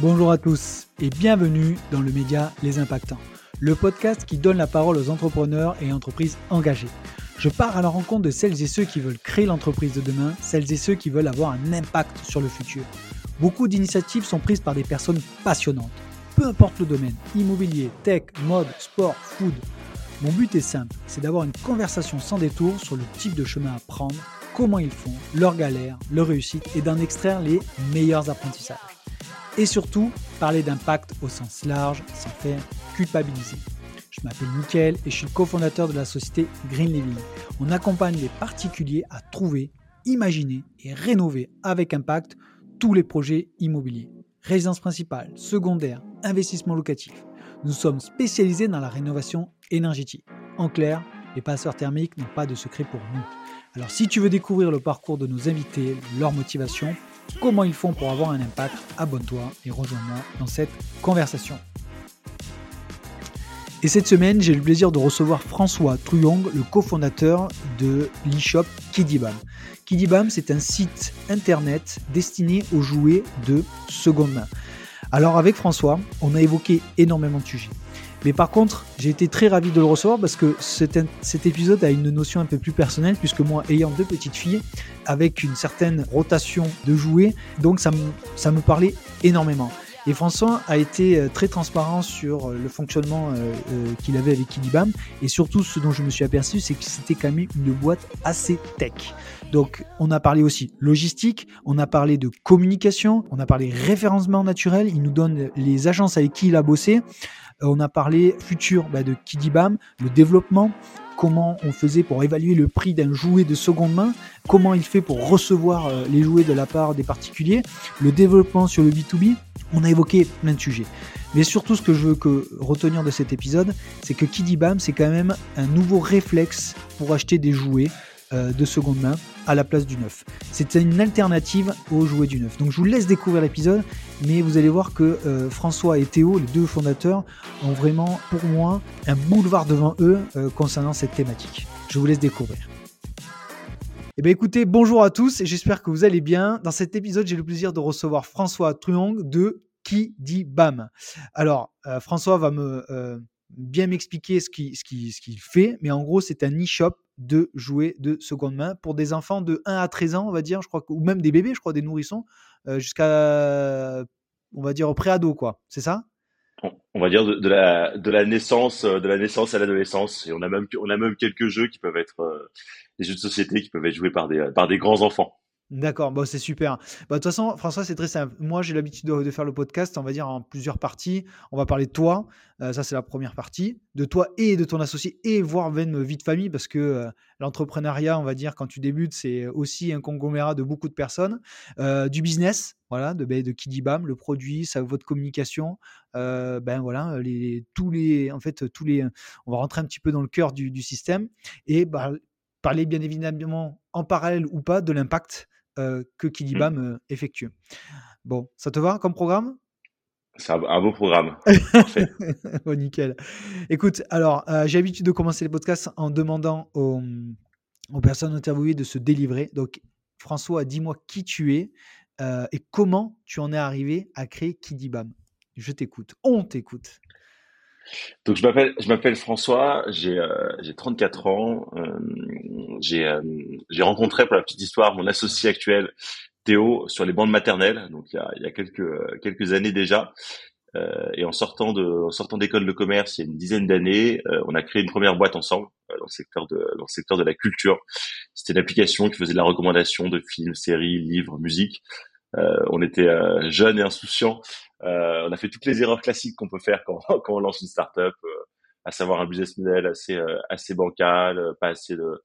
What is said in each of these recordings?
Bonjour à tous et bienvenue dans le média Les Impactants, le podcast qui donne la parole aux entrepreneurs et entreprises engagées. Je pars à la rencontre de celles et ceux qui veulent créer l'entreprise de demain, celles et ceux qui veulent avoir un impact sur le futur. Beaucoup d'initiatives sont prises par des personnes passionnantes, peu importe le domaine, immobilier, tech, mode, sport, food. Mon but est simple, c'est d'avoir une conversation sans détour sur le type de chemin à prendre, comment ils font, leurs galères, leurs réussites et d'en extraire les meilleurs apprentissages et surtout parler d'impact au sens large sans faire culpabiliser. Je m'appelle Mickaël et je suis cofondateur de la société Green Living. On accompagne les particuliers à trouver, imaginer et rénover avec impact tous les projets immobiliers. Résidence principale, secondaire, investissement locatif. Nous sommes spécialisés dans la rénovation énergétique. En clair, les passeurs thermiques n'ont pas de secret pour nous. Alors si tu veux découvrir le parcours de nos invités, leur motivation, comment ils font pour avoir un impact, abonne-toi et rejoins-moi dans cette conversation. Et cette semaine, j'ai le plaisir de recevoir François Trouillong, le cofondateur de l'e-shop Kidibam. Kidibam, c'est un site internet destiné aux jouets de seconde main. Alors avec François, on a évoqué énormément de sujets. Mais par contre, j'ai été très ravi de le recevoir parce que cet, épisode a une notion un peu plus personnelle, puisque moi, ayant deux petites filles, avec une certaine rotation de jouets, donc ça me, ça me parlait énormément. Et François a été euh, très transparent sur euh, le fonctionnement euh, qu'il avait avec Kidibam. Et surtout, ce dont je me suis aperçu, c'est que c'était quand même une boîte assez tech. Donc, on a parlé aussi logistique, on a parlé de communication, on a parlé référencement naturel. Il nous donne les agences avec qui il a bossé. On a parlé futur bah, de Kidibam, le développement, comment on faisait pour évaluer le prix d'un jouet de seconde main, comment il fait pour recevoir les jouets de la part des particuliers, le développement sur le B2B. On a évoqué plein de sujets. Mais surtout, ce que je veux que retenir de cet épisode, c'est que Kidibam, c'est quand même un nouveau réflexe pour acheter des jouets euh, de seconde main à la place du neuf. C'est une alternative aux jouets du neuf. Donc je vous laisse découvrir l'épisode, mais vous allez voir que euh, François et Théo, les deux fondateurs, ont vraiment pour moi un boulevard devant eux euh, concernant cette thématique. Je vous laisse découvrir. Eh bien écoutez, bonjour à tous et j'espère que vous allez bien. Dans cet épisode, j'ai le plaisir de recevoir François Truong de Qui dit BAM. Alors, François va me bien m'expliquer ce qu'il ce qui, ce fait, mais en gros, c'est un e-shop de jouets de seconde main pour des enfants de 1 à 13 ans, on va dire, je crois, ou même des bébés, je crois, des nourrissons, euh, jusqu'à, on va dire, pré-ado, quoi. C'est ça? On va dire naissance de la naissance à l'adolescence. Et on a même on a même quelques jeux qui peuvent être euh, des jeux de société qui peuvent être joués par des par des grands enfants D'accord, bon, c'est super. Bah, de toute façon, François, c'est très simple. Moi, j'ai l'habitude de, faire le podcast, on va dire, en plusieurs parties. On va parler de toi, euh, ça c'est la première partie, de toi et de ton associé, et voire même vie de famille, parce que euh, l'entrepreneuriat, on va dire, quand tu débutes, c'est aussi un conglomérat de beaucoup de personnes. Euh, du business, voilà, de, ben, de Kidibam, le produit, ça, votre communication, ben voilà, les, tous les, en fait, tous les, on va rentrer un petit peu dans le cœur du, du système, et bah, parler bien évidemment en parallèle ou pas de l'impact euh, que Kidibam mmh. euh, effectue. Bon, ça te va comme programme? C'est un, beau programme. bon, nickel. Écoute, alors, euh, j'ai l'habitude de commencer les podcasts en demandant aux, personnes interviewées de se délivrer. Donc, François, dis-moi qui tu es et comment tu en es arrivé à créer Kidibam? Je t'écoute. On t'écoute. Donc je m'appelle je m'appelle François, j'ai euh, j'ai 34 ans, euh, j'ai euh, j'ai rencontré pour la petite histoire mon associé actuel Théo sur les bancs maternelles, donc il y a, il y a quelques quelques années déjà. Euh, et en sortant de en sortant d'école de commerce il y a une dizaine d'années, on a créé une première boîte ensemble dans le secteur de dans le secteur de la culture. C'était une application qui faisait de la recommandation de films, séries, livres, musique. on était jeunes et insouciants euh, on a fait toutes les erreurs classiques qu'on peut faire quand, quand on lance une startup, euh, à savoir un business model assez euh, assez bancal, pas assez de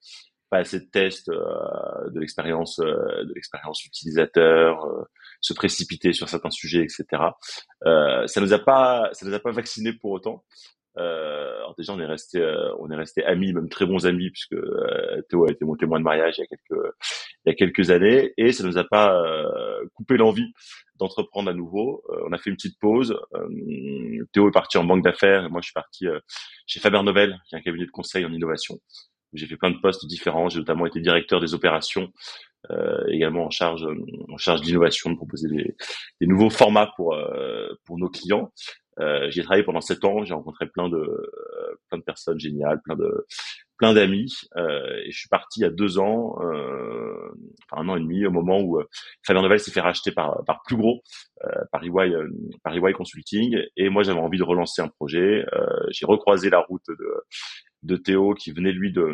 pas assez de tests de l'expérience de l'expérience utilisateur, se précipiter sur certains sujets, etc. ça nous a pas ça nous a pas vacciné pour autant. Euh, alors déjà on est resté on est resté amis même très bons amis puisque Théo a été mon témoin de mariage il y a quelques il y a quelques années et ça nous a pas coupé l'envie d'entreprendre à nouveau. Euh, on a fait une petite pause. Euh, Théo est parti en banque d'affaires. Moi, je suis parti euh, chez Faber Novel, qui est un cabinet de conseil en innovation. J'ai fait plein de postes différents. J'ai notamment été directeur des opérations, euh, également en charge en charge de l'innovation, de proposer des, des, nouveaux formats pour pour nos clients. Euh, j'ai travaillé pendant sept ans, j'ai rencontré plein de plein de personnes géniales, plein de plein d'amis, euh, et je suis parti a deux ans, euh, enfin un an et demi, au moment où euh, Fabien Novel s'est fait racheter par par plus gros, euh, par EY, par EY Consulting, et moi j'avais envie de relancer un projet. j'ai recroisé la route de de Théo qui venait lui de,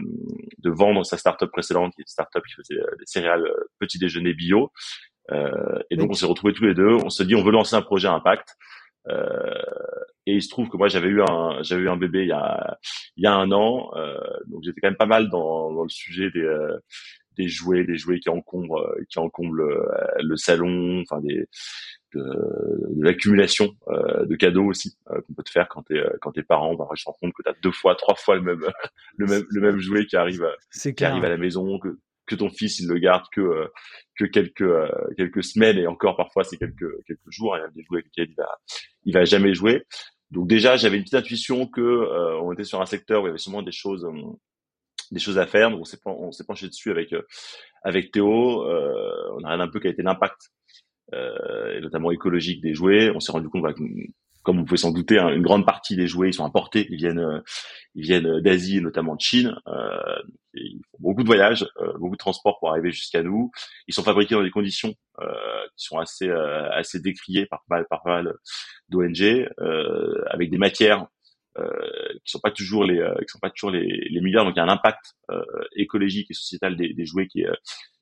de vendre sa startup précédente, qui est une startup qui faisait des céréales petit déjeuner bio. Euh, et donc on s'est retrouvés tous les deux. On se dit on veut lancer un projet à impact. Euh, et il se trouve que moi j'avais eu un j'avais eu un bébé il y a il y a un an, euh, donc j'étais quand même pas mal dans, dans le sujet des euh, des jouets, des jouets qui encombrent qui encombrent le, le salon, enfin des de, de l'accumulation euh, de cadeaux aussi euh, qu'on peut te faire quand t'es quand t'es parent. Bah, je me rends compte que t'as deux fois, trois fois le même le même le même jouet qui arrive qui arrive à la maison, que que ton fils il le garde que euh, que quelques euh, quelques semaines et encore parfois c'est quelques quelques jours. Il y a des avec lesquels il va il va jamais jouer. Donc déjà j'avais une petite intuition que euh, on était sur un secteur où il y avait sûrement des choses des choses à faire. Donc on s'est penché dessus avec avec Théo. on a regardé un peu quel était l'impact notamment écologique des jouets. On s'est rendu compte comme vous pouvez s'en douter, hein, une grande partie des jouets ils sont importés, ils viennent, euh, ils viennent d'Asie et notamment de Chine. Euh, ils font beaucoup de voyages, euh, beaucoup de transports pour arriver jusqu'à nous. Ils sont fabriqués dans des conditions euh, qui sont assez assez décriées par pas par mal d'ONG, avec des matières qui sont pas toujours les qui sont pas toujours les, les meilleures. Donc il y a un impact écologique et sociétal des, des jouets qui est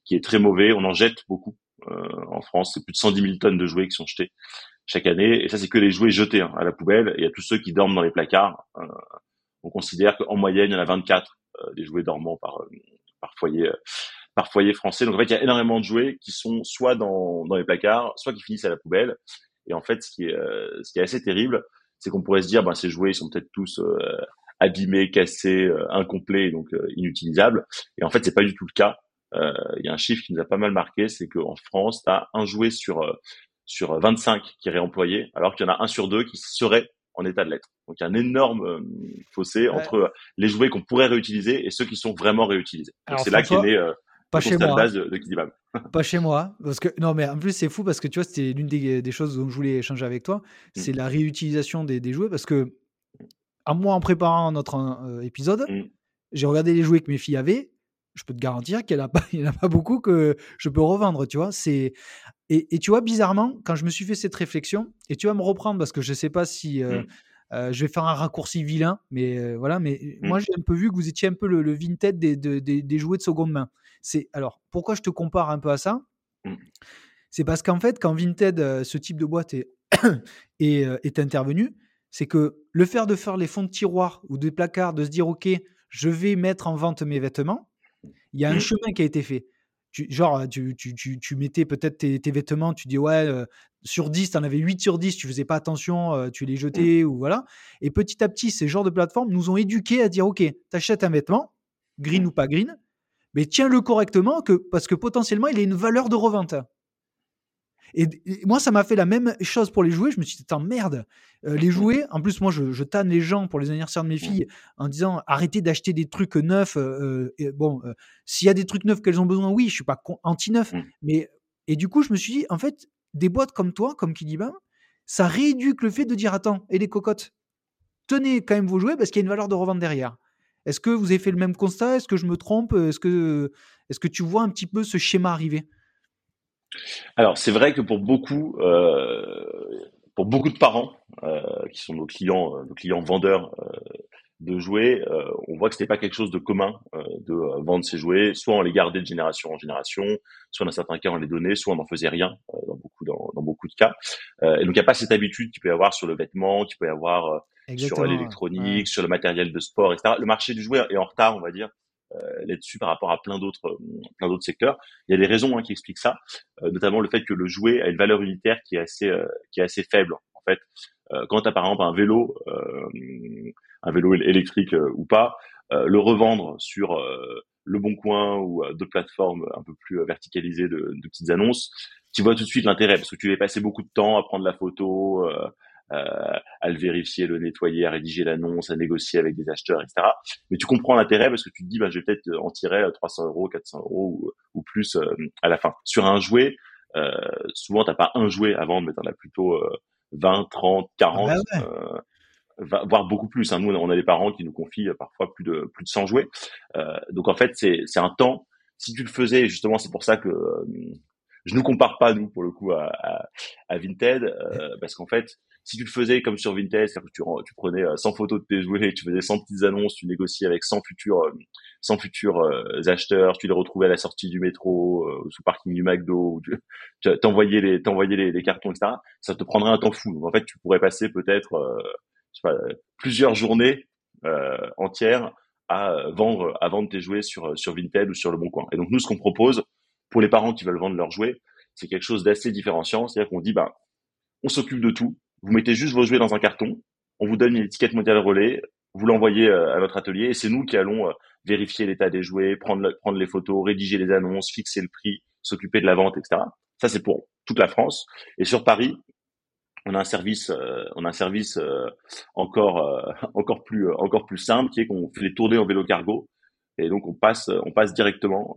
qui est très mauvais. On en jette beaucoup en France. C'est plus de 110 000 tonnes de jouets qui sont jetés chaque année. Et ça, c'est que les jouets jetés hein, à la poubelle. Il y a tous ceux qui dorment dans les placards. Euh, on considère qu'en moyenne, il y en a 24 euh, des jouets dormants par, euh, par foyer par foyer français. Donc en fait, il y a énormément de jouets qui sont soit dans, dans les placards, soit qui finissent à la poubelle. Et en fait, ce qui est, ce qui est assez terrible, c'est qu'on pourrait se dire, ben, ces jouets, ils sont peut-être tous abîmés, cassés, incomplets, donc inutilisables. Et en fait, c'est pas du tout le cas. Il y a un chiffre qui nous a pas mal marqué, c'est qu'en France, tu as un jouet sur sur 25 qui est réemployé, alors qu'il y en a un sur deux qui serait en état de lettre. Donc il y a un énorme euh, fossé entre les jouets qu'on pourrait réutiliser et ceux qui sont vraiment réutilisés. c'est là qu'est né euh, pas chez moi. base de, de Pas chez moi, parce que non, mais en plus c'est fou parce que tu vois, c'était l'une des, choses dont je voulais échanger avec toi, mm. c'est la réutilisation des, jouets parce que à moi en préparant notre euh, épisode, mm. j'ai regardé les jouets que mes filles avaient. Je peux te garantir qu'il n'y en, a pas beaucoup que je peux revendre, tu vois? C'est et, tu vois, bizarrement, quand je me suis fait cette réflexion, et tu vas me reprendre parce que je ne sais pas si euh, mmh. euh, je vais faire un raccourci vilain, mais euh, voilà, mais mmh. moi j'ai un peu vu que vous étiez un peu le, le vintage des, des, jouets de seconde main. C'est alors pourquoi je te compare un peu à ça? Mmh. C'est parce qu'en fait, quand Vinted, ce type de boîte est, est, est intervenu, c'est que le faire de faire les fonds de tiroir ou des placards, de se dire ok, je vais mettre en vente mes vêtements, il y a un chemin qui a été fait genre, tu, tu, tu, mettais peut-être tes, vêtements, tu dis ouais, sur 10, tu en avais 8 sur 10, tu faisais pas attention, tu les mmh. jetais ou voilà. Et petit à petit, ces genres de plateformes nous ont éduqués à dire ok, tu achètes un vêtement, green mmh. ou pas green, mais tiens-le correctement que, parce que potentiellement, il a une valeur de revente. Et, moi, ça m'a fait la même chose pour les jouets. Je me suis dit, attends, merde, euh, les jouets. En plus, moi, je, tanne les gens pour les anniversaires de mes filles en disant, arrêtez d'acheter des trucs neufs. Euh, et bon, euh, s'il y a des trucs neufs qu'elles ont besoin, oui, je suis pas anti-neuf. Mmh. Mais, et du coup, je me suis dit, en fait, des boîtes comme toi, comme Kidibam, ça rééduque le fait de dire, attends, et les cocottes, tenez quand même vos jouets parce qu'il y a une valeur de revente derrière. Est-ce que vous avez fait le même constat? Est-ce que je me trompe? Est-ce que, est-ce que tu vois un petit peu ce schéma arriver? Alors c'est vrai que pour beaucoup, euh, pour beaucoup de parents euh, qui sont nos clients, euh, nos clients vendeurs de jouets, on voit que c'était pas quelque chose de commun de vendre ces jouets. Soit on les gardait de génération en génération, soit dans certains cas on les donnait, soit on n'en faisait rien dans beaucoup dans, beaucoup de cas. et donc il n'y a pas cette habitude qu'il peut y avoir sur le vêtement, qu'il peut y avoir sur l'électronique, sur le matériel de sport, etc. Le marché du jouet est en retard, on va dire, là-dessus par rapport à plein d'autres euh, plein d'autres secteurs. Il y a des raisons hein, qui expliquent ça, euh, notamment le fait que le jouet a une valeur unitaire qui est assez qui est assez faible en fait. quand tu as par exemple un vélo un vélo électrique ou pas, le revendre sur le Bon Coin ou d'autres plateformes un peu plus verticalisées de, de, petites annonces, tu vois tout de suite l'intérêt parce que tu vas passer beaucoup de temps à prendre la photo, à le vérifier, le nettoyer, à rédiger l'annonce, à négocier avec des acheteurs, etc. Mais tu comprends l'intérêt parce que tu te dis, bah, je vais peut-être en tirer 300 euros, 400 euros ou, ou plus à la fin. Sur un jouet, souvent t'as pas un jouet à vendre, mais t'en as plutôt 20, 30, 40 voire beaucoup plus. Hein. Nous, on a des parents qui nous confient parfois plus de plus de 100 jouets. Euh, donc en fait, c'est c'est un temps. Si tu le faisais, justement, c'est pour ça que euh, je nous compare pas nous pour le coup à, à, à Vinted, euh, parce qu'en fait, si tu le faisais comme sur Vinted, que tu, prenais 100 photos de tes jouets, tu faisais 100 petites annonces, tu négociais avec 100 futurs 100 futurs acheteurs, tu les retrouvais à la sortie du métro, euh, sous parking du McDo, tu t'envoyais les t'envoyais les, cartons, etc. Ça te prendrait un temps fou. Donc en fait, tu pourrais passer peut-être plusieurs journées euh, entières à euh, vendre à vendre tes jouets sur sur Vinted ou sur le Bon Coin. Et donc nous, ce qu'on propose pour les parents qui veulent vendre leurs jouets, c'est quelque chose d'assez différenciant. C'est-à-dire qu'on dit, bah, on s'occupe de tout. Vous mettez juste vos jouets dans un carton. On vous donne une étiquette mondiale relais. Vous l'envoyez euh, à notre atelier et c'est nous qui allons vérifier l'état des jouets, prendre, prendre les photos, rédiger les annonces, fixer le prix, s'occuper de la vente, etc. Ça, c'est pour toute la France. Et sur Paris, on a un service, euh, on a un service euh, encore euh, encore plus encore plus simple qui est qu'on fait les tournées en vélo cargo et donc on passe on passe directement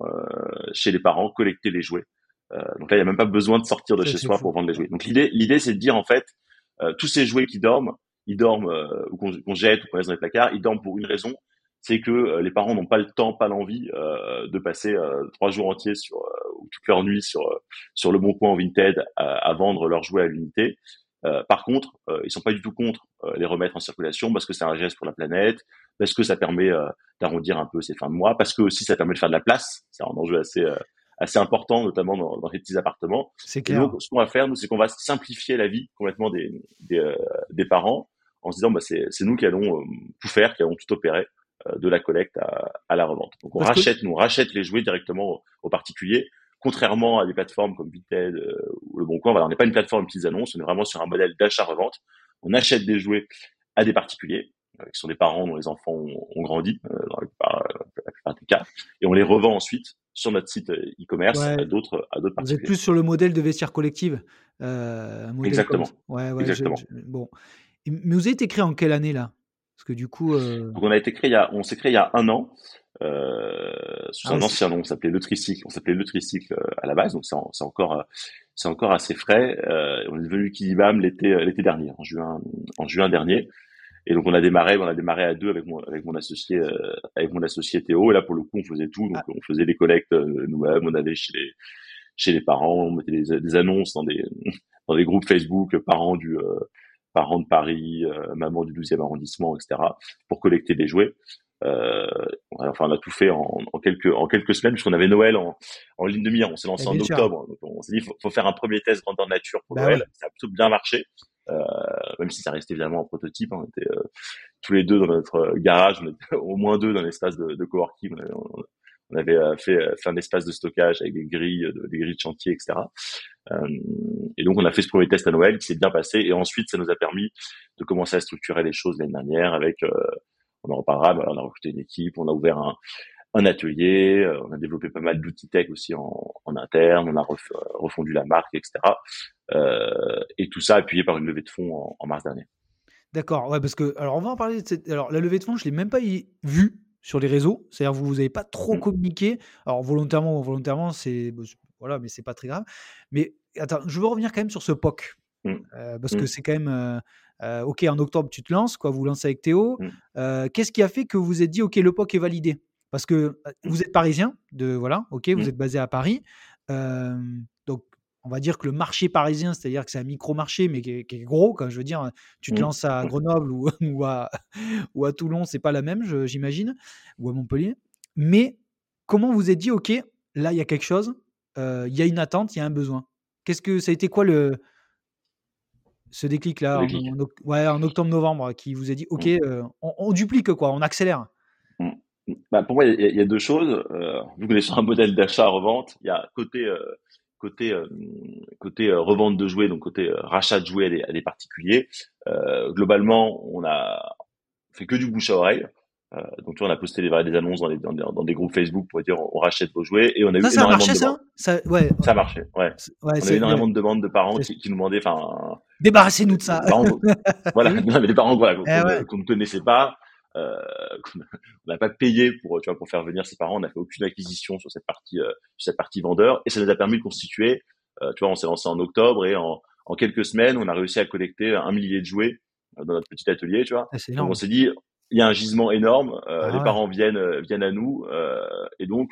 chez les parents collecter les jouets. donc là il n'y a même pas besoin de sortir de chez soi pour vendre les jouets. Donc l'idée l'idée c'est de dire en fait tous ces jouets qui dorment, ils dorment ou qu'on jette ou qu'on laisse dans les placards, ils dorment pour une raison, c'est que les parents n'ont pas le temps, pas l'envie de passer trois jours entiers sur ou toute leur nuit sur sur le bon coin en Vinted à, à vendre leurs jouets à l'unité. Euh, par contre, euh, ils sont pas du tout contre euh, les remettre en circulation parce que c'est un geste pour la planète, parce que ça permet euh, d'arrondir un peu ces fins de mois, parce que aussi ça permet de faire de la place. C'est un enjeu assez assez important, notamment dans, dans les petits appartements. C'est clair. donc, ce qu'on va faire, nous, c'est qu'on va simplifier la vie complètement des des, des parents en se disant, bah, c'est c'est nous qui allons tout faire, qui allons tout opérer de la collecte à, à la revente. Donc on rachète, nous on rachète les jouets directement aux particuliers contrairement à des plateformes comme Vinted euh, ou Le Bon Coin, voilà, on n'est pas une plateforme de petites annonces, on est vraiment sur un modèle d'achat-revente. On achète des jouets à des particuliers, euh, qui sont des parents dont les enfants ont, grandi, euh, dans la plupart, des cas, et on les revend ensuite sur notre site e-commerce à d'autres à d'autres Vous êtes plus sur le modèle de vestiaire collective. Euh, Exactement. Ouais, ouais, Exactement. bon. Mais vous avez été créé en quelle année là? Parce que du coup. Donc on a été créé il y a, on s'est créé il y a un an euh, sous ah un ancien nom, on s'appelait le tricycle, on s'appelait le tricycle euh, à la base, donc c'est encore euh, c'est encore assez frais. Euh, on est devenu Kidibam l'été l'été dernier, en juin en juin dernier. Et donc on a démarré, on a démarré à deux avec mon avec mon associé avec mon associé Théo. Et là pour le coup on faisait tout, donc ah. on faisait les collectes nous-mêmes, on allait chez les chez les parents, on mettait des, des annonces dans des dans des groupes Facebook parents du parents de Paris, maman du 12e arrondissement, etc. pour collecter des jouets. Euh, enfin, on a tout fait en, en quelques en quelques semaines puisqu'on avait Noël en, en ligne de mire. On s'est lancé en octobre. Donc on s'est dit faut, faut faire un premier test grandeur nature pour bah Noël. Ça a plutôt bien marché, euh, même si ça restait évidemment en prototype. Hein. On était euh, tous les deux dans notre garage, on était au moins deux dans l'espace de, de coworking. On avait, euh, fait, un espace de stockage avec des grilles, de, des grilles de chantier, etc. Euh, et donc on a fait ce premier test à Noël qui s'est bien passé. Et ensuite, ça nous a permis de commencer à structurer les choses l'année dernière avec on en reparlera, on a recruté une équipe, on a ouvert un, un atelier, euh, on a développé pas mal d'outils tech aussi en, en, interne, on a refondu la marque, etc. Euh, et tout ça appuyé par une levée de fonds en, en mars dernier. D'accord, ouais, parce que alors on va en parler. De cette... Alors la levée de fonds, je l'ai même pas vue sur les réseaux, c'est-à-dire vous vous avez pas trop mmh. communiqué. Alors volontairement ou involontairement, c'est voilà, mais c'est pas très grave. Mais attends, je veux revenir quand même sur ce POC mmh. euh, parce que mmh. c'est quand même euh, euh, ok, en octobre, tu te lances, quoi, vous lancez avec Théo. Euh, qu'est-ce qui a fait que vous vous êtes dit, ok, le POC est validé? Parce que mmh. vous êtes parisien, de, voilà, ok, vous mmh. êtes basé à Paris. donc, on va dire que le marché parisien, c'est-à-dire que c'est un micro-marché, mais qui est, gros, quand je veux dire, tu te lances à Grenoble ou, ou, à, ou à Toulon, c'est pas la même, j'imagine, ou à Montpellier. Mais comment vous êtes dit, ok, là, il y a quelque chose, il y a une attente, il y a un besoin? Qu'est-ce que ça a été quoi le, ce déclic-là, en, ouais, en octobre-novembre, qui vous a dit, OK, mmh. euh, on, duplique, quoi, on accélère? mmh. Bah, Pour moi, il y, a deux choses. Euh, vu qu'on est sur un modèle d'achat-revente, il y a côté, euh, côté, euh, côté revente de jouets, donc côté rachat de jouets à des, à des particuliers. globalement, on a fait que du bouche à oreille. donc tu vois, on a posté des, des annonces dans, les, dans, dans, des groupes Facebook pour dire on, rachète vos jouets et on a eu ça, ça énormément a marché, de ça, demandes. ça ouais, Ça a marché, ouais. ouais on a eu énormément de demandes de parents qui, qui nous demandaient, enfin, débarrassez-nous de ça. Parents, voilà, non, mais des parents voilà, qu'on Eh ouais. ne connaissait pas, euh, qu'on n'a pas payé pour, tu vois, pour faire venir ses parents. On n'a fait aucune acquisition sur cette partie, euh, sur cette partie vendeur, et ça nous a permis de constituer. Euh, tu vois, on s'est lancé en octobre et en, en quelques semaines, on a réussi à collecter un millier de jouets euh, dans notre petit atelier, tu vois. Ah, Donc on s'est dit, il y a un gisement énorme, euh, Ah les ouais. parents viennent euh, viennent à nous, euh, et donc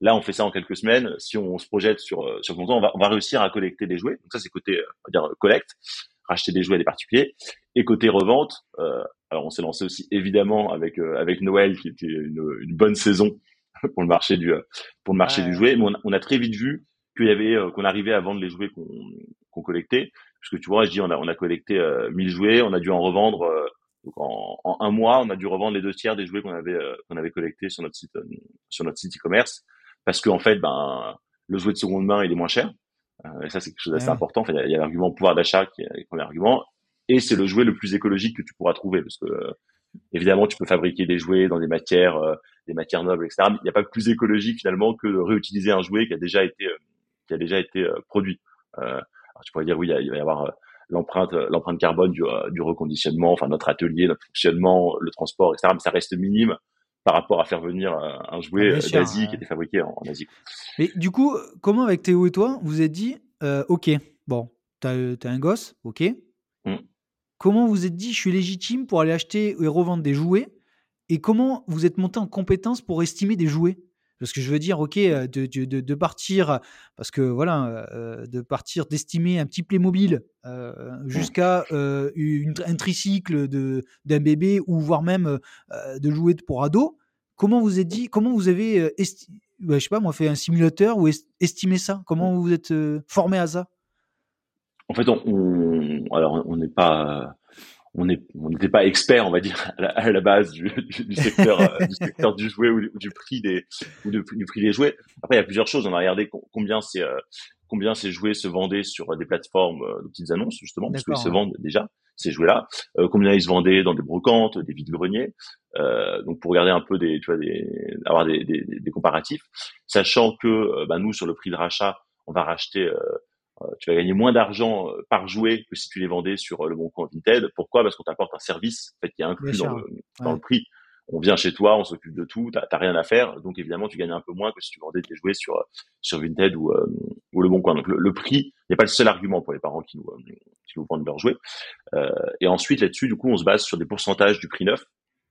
là on fait ça en quelques semaines. Si on, se projette sur sur longtemps, on va on va réussir à collecter des jouets. Donc ça c'est côté on va dire collecte, racheter des jouets à des particuliers, et côté revente. Alors on s'est lancé aussi évidemment avec euh, avec Noël qui était une, une bonne saison pour le marché du euh, pour le marché Ouais. du jouet, mais on a, on a très vite vu qu'il y avait euh, qu'on arrivait à vendre les jouets qu'on qu'on collectait. Parce que tu vois, je dis on a on a collecté euh, 1000 jouets, on a dû en revendre donc en, en un mois, on a dû revendre les deux tiers des jouets qu'on avait qu'on avait collectés sur notre site sur notre site e-commerce parce qu'en fait ben le jouet de seconde main il est moins cher et ça c'est quelque chose d'assez Ouais. important. Enfin, il y a, il y a l'argument pouvoir d'achat qui est le premier argument et c'est le jouet le plus écologique que tu pourras trouver parce que euh, évidemment tu peux fabriquer des jouets dans des matières euh, des matières nobles etc. Mais il n'y a pas plus écologique finalement que de réutiliser un jouet qui a déjà été euh, qui a déjà été produit. Alors tu pourrais dire oui il, va y avoir l'empreinte l'empreinte carbone du, du reconditionnement, enfin notre atelier, notre fonctionnement, le transport, etc. Mais ça reste minime par rapport à faire venir un Ah, jouet sûr, d'Asie qui était fabriqué en, en Asie. Mais du coup, comment avec Théo et toi, vous êtes dit, ok, bon, t'as as un gosse, ok. Mm. Comment vous êtes dit, je suis légitime pour aller acheter et revendre des jouets? Et comment vous êtes monté en compétence pour estimer des jouets? Parce que je veux dire, ok, euh, de, de, partir, parce que voilà, euh, de partir d'estimer un petit Playmobil euh, jusqu'à un tricycle d'un bébé ou voire même de jouets pour ados. Comment vous êtes dit, comment vous avez, ouais, je pas, moi, fait un simulateur ou est- estimé ça? Comment vous êtes euh, formé à ça? En fait, on, on- alors on n'est pas on n'était pas expert, on va dire, à la, à la base du, du, du secteur euh, du secteur du jouet ou, du- ou du prix des ou du, du prix des jouets. Après, il y a plusieurs choses. On a regardé com- combien ces euh, combien ces jouets se vendaient sur des plateformes euh, de petites annonces justement, parce qu'ils se vendent déjà ces jouets-là. Euh, combien ils se vendaient dans des brocantes, des vides greniers. Euh, donc pour regarder un peu des tu vois des avoir des, des, des comparatifs, sachant que euh, bah, nous sur le prix de rachat, on va racheter euh, euh, tu vas gagner moins d'argent euh, par jouet que si tu les vendais sur euh, le bon coin Vinted. Pourquoi? Parce qu'on t'apporte un service en fait, qui est inclus dans, le, dans ouais. le prix. On vient chez toi, on s'occupe de tout, t'as rien à faire, donc évidemment tu gagnes un peu moins que si tu vendais tes jouets sur sur Vinted ou euh, ou le bon coin. Donc le, le prix n'est pas le seul argument pour les parents qui nous euh, qui nous vendent leurs jouets. Euh, et ensuite là-dessus, du coup, on se base sur des pourcentages du prix neuf.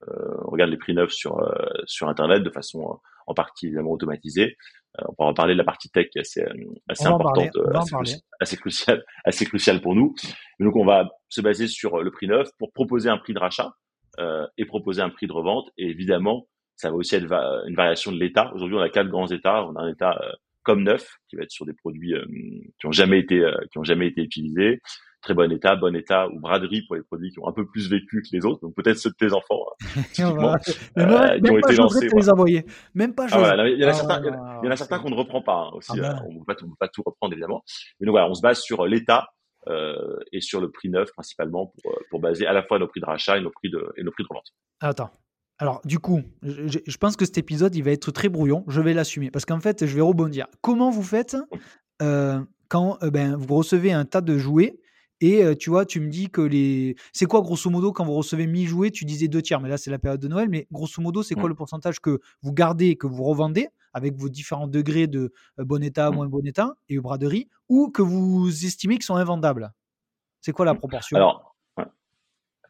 Euh, on regarde les prix neufs sur euh, sur internet de façon euh, en partie évidemment automatisée. Euh, on pourra en parler de la partie tech qui est assez euh, assez va importante, va assez, cruci- assez cruciale, assez cruciale pour nous. Et donc on va se baser sur euh, le prix neuf pour proposer un prix de rachat euh, et proposer un prix de revente. Et évidemment, ça va aussi être va- une variation de l'état. Aujourd'hui, on a quatre grands états. On a un état euh, comme neuf qui va être sur des produits euh, qui ont jamais été euh, qui ont jamais été utilisés. Très bon état, bon état ou braderie pour les produits qui ont un peu plus vécu que les autres. Donc peut-être ceux de tes enfants. hein, typiquement, euh, qui ont été lancés. les envoyer. Même pas Ah, voilà, il y en a Ah, certains, il y en a qu'on ne reprend pas hein, aussi. Ah, euh, ben. on ne peut pas, tout- on peut pas tout reprendre évidemment. Mais donc voilà, on se base sur l'état euh, et sur le prix neuf principalement pour, pour baser à la fois nos prix de rachat et nos prix de, et nos prix de revente. Attends. Alors, du coup, je, je- je pense que cet épisode, il va être très brouillon. Je vais l'assumer. Parce qu'en fait, je vais rebondir. Comment vous faites euh, quand euh, ben, vous recevez un tas de jouets et euh, tu vois, tu me dis que les. C'est quoi, grosso modo, quand vous recevez 1000 jouets, tu disais deux tiers, mais là, c'est la période de Noël. Mais grosso modo, c'est quoi Mm. le pourcentage que vous gardez et que vous revendez avec vos différents degrés de euh, bon état, Mm. moins bon état et braderie ou que vous estimez qu'ils sont invendables? C'est quoi la Mm. proportion? Alors,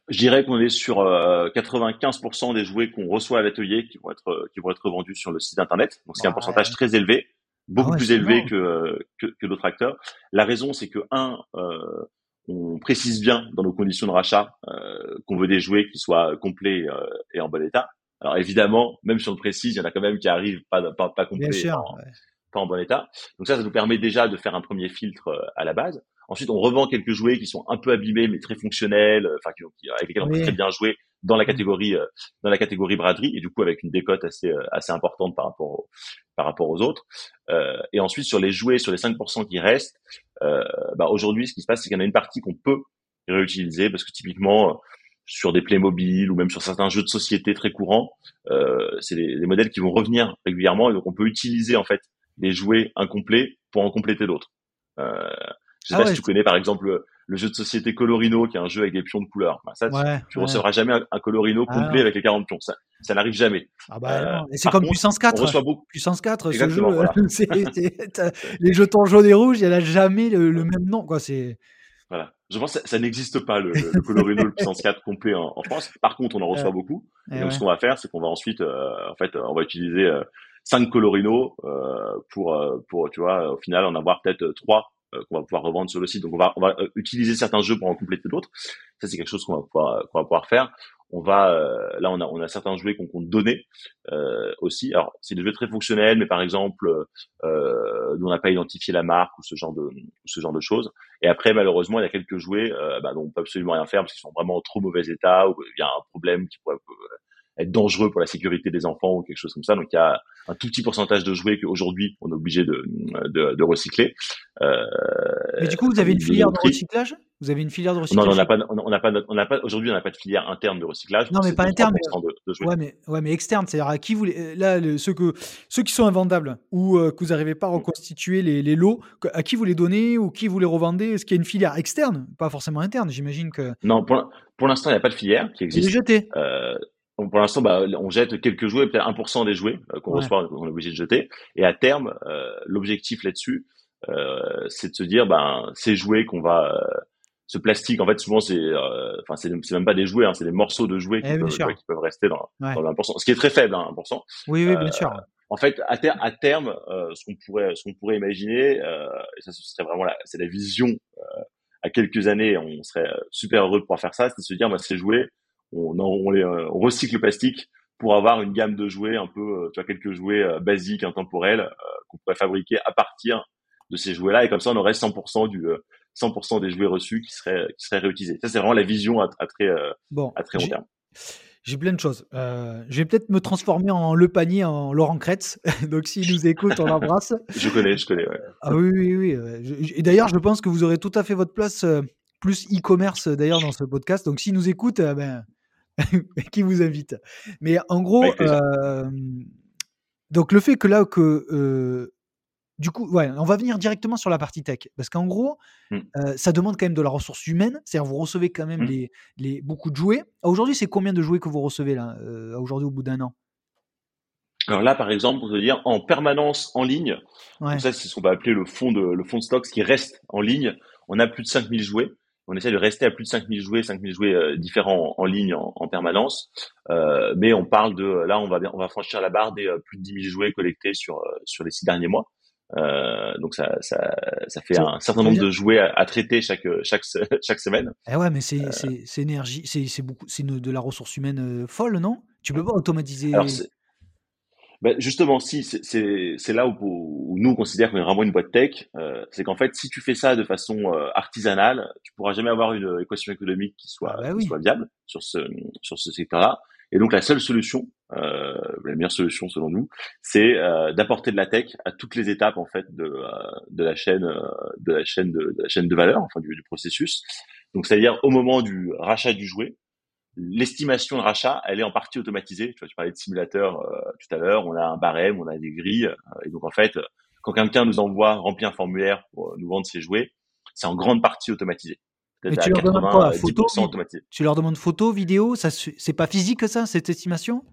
je dirais qu'on est sur euh, 95% des jouets qu'on reçoit à l'atelier qui vont être euh, qui vont être vendus sur le site internet. Donc c'est un pourcentage très élevé, beaucoup Ah ouais, plus élevé que, euh, que que d'autres acteurs. La raison, c'est que un, euh, on précise bien dans nos conditions de rachat euh, qu'on veut des jouets qui soient complets euh, et en bon état. Alors évidemment, même si on le précise, il y en a quand même qui arrivent pas pas, pas complets, sûr. en- ouais. pas en bon état. Donc ça, ça nous permet déjà de faire un premier filtre euh, à la base. Ensuite, on revend quelques jouets qui sont un peu abîmés mais très fonctionnels, euh, enfin qui, qui- avec lesquels on peut très bien jouer dans la Mm. catégorie euh, dans la catégorie braderie et du coup avec une décote assez euh, assez importante par rapport au- par rapport aux autres. Euh, et ensuite sur les jouets, sur les 5% qui restent, euh, bah, aujourd'hui, ce qui se passe, c'est qu'il y en a une partie qu'on peut réutiliser parce que typiquement sur des Playmobil ou même sur certains jeux de société très courants. Euh, c'est des, modèles qui vont revenir régulièrement et donc on peut utiliser en fait des jouets incomplets pour en compléter d'autres. Euh, je sais ah pas si tu connais par exemple le, jeu de société Colorino qui est un jeu avec des pions de couleur. Bah, ça, tu, recevras jamais un, Colorino ah complet avec les 40 pions. Ça, ça n'arrive jamais. Ah bah, euh, c'est comme puissance 4. Puissance 4, ce jeu, les jetons jaunes et rouges, il n'y a jamais le, le même nom. Quoi. C'est voilà. Je pense que ça, n'existe pas, le, le Colorino, le puissance 4 complet en, France. Par contre, on en reçoit beaucoup. Et, donc, ce qu'on va faire, c'est qu'on va ensuite, euh, en fait, on va utiliser euh, 5 Colorino euh, pour, euh, pour, tu vois, au final, en avoir peut-être 3 euh, qu'on va pouvoir revendre sur le site. Donc, on va, on va utiliser certains jeux pour en compléter d'autres. Ça, c'est quelque chose qu'on va pouvoir, qu'on va pouvoir faire on va euh, là on a on a certains jouets qu'on compte donner euh, aussi. Alors c'est des jeux très fonctionnels, mais par exemple euh, on n'a pas identifié la marque ou ce genre de ce genre de choses. Et après malheureusement il y a quelques jouets euh, bah, dont on peut absolument rien faire parce qu'ils sont vraiment en trop mauvais état ou il y a un problème qui pourrait être dangereux pour la sécurité des enfants ou quelque chose comme ça. Donc il y a un tout petit pourcentage de jouets qu'aujourd'hui on est obligé de, de, de recycler. Euh, Mais du coup, vous avez une filière de recyclage? Vous avez une filière de recyclage Non, on n'a pas, on n'a pas, on n'a pas. Aujourd'hui, on n'a pas de filière interne de recyclage. Non, mais pas interne. Mais, ouais, mais ouais, mais externe. C'est-à-dire à qui vous là ceux que ceux qui sont invendables ou euh, que vous n'arrivez pas à reconstituer les, les, lots, à qui vous les donnez ou qui vous les revendez? Est-ce qu'il y a une filière externe, pas forcément interne J'imagine que. Non, pour, pour l'instant, il n'y a pas de filière qui existe. jeté. Euh, pour l'instant, bah, on jette quelques jouets, peut-être 1% des jouets euh, qu'on reçoit, qu'on est obligé de jeter. Et à terme, euh, l'objectif là-dessus, euh, c'est de se dire, ben, ces jouets qu'on va, ce plastique, en fait, souvent c'est, enfin, c'est même pas des jouets, hein, c'est des morceaux de jouets qui, eh, peuvent, qui peuvent, rester dans, dans 1%, ce qui est très faible, hein, 1%. Oui, oui, bien sûr. En fait, à, à terme, ce qu'on pourrait, ce qu'on pourrait imaginer, et ça, ce serait vraiment la, c'est la vision. à quelques années, on serait super heureux de pouvoir faire ça, c'est de se dire, bah, ces jouets, on, on, les, euh, on recycle le plastique pour avoir une gamme de jouets un peu, euh, tu vois, quelques jouets euh, basiques, intemporels, qu'on pourrait fabriquer à partir de ces jouets-là, et comme ça, on aurait 100% du 100% des jouets reçus qui seraient qui seraient réutilisés. Ça, c'est vraiment la vision à, très bon, à très long terme. J'ai plein de choses. je vais peut-être me transformer en le panier en Laurent Kretz. Donc s'il nous écoute, on l'embrasse. je connais, je connais. Ouais. Ah oui, oui, oui. Et d'ailleurs, je pense que vous aurez tout à fait votre place, plus e-commerce d'ailleurs dans ce podcast. Donc s'il nous écoute, ben, qui vous invite. Mais en gros, donc le fait que là, que du coup, ouais, on va venir directement sur la partie tech. Parce qu'en gros, mmh. ça demande quand même de la ressource humaine. C'est-à-dire, vous recevez quand même les, les, beaucoup de jouets. Aujourd'hui, c'est combien de jouets que vous recevez là, aujourd'hui, au bout d'un an? Alors là, par exemple, on peut dire en permanence en ligne, ça c'est ce qu'on va appeler le fond de le fond de stock, ce qui reste en ligne. On a plus de 5000 jouets on essaie de rester à plus de 5000 jouets, 5000 jouets euh, différents en, ligne en, permanence. Euh, mais on parle de, là, on va, on va franchir la barre des euh, plus de 10 000 jouets collectés sur, sur les six derniers mois. donc ça, ça, ça fait un certain nombre de jouets à, traiter chaque, chaque, chaque semaine. Eh ouais, mais c'est, c'est, énergie, c'est, c'est beaucoup, c'est de la ressource humaine folle, non? Tu peux pas automatiser. Ben justement, si c'est là où, où, nous on considère qu'on est vraiment une boîte tech, euh, c'est qu'en fait, si tu fais ça de façon euh, artisanale, tu pourras jamais avoir une équation économique qui soit, ah bah qui soit viable sur ce sur ce secteur-là. Et donc la seule solution, euh, la meilleure solution selon nous, c'est euh, d'apporter de la tech à toutes les étapes en fait de euh, de la chaîne de la chaîne de, de, la chaîne de valeur, enfin du, du processus. Donc c'est-à-dire au moment du rachat du jouet, l'estimation de rachat, elle est en partie automatisée. Tu, vois, tu parlais de simulateur euh, tout à l'heure, on a un barème, on a des grilles. Euh, et donc, en fait, quand quelqu'un nous envoie remplir un formulaire pour nous vendre ses jouets, c'est en grande partie automatisé. Mais tu leur demandes quoi photo, Tu leur demandes photo, vidéo Ça, c'est pas physique ça, cette estimation?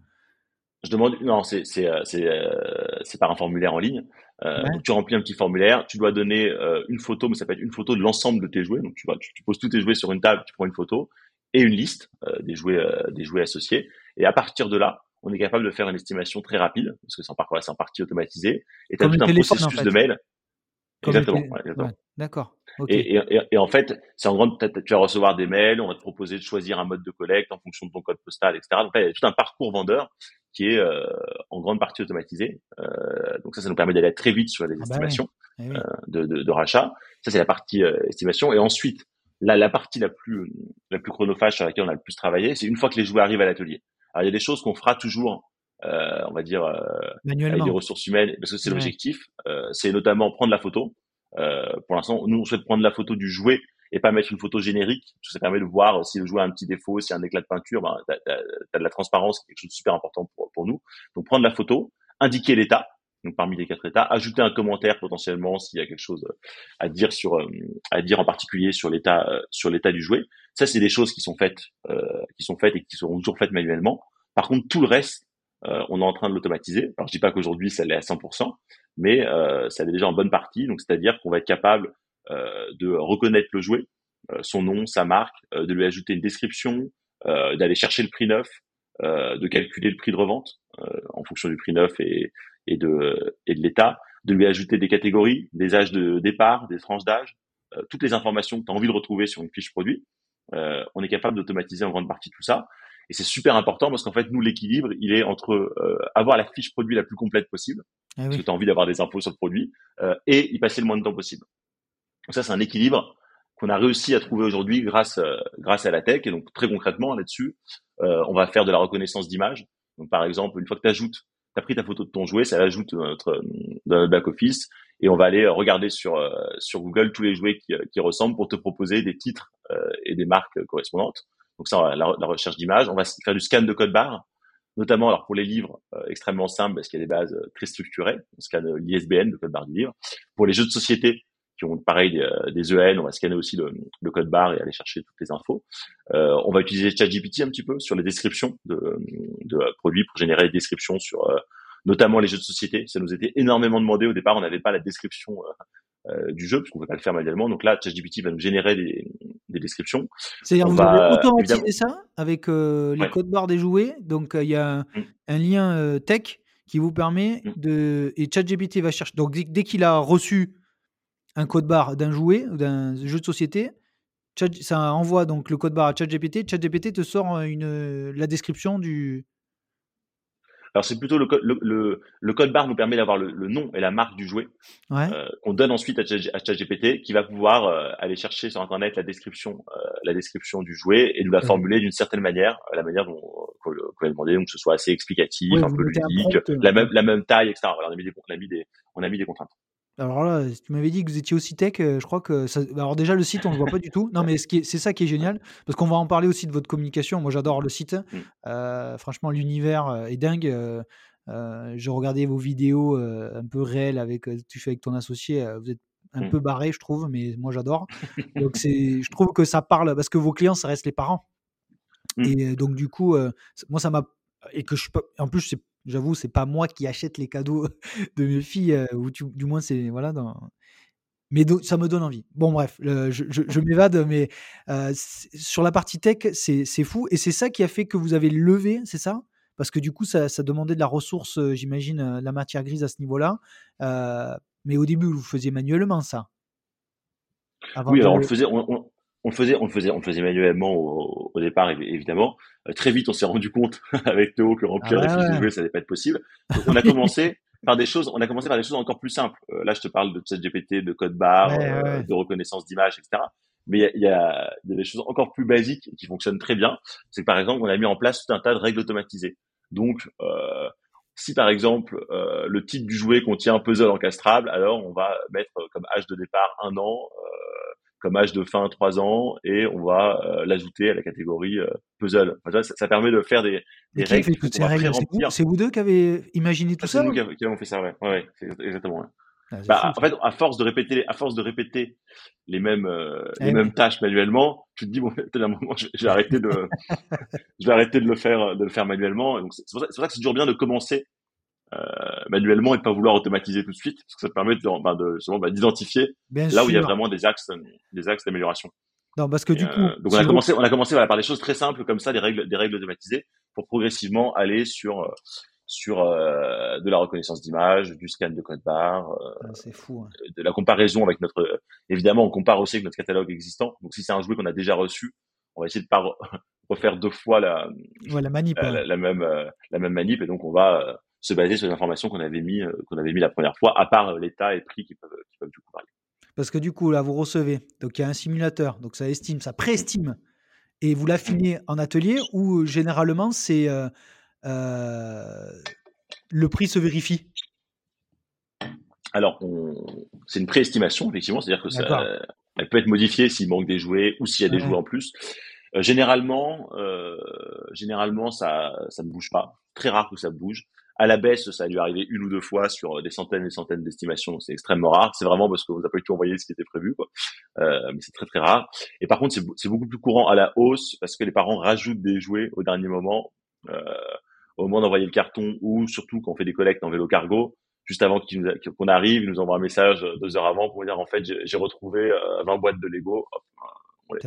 Je demande. Non, c'est c'est euh, c'est par un formulaire en ligne. donc tu remplis un petit formulaire. Tu dois donner une photo, mais ça peut être une photo de l'ensemble de tes jouets. Donc tu vois, tu, tu, poses tous tes jouets sur une table, tu prends une photo et une liste euh, des jouets euh, des jouets associés. Et à partir de là, on est capable de faire une estimation très rapide parce que c'est en, en partie automatisé. Et tu as tout un processus de mail. exactement. D'accord. Et, et, et, en fait, c'est en grande, tu vas recevoir des mails, on va te proposer de choisir un mode de collecte en fonction de ton code postal, etc. Donc il y a tout un parcours vendeur qui est euh, en grande partie automatisé. Euh, donc ça, ça nous permet d'aller très vite sur les ah bah estimations eh euh, de, de, de, rachat. Ça, c'est la partie estimation. Et ensuite, la, la partie la plus la plus chronophage sur laquelle on a le plus travaillé, c'est une fois que les jouets arrivent à l'atelier. Alors il y a des choses qu'on fera toujours, euh, on va dire, euh, avec des ressources humaines, parce que c'est l'objectif. Euh, c'est notamment prendre la photo. Euh, pour l'instant, nous on souhaite prendre la photo du jouet et pas mettre une photo générique. Parce que ça permet de voir si le jouet a un petit défaut, s'il y a un éclat de peinture, ben, tu as, de la transparence, quelque chose de super important pour, pour nous. Donc prendre la photo, indiquer l'état, donc parmi les quatre états, ajouter un commentaire potentiellement s'il y a quelque chose à dire sur euh, à dire en particulier sur l'état euh, sur l'état du jouet. Ça c'est des choses qui sont faites euh, qui sont faites et qui seront toujours faites manuellement. Par contre tout le reste on est en train de l'automatiser. Alors je dis pas qu'aujourd'hui ça l'est à 100%, mais ça l'est déjà en bonne partie. Donc c'est-à-dire qu'on va être capable de reconnaître le jouet, son nom, sa marque, de lui ajouter une description, d'aller chercher le prix neuf, de calculer le prix de revente en fonction du prix neuf et, et de, et de l'État, de lui ajouter des catégories, des âges de départ, des tranches d'âge, euh, toutes les informations que tu as envie de retrouver sur une fiche produit. Euh, on est capable d'automatiser en grande partie tout ça. Et c'est super important parce qu'en fait, nous, l'équilibre, il est entre euh, avoir la fiche produit la plus complète possible, ah parce que tu as envie d'avoir des infos sur le produit, et y passer le moins de temps possible. Donc ça, c'est un équilibre qu'on a réussi à trouver aujourd'hui grâce grâce à la tech. Et donc très concrètement là-dessus, on va faire de la reconnaissance d'image. Donc par exemple, une fois que tu ajoutes pris ta photo de ton jouet, ça l'ajoute dans notre, back office et on va aller regarder sur euh, sur Google tous les jouets qui, ressemblent pour te proposer des titres euh, et des marques correspondantes. Donc ça, la, la recherche d'images. On va faire du scan de code barre, notamment alors pour les livres euh, extrêmement simples parce qu'il y a des bases très structurées. On scanne l'ISBN, le code barre du livre. Pour les jeux de société, qui ont pareil des, EN. On va scanner aussi le, code barre et aller chercher toutes les infos. Euh, on va utiliser ChatGPT un petit peu sur les descriptions de, de produits pour générer des descriptions sur euh, notamment les jeux de société. Ça nous était énormément demandé au départ. On n'avait pas la description euh, du jeu parce qu'on ne pouvait pas le faire manuellement. Donc là, ChatGPT va nous générer des, descriptions. C'est-à-dire vous avez automatisé ça avec les codes barres des jouets. Donc il y a un, mm. lien tech qui vous permet mm. de et ChatGPT va chercher. Donc dès qu'il a reçu un code barre d'un jouet ou d'un jeu de société, ça envoie donc le code barre à ChatGPT. ChatGPT te sort une, la description du. Alors c'est plutôt le, le, le, code barre nous permet d'avoir le, nom et la marque du jouet euh, qu'on donne ensuite à, ChatGPT qui va pouvoir euh, aller chercher sur internet la description euh, la description du jouet et nous la formuler d'une certaine manière la manière dont qu'on va demander donc que ce soit assez explicatif un peu ludique la même la même taille etc. on a mis des on a mis des on a mis des contraintes. Alors là, tu m'avais dit que vous étiez aussi tech, je crois que ça... Bah, alors déjà le site on ne le voit pas du tout. Non mais c'est ça qui est génial parce qu'on va en parler aussi de votre communication. Moi j'adore le site. Mmh. franchement l'univers est dingue. je regardais vos vidéos un peu réelles avec tu fais avec ton associé. vous êtes un mmh. peu barré je trouve, mais moi j'adore. donc je trouve que ça parle parce que vos clients ça reste les parents. Mmh. Et donc du coup, moi ça m'a et que je suis pas. En plus c'est J'avoue, c'est pas moi qui achète les cadeaux de mes filles, euh, ou du moins c'est voilà dans mais ça me donne envie. Bon bref, je, m'évade, mais euh, sur la partie tech, c'est fou et c'est ça qui a fait que vous avez levé, c'est ça? Parce que du coup, ça, demandait de la ressource, euh, j'imagine, la matière grise à ce niveau-là. mais au début, vous faisiez manuellement ça. oui, alors on le faisait, on le faisait, on le faisait, on faisait manuellement au, départ, évidemment. Euh, très vite, on s'est rendu compte avec Théo que remplir ah les fiches de ça n'allait pas être possible. Donc, on a commencé par des choses, on a commencé par des choses encore plus simples. Euh, là, je te parle de ChatGPT, de code barre, euh, de reconnaissance d'image, etc. Mais il y a, des choses encore plus basiques qui fonctionnent très bien. C'est que par exemple, on a mis en place tout un tas de règles automatisées. Donc, si par exemple le titre du jouet contient un puzzle encastrable, alors on va mettre comme âge de départ un an, comme âge de fin 3 ans et on va euh, l'ajouter à la catégorie euh, puzzle. ça, permet de faire des, des règles. C'est vous, deux qui avez imaginé tout ça C'est nous qui avons fait ça, ouais. ouais, exactement. Ah, bah, en fait, à force de répéter, à force de répéter les mêmes euh, eh les mêmes tâches manuellement, tu te dis bon, à un moment, je, vais arrêter de je vais arrêter de le faire de le faire manuellement. Donc c'est pour, ça que c'est toujours bien de commencer manuellement et pas vouloir automatiser tout de suite, parce que ça permet de, ben, de ben, d'identifier là où il y a vraiment des axes, des axes d'amélioration. Non, parce que du coup, euh, donc on a commencé, on a commencé par des choses très simples comme ça, des règles, des règles automatisées, pour progressivement aller sur euh, sur euh, de la reconnaissance d'image, du scan de code barre, ah, c'est fou, hein. de la comparaison avec notre. Évidemment, on compare aussi avec notre catalogue existant. Donc si c'est un jouet qu'on a déjà reçu, on va essayer de pas refaire deux fois la, la, manip, la, hein. la, même la même manip, et donc on va se baser sur les informations qu'on avait mis euh, qu'on avait mis la première fois, à part euh, l'état et prix qui peuvent, qui peuvent du coup varier. Parce que du coup, là, vous recevez, donc il y a un simulateur, donc ça estime, ça préestime, et vous l'affinez en atelier ou généralement c'est euh, le prix se vérifie? Alors, c'est une préestimation, effectivement, c'est-à-dire que ça, Elle peut être modifiée s'il manque des jouets ou s'il y a des jouets en plus. Euh, généralement, euh, généralement, ça, ça ne bouge pas. Très rare que ça bouge. À la baisse, ça a dû arriver une ou deux fois sur des centaines et des centaines d'estimations. C'est extrêmement rare. C'est vraiment parce vous n'avez pas eu tout envoyé ce qui était prévu, quoi. Euh, mais c'est très très rare. Et par contre, c'est beaucoup plus courant à la hausse parce que les parents rajoutent des jouets au dernier moment, euh, au moment d'envoyer le carton ou surtout quand on fait des collectes en vélo cargo. Juste avant qu'on arrive, ils nous envoient un message deux heures avant pour dire en fait j'ai retrouvé 20 euh, boîtes de Lego. On, les,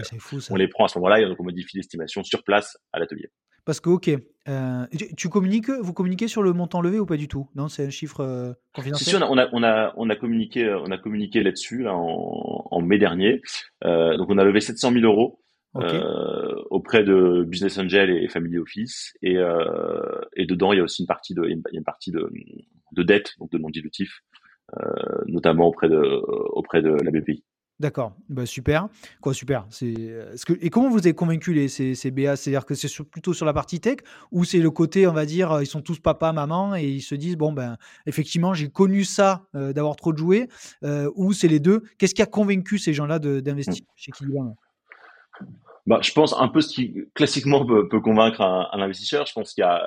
on les prend à ce moment-là et donc on modifie l'estimation sur place à l'atelier. Parce que, ok, euh, tu communiques, vous communiquez sur le montant levé ou pas du tout? Non, c'est un chiffre euh, confidentiel. Si, on a, on a, on a, communiqué, euh, on a communiqué là-dessus là, en, en, mai dernier. Euh, donc, on a levé 700 000 euros auprès de Business Angel et Family Office, et, et dedans, il y a aussi une partie de, une partie de, de dette, donc de non dilutif, notamment auprès de, auprès de la BPI. D'accord, bah super. Quoi, super. C'est euh, ce que et comment vous avez convaincu les ces, ces BA C'est-à-dire que c'est plutôt sur la partie tech ou c'est le côté, on va dire, euh, ils sont tous papa, maman et ils se disent bon ben effectivement j'ai connu ça euh, d'avoir trop de jouets ou c'est les deux. Qu'est-ce qui a convaincu ces gens-là d'investir mmh. chez Kilian bah, je pense un peu ce qui classiquement peut, peut convaincre un, un, investisseur. Je pense qu'il y a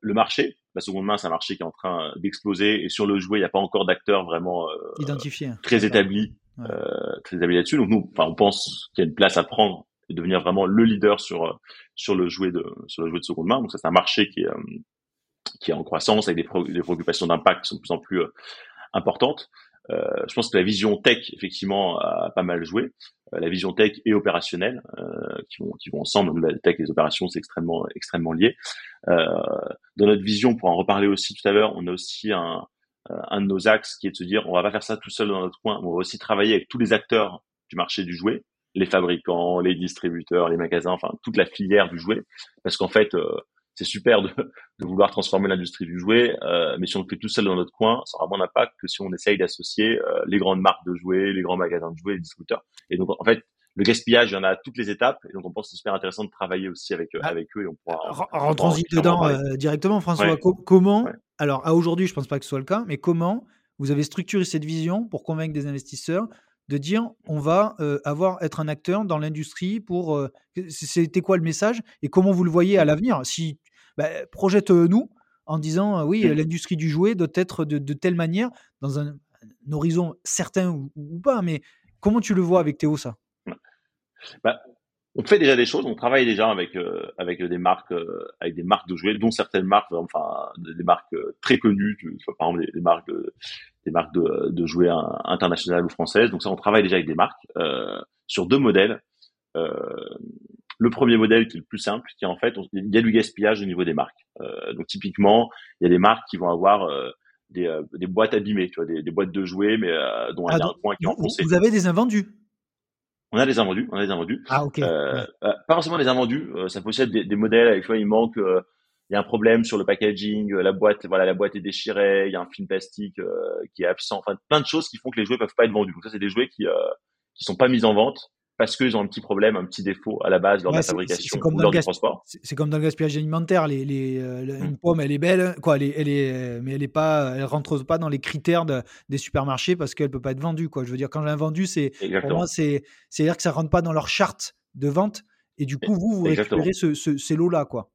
le marché. La seconde main, c'est un marché qui est en train d'exploser et sur le jouet, il n'y a pas encore d'acteurs vraiment identifiés, très établis euh, très là-dessus. Donc nous, enfin, on pense qu'il y a une place à prendre et devenir vraiment le leader sur euh, sur le jouet de sur le jouet de seconde main. Donc ça, c'est un marché qui est euh, qui est en croissance avec des, préoccupations d'impact qui sont de plus en plus importantes. Euh, je pense que la vision tech, effectivement, a pas mal joué. la vision tech et opérationnelle, euh, qui, vont, qui vont ensemble. La tech et les opérations, c'est extrêmement, extrêmement lié. dans notre vision, pour en reparler aussi tout à l'heure, on a aussi un, euh, un de nos axes qui est de se dire on va pas faire ça tout seul dans notre coin, on va aussi travailler avec tous les acteurs du marché du jouet, les fabricants, les distributeurs, les magasins, enfin toute la filière du jouet, parce qu'en fait euh, c'est super de, de, vouloir transformer l'industrie du jouet, euh, mais si on le fait tout seul dans notre coin, ça aura moins d'impact que si on essaye d'associer les grandes marques de jouets, les grands magasins de jouets, les distributeurs. Et donc en fait le gaspillage, il y en a à toutes les étapes, et donc on pense que c'est super intéressant de travailler aussi avec, ah. avec eux. Et on pourra, Rentrons-y dedans directement, François. comment alors, à aujourd'hui, je ne pense pas que ce soit le cas, mais comment vous avez structuré cette vision pour convaincre des investisseurs de dire on va euh, avoir être un acteur dans l'industrie pour euh, c'était quoi le message et comment vous le voyez à l'avenir? Si bah, projette-nous en disant oui mmh. l'industrie du jouet doit être de, telle manière dans un, horizon certain ou, pas mais comment tu le vois avec Théo ça? Bah, on fait déjà des choses, on travaille déjà avec euh, avec des marques euh, avec des marques de jouets, dont certaines marques, enfin des marques euh, très connues, par exemple des, marques de, des marques de, de jouets internationales ou françaises. Donc ça, on travaille déjà avec des marques sur deux modèles. le premier modèle qui est le plus simple, qui est en fait, il y a du gaspillage au niveau des marques. donc typiquement, il y a des marques qui vont avoir des, des boîtes abîmées, tu vois, des, des boîtes de jouets, mais dont il y a un coin qui est enfoncé. Vous avez des invendus on a des invendus, on a des invendus. Ah ok. Euh, euh, pas forcément des invendus, euh, ça possède des, des modèles avec il manque, il y a un problème sur le packaging, la boîte, voilà, la boîte est déchirée, il y a un film plastique qui est absent, enfin plein de choses qui font que les jouets peuvent pas être vendus. Donc ça c'est des jouets qui qui sont pas mis en vente parce qu'ils ont un petit problème, un petit défaut à la base lors de la fabrication ou lors du transport. C'est comme dans le gaspillage alimentaire. Les, les, euh, Une mmh. pomme, elle est belle, quoi, elle est, elle est, mais elle est pas, elle rentre pas dans les critères de, des supermarchés parce qu'elle peut pas être vendue. Quoi. Je veux dire, quand j'ai vendu, c'est pour moi, c'est à dire que ça rentre pas dans leur charte de vente. Et du coup, vous, vous récupérez ce, ces lots-là, quoi.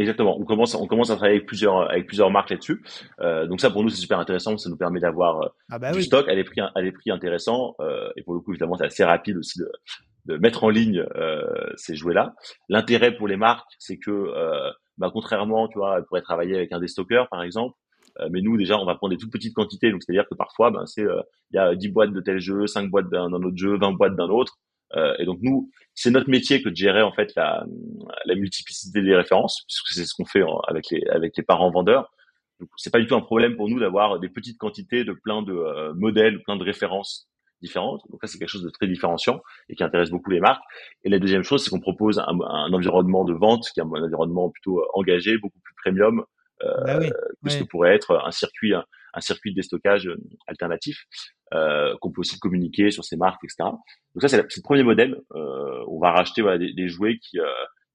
Exactement. On commence, on commence à travailler avec plusieurs, avec plusieurs marques là-dessus. Euh, donc ça, pour nous, c'est super intéressant. Ça nous permet d'avoir euh, ah bah du stock à des prix, à des prix intéressants. Euh, et pour le coup, évidemment, c'est assez rapide aussi de, de mettre en ligne euh, ces jouets-là. L'intérêt pour les marques, c'est que, bah, contrairement, tu vois, elles pourraient travailler avec un déstockeur, par exemple. Mais nous, déjà, on va prendre des toutes petites quantités. Donc, c'est-à-dire que parfois, ben, c'est, il y a 10 boîtes de tel jeu, 5 boîtes d'un autre jeu, 20 boîtes d'un autre. Euh, et donc nous, c'est notre métier que de gérer en fait la, la multiplicité des références, puisque c'est ce qu'on fait avec les avec les parents vendeurs. Donc c'est pas du tout un problème pour nous d'avoir des petites quantités de plein de euh, modèles, plein de références différentes. Donc ça c'est quelque chose de très différenciant et qui intéresse beaucoup les marques. Et la deuxième chose, c'est qu'on propose un, un, environnement de vente qui est un, environnement plutôt engagé, beaucoup plus premium, euh, bah que ce que pourrait être un circuit un, circuit de déstockage alternatif euh, qu'on peut aussi communiquer sur ces marques, etc. Donc ça, c'est le premier modèle. Euh, on va racheter voilà, des, des jouets qui, euh,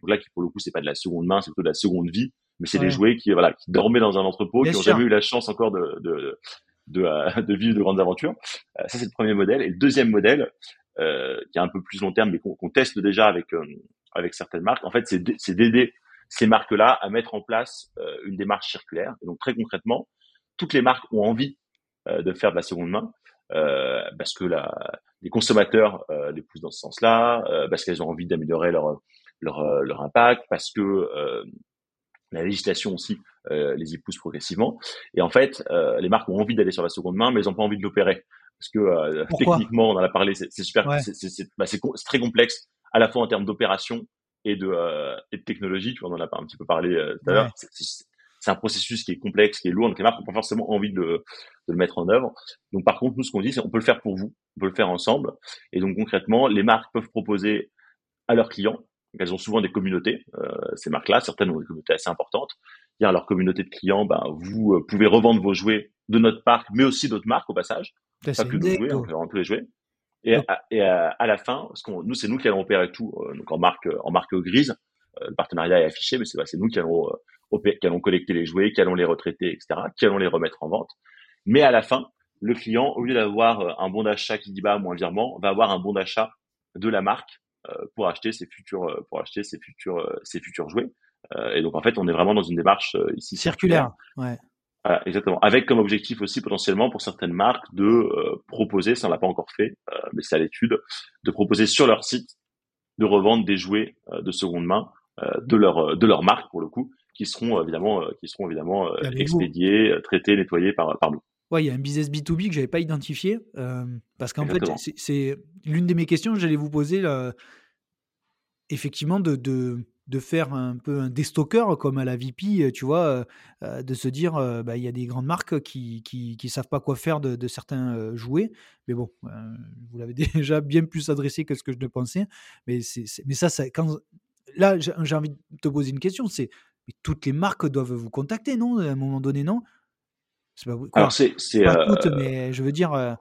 donc là, qui pour le coup, c'est pas de la seconde main, c'est plutôt de la seconde vie, mais c'est des jouets qui, voilà, qui dormaient dans un entrepôt, qui n'ont jamais eu la chance encore de, de, de, de, vivre de grandes aventures. Euh, ça, c'est le premier modèle. Et le deuxième modèle, qui est un peu plus long terme, mais qu'on teste déjà avec avec certaines marques. En fait, c'est d'aider ces marques-là à mettre en place une démarche circulaire. Et donc très concrètement, toutes les marques ont envie de faire de la seconde main. Euh, parce que la, les consommateurs euh, les poussent dans ce sens-là, euh, parce qu'elles ont envie d'améliorer leur, leur, leur impact, parce que la législation aussi les y pousse progressivement. Et en fait, les marques ont envie d'aller sur la seconde main, mais elles n'ont pas envie de l'opérer. Parce que techniquement, on en a parlé, c'est super, bah, c'est très complexe, à la fois en termes d'opération et de, et de technologie. Tu vois, on en a un petit peu parlé tout à l'heure c'est un processus qui est complexe, qui est lourd, donc les marques n'ont pas forcément envie de, de, le mettre en œuvre. Donc par contre, nous, ce qu'on dit, c'est on peut le faire pour vous, on peut le faire ensemble. Et donc concrètement, les marques peuvent proposer à leurs clients, elles ont souvent des communautés, euh, ces marques-là, certaines ont des communautés assez importantes. Dire à leur communauté de clients, ben, vous euh, pouvez revendre vos jouets de notre parc, mais aussi d'autres marques au passage, pas que nos jouets, on peut tous les jouets. Et, à, et à, la fin, parce qu'on, nous, c'est nous qui allons opérer tout, euh, donc en marque, en marque grise. le partenariat est affiché, mais c'est, c'est nous qui allons qui allons collecter les jouets, qui allons les retraiter, etc., qui allons les remettre en vente. Mais à la fin, le client, au lieu d'avoir euh, un bon d'achat qui dit bah un virement, va avoir un bon d'achat de la marque euh, pour acheter ses futurs, euh, pour acheter ses futurs, ses futurs jouets. et donc en fait, on est vraiment dans une démarche ici circulaire. Ouais. exactement. Avec comme objectif aussi potentiellement pour certaines marques de proposer, ça on l'a pas encore fait, mais c'est à l'étude, de proposer sur leur site de revendre des jouets de seconde main de leur de leur marque pour le coup qui seront évidemment, euh, qui seront évidemment euh, expédiés, euh, traités, nettoyés par, par nous. Ouais, il y a un business B2B que j'avais pas identifié parce qu'en fait, c'est l'une de mes questions. J'allais vous poser effectivement de, de, de, faire un peu un déstocker comme à la VP, tu vois, de se dire bah, il y a des grandes marques qui, qui, qui savent pas quoi faire de, de certains jouets, mais bon, vous l'avez déjà bien plus adressé que ce que je ne pensais, mais c'est mais ça, ça quand là j'ai envie de te poser une question, c'est mais toutes les marques doivent vous contacter, non À un moment donné, non? C'est pas, Alors c'est, pas toutes, euh, mais je veux dire. Euh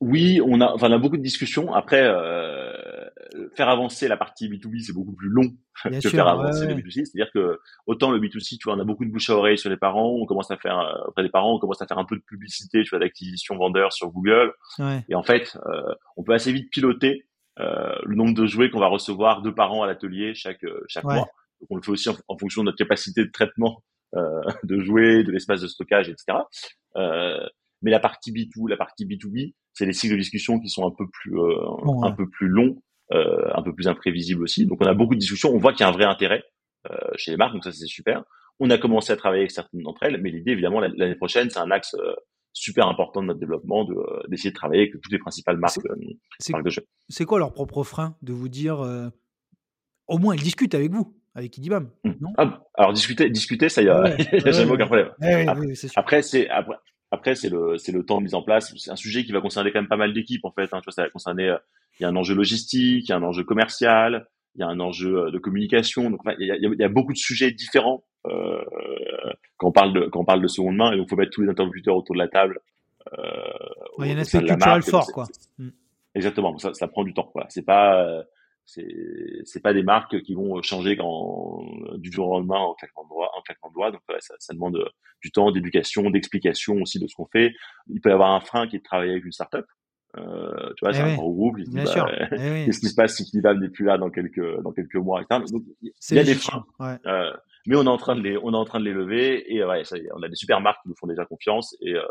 oui, on a, enfin, on a beaucoup de discussions. Après, euh, faire avancer la partie B2B, c'est beaucoup plus long que faire avancer le B2C. C'est-à-dire que autant le B2C, tu vois, on a beaucoup de bouche à oreille sur les parents. On commence à faire auprès des parents, on commence à faire un peu de publicité, tu vois, d'acquisition vendeur sur Google. Et en fait, on peut assez vite piloter le nombre de jouets qu'on va recevoir de parents à l'atelier chaque chaque mois. Donc on le fait aussi en, fonction de notre capacité de traitement euh, de jouets, de l'espace de stockage, etc. Euh, mais la partie B2, la partie B2B, c'est les cycles de discussion qui sont un peu plus euh, un peu plus longs, un peu plus imprévisibles aussi. Donc on a beaucoup de discussions, on voit qu'il y a un vrai intérêt chez les marques, donc ça c'est super. On a commencé à travailler avec certaines d'entre elles, mais l'idée évidemment l'année prochaine, c'est un axe super important de notre développement de d'essayer de travailler avec toutes les principales marques, marques de jeux. C'est quoi leur propre frein de vous dire au moins elles discutent avec vous? Avec Idibam. Mmh. Non? Ah, alors discuter, discuter, ça y a, jamais aucun problème. après, c'est après, après c'est le c'est le temps de mise en place. C'est un sujet qui va concerner quand même pas mal d'équipes en fait. Hein. Tu vois, ça va concerner. Euh, il y a un enjeu logistique, il y a un enjeu commercial, il y a un enjeu euh, de communication. Donc il y a, y a beaucoup de sujets différents euh, quand on parle de quand on parle de seconde main. Et donc faut mettre tous les interlocuteurs autour de la table. Euh, il y a un aspect culturel fort, quoi. Mmh. Exactement. Ça, ça prend du temps. Voilà. C'est pas c'est c'est pas des marques qui vont changer quand, du jour au lendemain en claquement de doigts en claquement de doigts. Donc ça, ça, demande du temps d'éducation d'explication aussi de ce qu'on fait. Il peut y avoir un frein qui est de travailler avec une startup. Euh, tu vois, c'est eh un gros groupe. Bah, eh qu'est-ce qui se passe si Kilival n'est plus là dans quelques dans quelques mois Donc, il y a des freins. Euh, mais on est en train de les on est en train de les lever et ouais, ça, on a des super marques qui nous font déjà confiance et euh,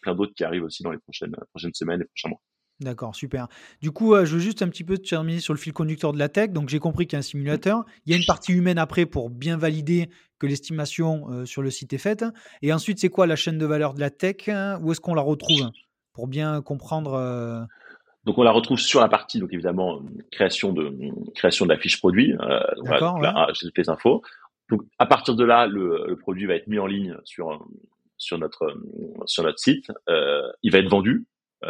plein d'autres qui arrivent aussi dans les prochaines prochaines semaines et prochains mois. D'accord, super. Du coup, euh, je veux juste un petit peu terminer sur le fil conducteur de la tech. Donc, j'ai compris qu'il y a un simulateur. Il y a une partie humaine après pour bien valider que l'estimation euh, sur le site est faite. Et ensuite, c'est quoi la chaîne de valeur de la tech Où est-ce qu'on la retrouve? Pour bien comprendre euh? Donc, on la retrouve sur la partie, donc évidemment, création de création de la fiche produit. D'accord. Voilà, j'ai les infos. Donc, à partir de là, le, le, produit va être mis en ligne sur sur notre sur notre site. il va être vendu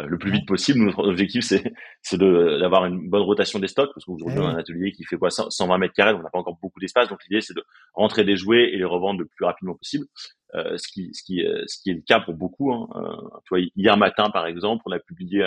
le plus vite possible. Notre objectif, c'est d'avoir une bonne rotation des stocks parce qu'aujourd'hui, on a un atelier qui fait quoi 120 mètres carrés, on n'a pas encore beaucoup d'espace. Donc l'idée, c'est de rentrer des jouets et les revendre le plus rapidement possible. Euh, ce qui ce qui euh, ce qui est le cas pour beaucoup. Hein. Euh, tu vois, hier matin, par exemple, on a publié,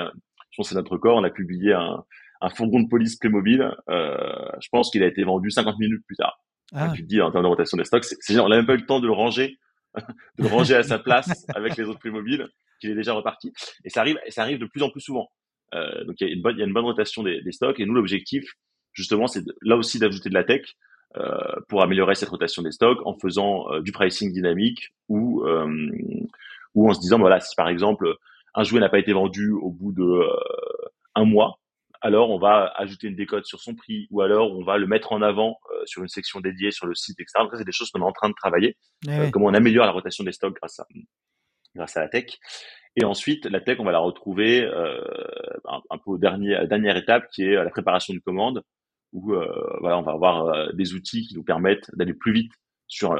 je pense c'est notre corps, on a publié un, un fourgon de police Playmobil. Euh, je pense qu'il a été vendu 50 minutes plus tard. Ah. Tu te dis en termes de rotation des stocks, c'est on n'a même pas eu le temps de le ranger de le ranger à sa place avec les autres Playmobil qu'il est déjà reparti. Et ça arrive, ça arrive de plus en plus souvent. donc il y, a une bonne, il y a une bonne rotation des, des stocks. Et nous, l'objectif, justement, c'est là aussi d'ajouter de la tech pour améliorer cette rotation des stocks en faisant du pricing dynamique ou ou en se disant, voilà, si par exemple un jouet n'a pas été vendu au bout de un mois, alors on va ajouter une décote sur son prix, ou alors on va le mettre en avant euh, sur une section dédiée sur le site, etc. Donc ça, c'est des choses qu'on est en train de travailler. Eh euh, comment on améliore la rotation des stocks grâce à, grâce à la tech. Et ensuite, la tech, on va la retrouver euh, un, peu au dernier, à la dernière étape, qui est la préparation du commande, où voilà, on va avoir des outils qui nous permettent d'aller plus vite sur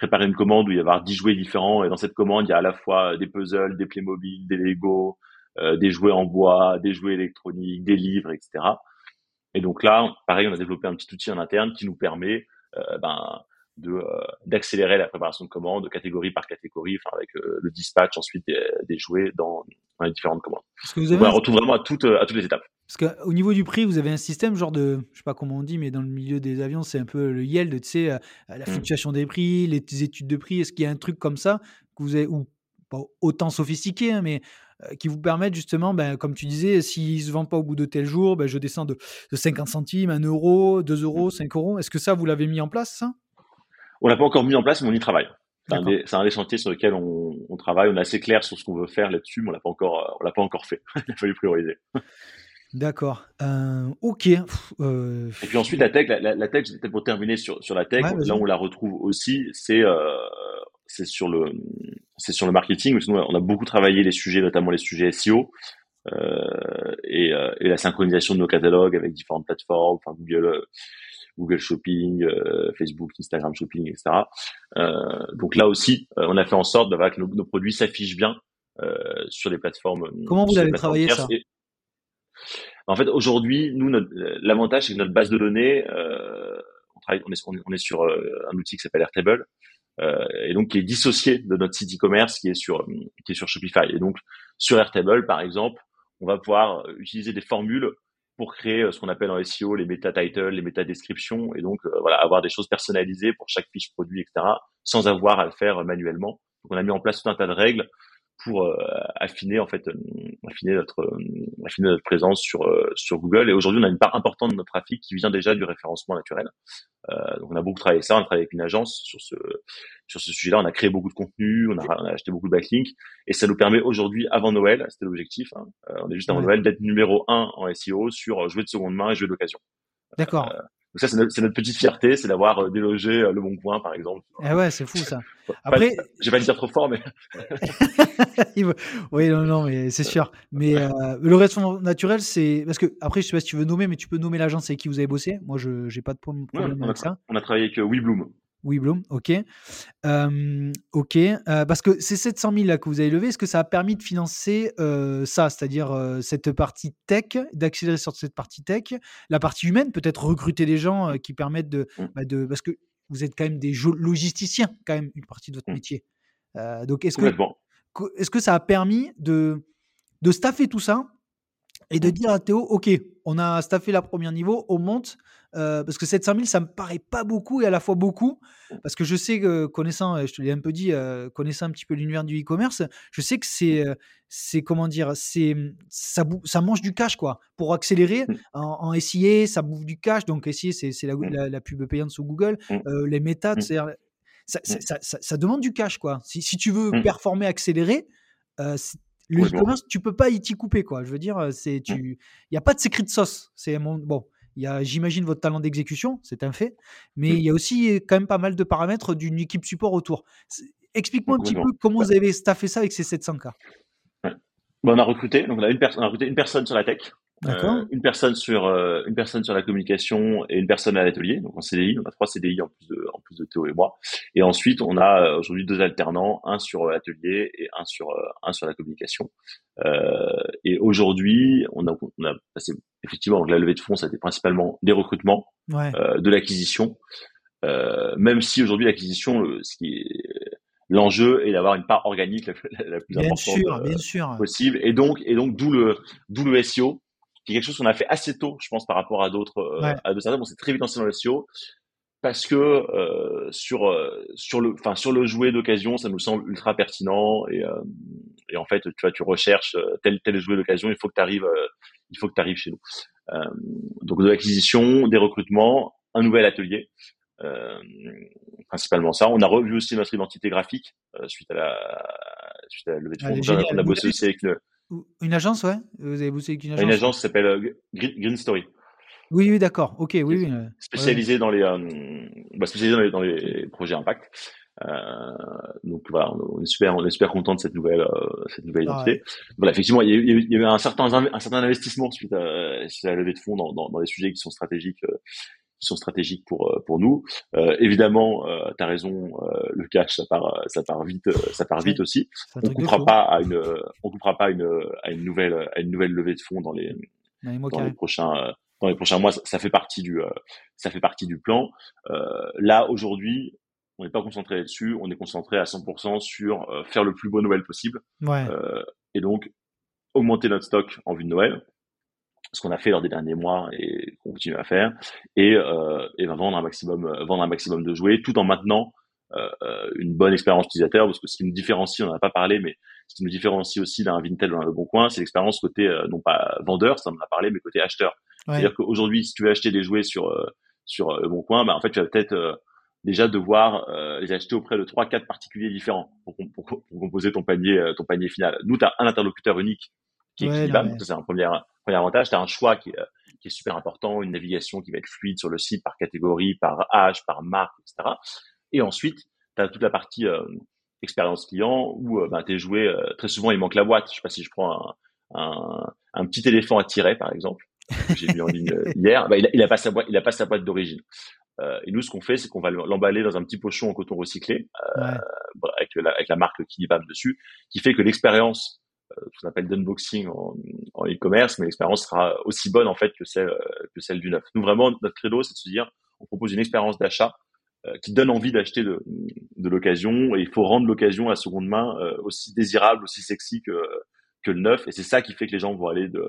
préparer une commande où il y avoir 10 jouets différents. Et dans cette commande, il y a à la fois des puzzles, des Playmobil, des Lego, euh, des jouets en bois, des jouets électroniques, des livres, etc. Et donc là, pareil, on a développé un petit outil en interne qui nous permet euh, ben, de euh, d'accélérer la préparation de commandes catégorie par catégorie, enfin avec le dispatch ensuite des, jouets dans, les différentes commandes. Que vous avez vraiment à toutes à toutes les étapes. Parce qu'au niveau du prix, vous avez un système genre de, je sais pas comment on dit, mais dans le milieu des avions, c'est un peu le yield, tu sais, la mmh. fluctuation des prix, les études de prix. Est-ce qu'il y a un truc comme ça que vous avez, ou pas autant sophistiqué, hein, mais euh, qui vous permettent justement, ben, comme tu disais, s'ils ne se vendent pas au bout de tel jour, ben, je descends de, 50 centimes, 1 euro, 2 euros, 5 mmh. euros. Est-ce que ça, vous l'avez mis en place, ça? On l'a pas encore mis en place, mais on y travaille. C'est un, des chantiers sur lesquels on, travaille. On est assez clair sur ce qu'on veut faire là-dessus, mais on l'a pas encore, on l'a pas encore fait. Il a fallu prioriser. D'accord. Euh, ok. Euh, Et puis ensuite, la tech, la, tech, peut-être pour terminer sur, sur la tech, là où on la retrouve aussi, c'est c'est sur le c'est sur le marketing. on a beaucoup travaillé les sujets, notamment les sujets SEO euh, et, euh, et, la synchronisation de nos catalogues avec différentes plateformes, enfin Google euh, Google Shopping, euh, Facebook, Instagram Shopping, etc. donc là aussi, on a fait en sorte d'avoir que nos, produits s'affichent bien sur les plateformes. Comment vous avez travaillé ça En fait, aujourd'hui, nous, l'avantage c'est que notre base de données, on, travaille, on, est, on est sur un outil qui s'appelle Airtable, euh, et donc qui est dissocié de notre site e-commerce qui est sur qui est sur Shopify. Et donc sur Airtable par exemple, on va pouvoir utiliser des formules pour créer euh, ce qu'on appelle en SEO les meta titles, les méta descriptions, et donc euh, avoir des choses personnalisées pour chaque fiche produit, etc. Sans avoir à le faire manuellement. Donc on a mis en place tout un tas de règles pour euh, affiner en fait euh, affiner notre euh, affiner notre présence sur sur Google. Et aujourd'hui on a une part importante de notre trafic qui vient déjà du référencement naturel. Donc on a beaucoup travaillé ça on a travaillé avec une agence sur ce sur ce sujet-là. On a créé beaucoup de contenu on a, on a acheté beaucoup de backlinks. Et ça nous permet aujourd'hui avant Noël c'était l'objectif hein, on est juste avant Noël d'être numéro un en SEO sur jouer de seconde main et jouer d'occasion D'accord. Donc ça, c'est notre, petite fierté, c'est d'avoir euh, délogé euh, le Bon Coin, par exemple. Ah ouais, c'est fou ça. Après, j'ai pas le dire trop fort, mais. oui, non, non, mais c'est sûr. Mais euh, le référencement naturel, c'est parce que après, je sais pas si tu veux nommer, mais tu peux nommer l'agence avec qui vous avez bossé. Moi, je j'ai pas de problème avec ça. On a travaillé avec WeBloom. Oui, Bloom, ok. ok, parce que ces 700 000 là que vous avez levé, est-ce que ça a permis de financer ça, c'est-à-dire cette partie tech, d'accélérer sur cette partie tech, la partie humaine, peut-être recruter des gens qui permettent de, mmh. bah, de, parce que vous êtes quand même des logisticiens, quand même une partie de votre mmh. métier. donc est-ce que, est-ce que ça a permis de, de staffer tout ça et de mmh. dire à Théo, ok, on a staffé la première niveau, on monte, euh, parce que 700 000, ça me paraît pas beaucoup et à la fois beaucoup, parce que je sais que connaissant, je te l'ai un peu dit, euh, connaissant un petit peu l'univers du e-commerce, je sais que c'est, euh, c'est comment dire, c'est ça, ça mange du cash quoi. Pour accélérer mmh. en, en SIA, ça bouffe du cash, donc SIA c'est, c'est mmh. la, la, pub payante sur Google, les méthodes, c'est ça, ça, ça, demande du cash quoi. Si, si tu veux performer, accélérer, le e-commerce, tu peux pas y t'y couper quoi. Je veux dire, c'est tu, il y a pas de secret de sauce. C'est mon bon. Il y a, j'imagine, votre talent d'exécution, c'est un fait, mais il y a aussi quand même pas mal de paramètres d'une équipe support autour. Explique-moi un petit peu comment vous avez staffé ça avec ces 700 cas. on a recruté, donc on a, une personne, on a recruté une personne sur la tech, euh, une personne sur euh, une personne sur la communication et une personne à l'atelier, donc en CDI. On a trois CDI en plus de en plus de Théo et moi. Et ensuite, on a euh, aujourd'hui deux alternants, un sur l'atelier et un sur un sur la communication. et aujourd'hui, on a on a passé effectivement donc la levée de fonds, ça a été principalement des recrutements, de l'acquisition. même si aujourd'hui l'acquisition, ce qui est l'enjeu est d'avoir une part organique la, plus importante bien sûr. possible. Et donc, et donc, d'où le, d'où le SEO, qui est quelque chose qu'on a fait assez tôt, je pense, par rapport à d'autres, euh, à d'autres startups. On s'est très vite lancé dans le SEO parce que euh, sur euh, sur le enfin sur le jouet d'occasion ça nous semble ultra pertinent et et en fait, tu vois, tu recherches tel tel jouet d'occasion, il faut que tu arrives, il faut que tu arrives chez nous. donc de l'acquisition, des recrutements, un nouvel atelier. principalement ça. On a revu aussi notre identité graphique suite à la suite à la levée de ah, fonds. on a bossé aussi avec le, une agence, ouais? Vous avez bossé avec une agence Une agence? qui s'appelle euh, Green, Story. Oui, oui, d'accord. Ok, oui, oui. Spécialisée dans les, euh, bah, spécialisée dans les, projets impact. Euh, donc voilà, on est super, on est super content de cette nouvelle, euh, cette nouvelle ah, identité. Voilà, effectivement, il y, a eu, il y a eu un certain, un certain investissement suite à, suite à la levée de fonds dans, dans, dans, des sujets qui sont stratégiques qui sont stratégiques pour euh, pour nous. Euh, évidemment, euh, tu as raison, euh, le cash ça part ça part vite ça part vite aussi. On coupera pas à une on coupera pas une à une nouvelle à une nouvelle levée de fonds dans les dans les, prochains dans les prochains mois. Ça, fait partie du ça fait partie du plan. là aujourd'hui, on n'est pas concentré là-dessus, on est concentré à 100% sur faire le plus beau Noël possible. Ouais. et donc augmenter notre stock en vue de Noël ce qu'on a fait lors des derniers mois et qu'on continue à faire, et, euh, et ben vendre un maximum, euh, vendre un maximum de jouets, tout en maintenant euh, une bonne expérience utilisateur, parce que ce qui nous différencie, on n'en a pas parlé, mais ce qui nous différencie aussi d'un Vinted ou d'un Le Bon Coin, c'est l'expérience côté euh, non pas vendeur, ça on en a parlé, mais côté acheteur. C'est-à-dire qu'aujourd'hui, si tu veux acheter des jouets sur sur Le Bon Coin, bah en fait, tu vas peut-être déjà devoir les acheter auprès de trois, quatre particuliers différents pour, pour, pour, composer ton panier, ton panier final. Nous, tu as un interlocuteur unique qui est ouais, c'est un premier, premier avantage, tu as un choix qui est, euh, qui est super important, une navigation qui va être fluide sur le site par catégorie, par âge, par marque, etc. Et ensuite, tu as toute la partie euh, expérience client où euh, ben, tes jouets, euh, très souvent, il manque la boîte. Je sais pas si je prends un, un, un petit éléphant à tirer, par exemple, que j'ai vu en ligne hier, ben, il, a, il, a, pas sa boîte, il a pas sa boîte d'origine. Et nous, ce qu'on fait, c'est qu'on va l'emballer dans un petit pochon en coton recyclé ouais. avec, la, avec la marque Kidibam dessus, qui fait que l'expérience ce qu'on appelle d'unboxing en, en e-commerce, mais l'expérience sera aussi bonne en fait que celle que celle du neuf. Nous vraiment notre credo c'est de se dire on propose une expérience d'achat euh, qui donne envie d'acheter de, de l'occasion et il faut rendre l'occasion à seconde main euh, aussi désirable, aussi sexy que que le neuf et c'est ça qui fait que les gens vont aller de,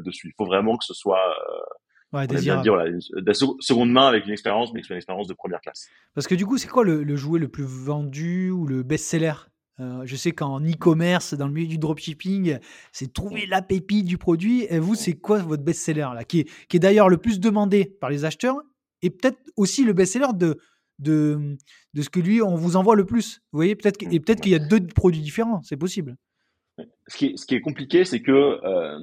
dessus. Il faut vraiment que ce soit Ouais, désirable. Dire, voilà, de seconde main avec une expérience, mais une expérience de première classe. Parce que du coup, c'est quoi le, le jouet le plus vendu ou le best-seller? Euh, je sais qu'en e-commerce, dans le milieu du dropshipping, c'est trouver la pépite du produit. Et vous, c'est quoi votre best-seller là, qui est, qui est d'ailleurs le plus demandé par les acheteurs et peut-être aussi le best-seller de, de, de ce que lui, on vous envoie le plus. Vous voyez, peut-être et peut-être qu'il y a deux produits différents, c'est possible. Ce qui est, ce qui est compliqué, c'est que euh,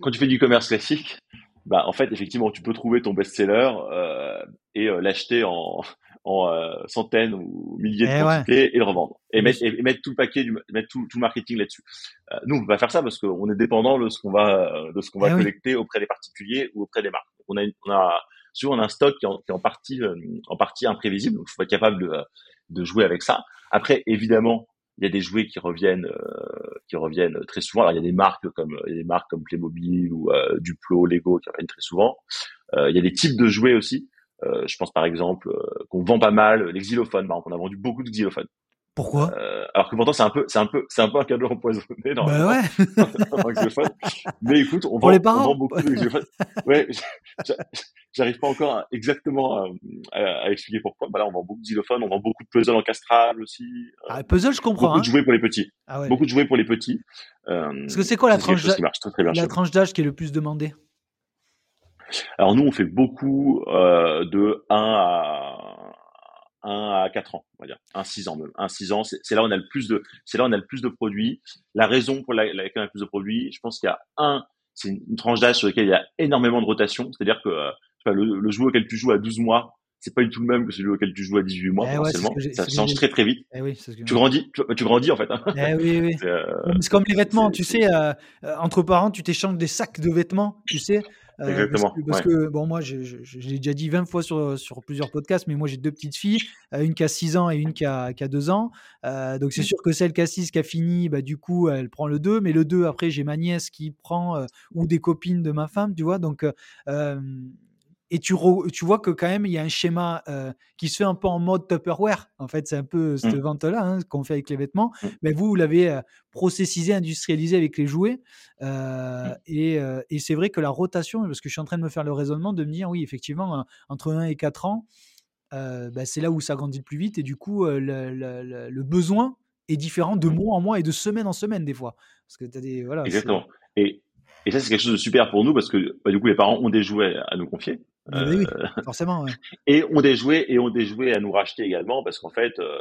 quand tu fais du commerce classique, bah, en fait, effectivement, tu peux trouver ton best-seller euh, et l'acheter en, en euh, centaines ou milliers de eh quantités et le revendre et mettre, et mettre tout le paquet du, mettre tout, tout le marketing là-dessus. Euh, nous, on va faire ça parce qu'on est dépendant de ce qu'on va de ce qu'on va eh collecter auprès des particuliers ou auprès des marques. On a on a souvent on a un stock qui est en, qui est en partie euh, en partie imprévisible, donc il faut être capable de de jouer avec ça. Après, évidemment, il y a des jouets qui reviennent euh, qui reviennent très souvent. Alors il y a des marques comme il y a des marques comme Playmobil ou euh, Duplo, Lego qui reviennent très souvent. il y a des types de jouets aussi. Euh, je pense par exemple euh, qu'on vend pas mal les xylophones. Par exemple, on a vendu beaucoup de xylophones. Pourquoi? Euh, Alors que pourtant c'est un peu, c'est un peu, c'est un peu un cadeau empoisonné. Dans bah ouais. Mais écoute, on, vend, on vend, beaucoup de xylophones. Ouais, j'arrive pas encore à, exactement à, à, expliquer pourquoi. Bah là, on vend beaucoup de xylophones, on vend beaucoup de puzzles encastrables aussi. Ah, puzzle, je comprends. Beaucoup hein. de jouets pour les petits. Ah ouais. Beaucoup de jouets pour les petits. Euh, Parce que c'est quoi la tranche d'âge La tranche d'âge qui est le plus demandée? Alors nous, on fait beaucoup euh, de 1 à 1 à 4 ans, on va dire, 1 6 ans même. 1 6 ans, c'est là où on a le plus de c'est là où on a le plus de produits. La raison pour laquelle on a le plus de produits, je pense qu'il y a un c'est une, tranche d'âge sur laquelle il y a énormément de rotation, c'est-à-dire que euh, le, le joueur auquel tu joues à 12 mois, c'est pas du tout le même que celui auquel tu joues à 18 mois, eh ça change très très vite. Eh oui, tu grandis, tu, grandis en fait. Hein. Eh oui, oui. Euh, c'est comme les vêtements, tu sais, euh, entre parents, tu t'échanges des sacs de vêtements, tu sais. Euh, Exactement. Parce, que, bon, moi, je, l'ai déjà dit 20 fois sur, sur plusieurs podcasts, mais moi, j'ai deux petites filles, euh, une qui a 6 ans et une qui a, qui a 2 ans. Euh, donc, c'est mmh. sûr que celle qui a 6, qui a fini, bah, du coup, elle prend le 2. Mais le 2, après, j'ai ma nièce qui prend, ou des copines de ma femme, tu vois. Donc, et tu, tu vois que quand même, il y a un schéma euh, qui se fait un peu en mode Tupperware. En fait, c'est un peu cette mmh. vente-là hein, qu'on fait avec les vêtements. Mmh. Mais vous, vous l'avez euh, processisé, industrialisé avec les jouets. Euh, mmh. et, et c'est vrai que la rotation, parce que je suis en train de me faire le raisonnement de me dire, oui, effectivement, entre 1 et 4 ans, bah, c'est là où ça grandit le plus vite. Et du coup, le, le, le besoin est différent de mois en mois et de semaine en semaine des fois. Parce que as des voilà. Exactement. Et, et ça c'est quelque chose de super pour nous parce que bah, du coup les parents ont des jouets à nous confier. Oui, euh, forcément. Ouais. Et ont des jouets et ont des jouets à nous racheter également parce qu'en fait euh,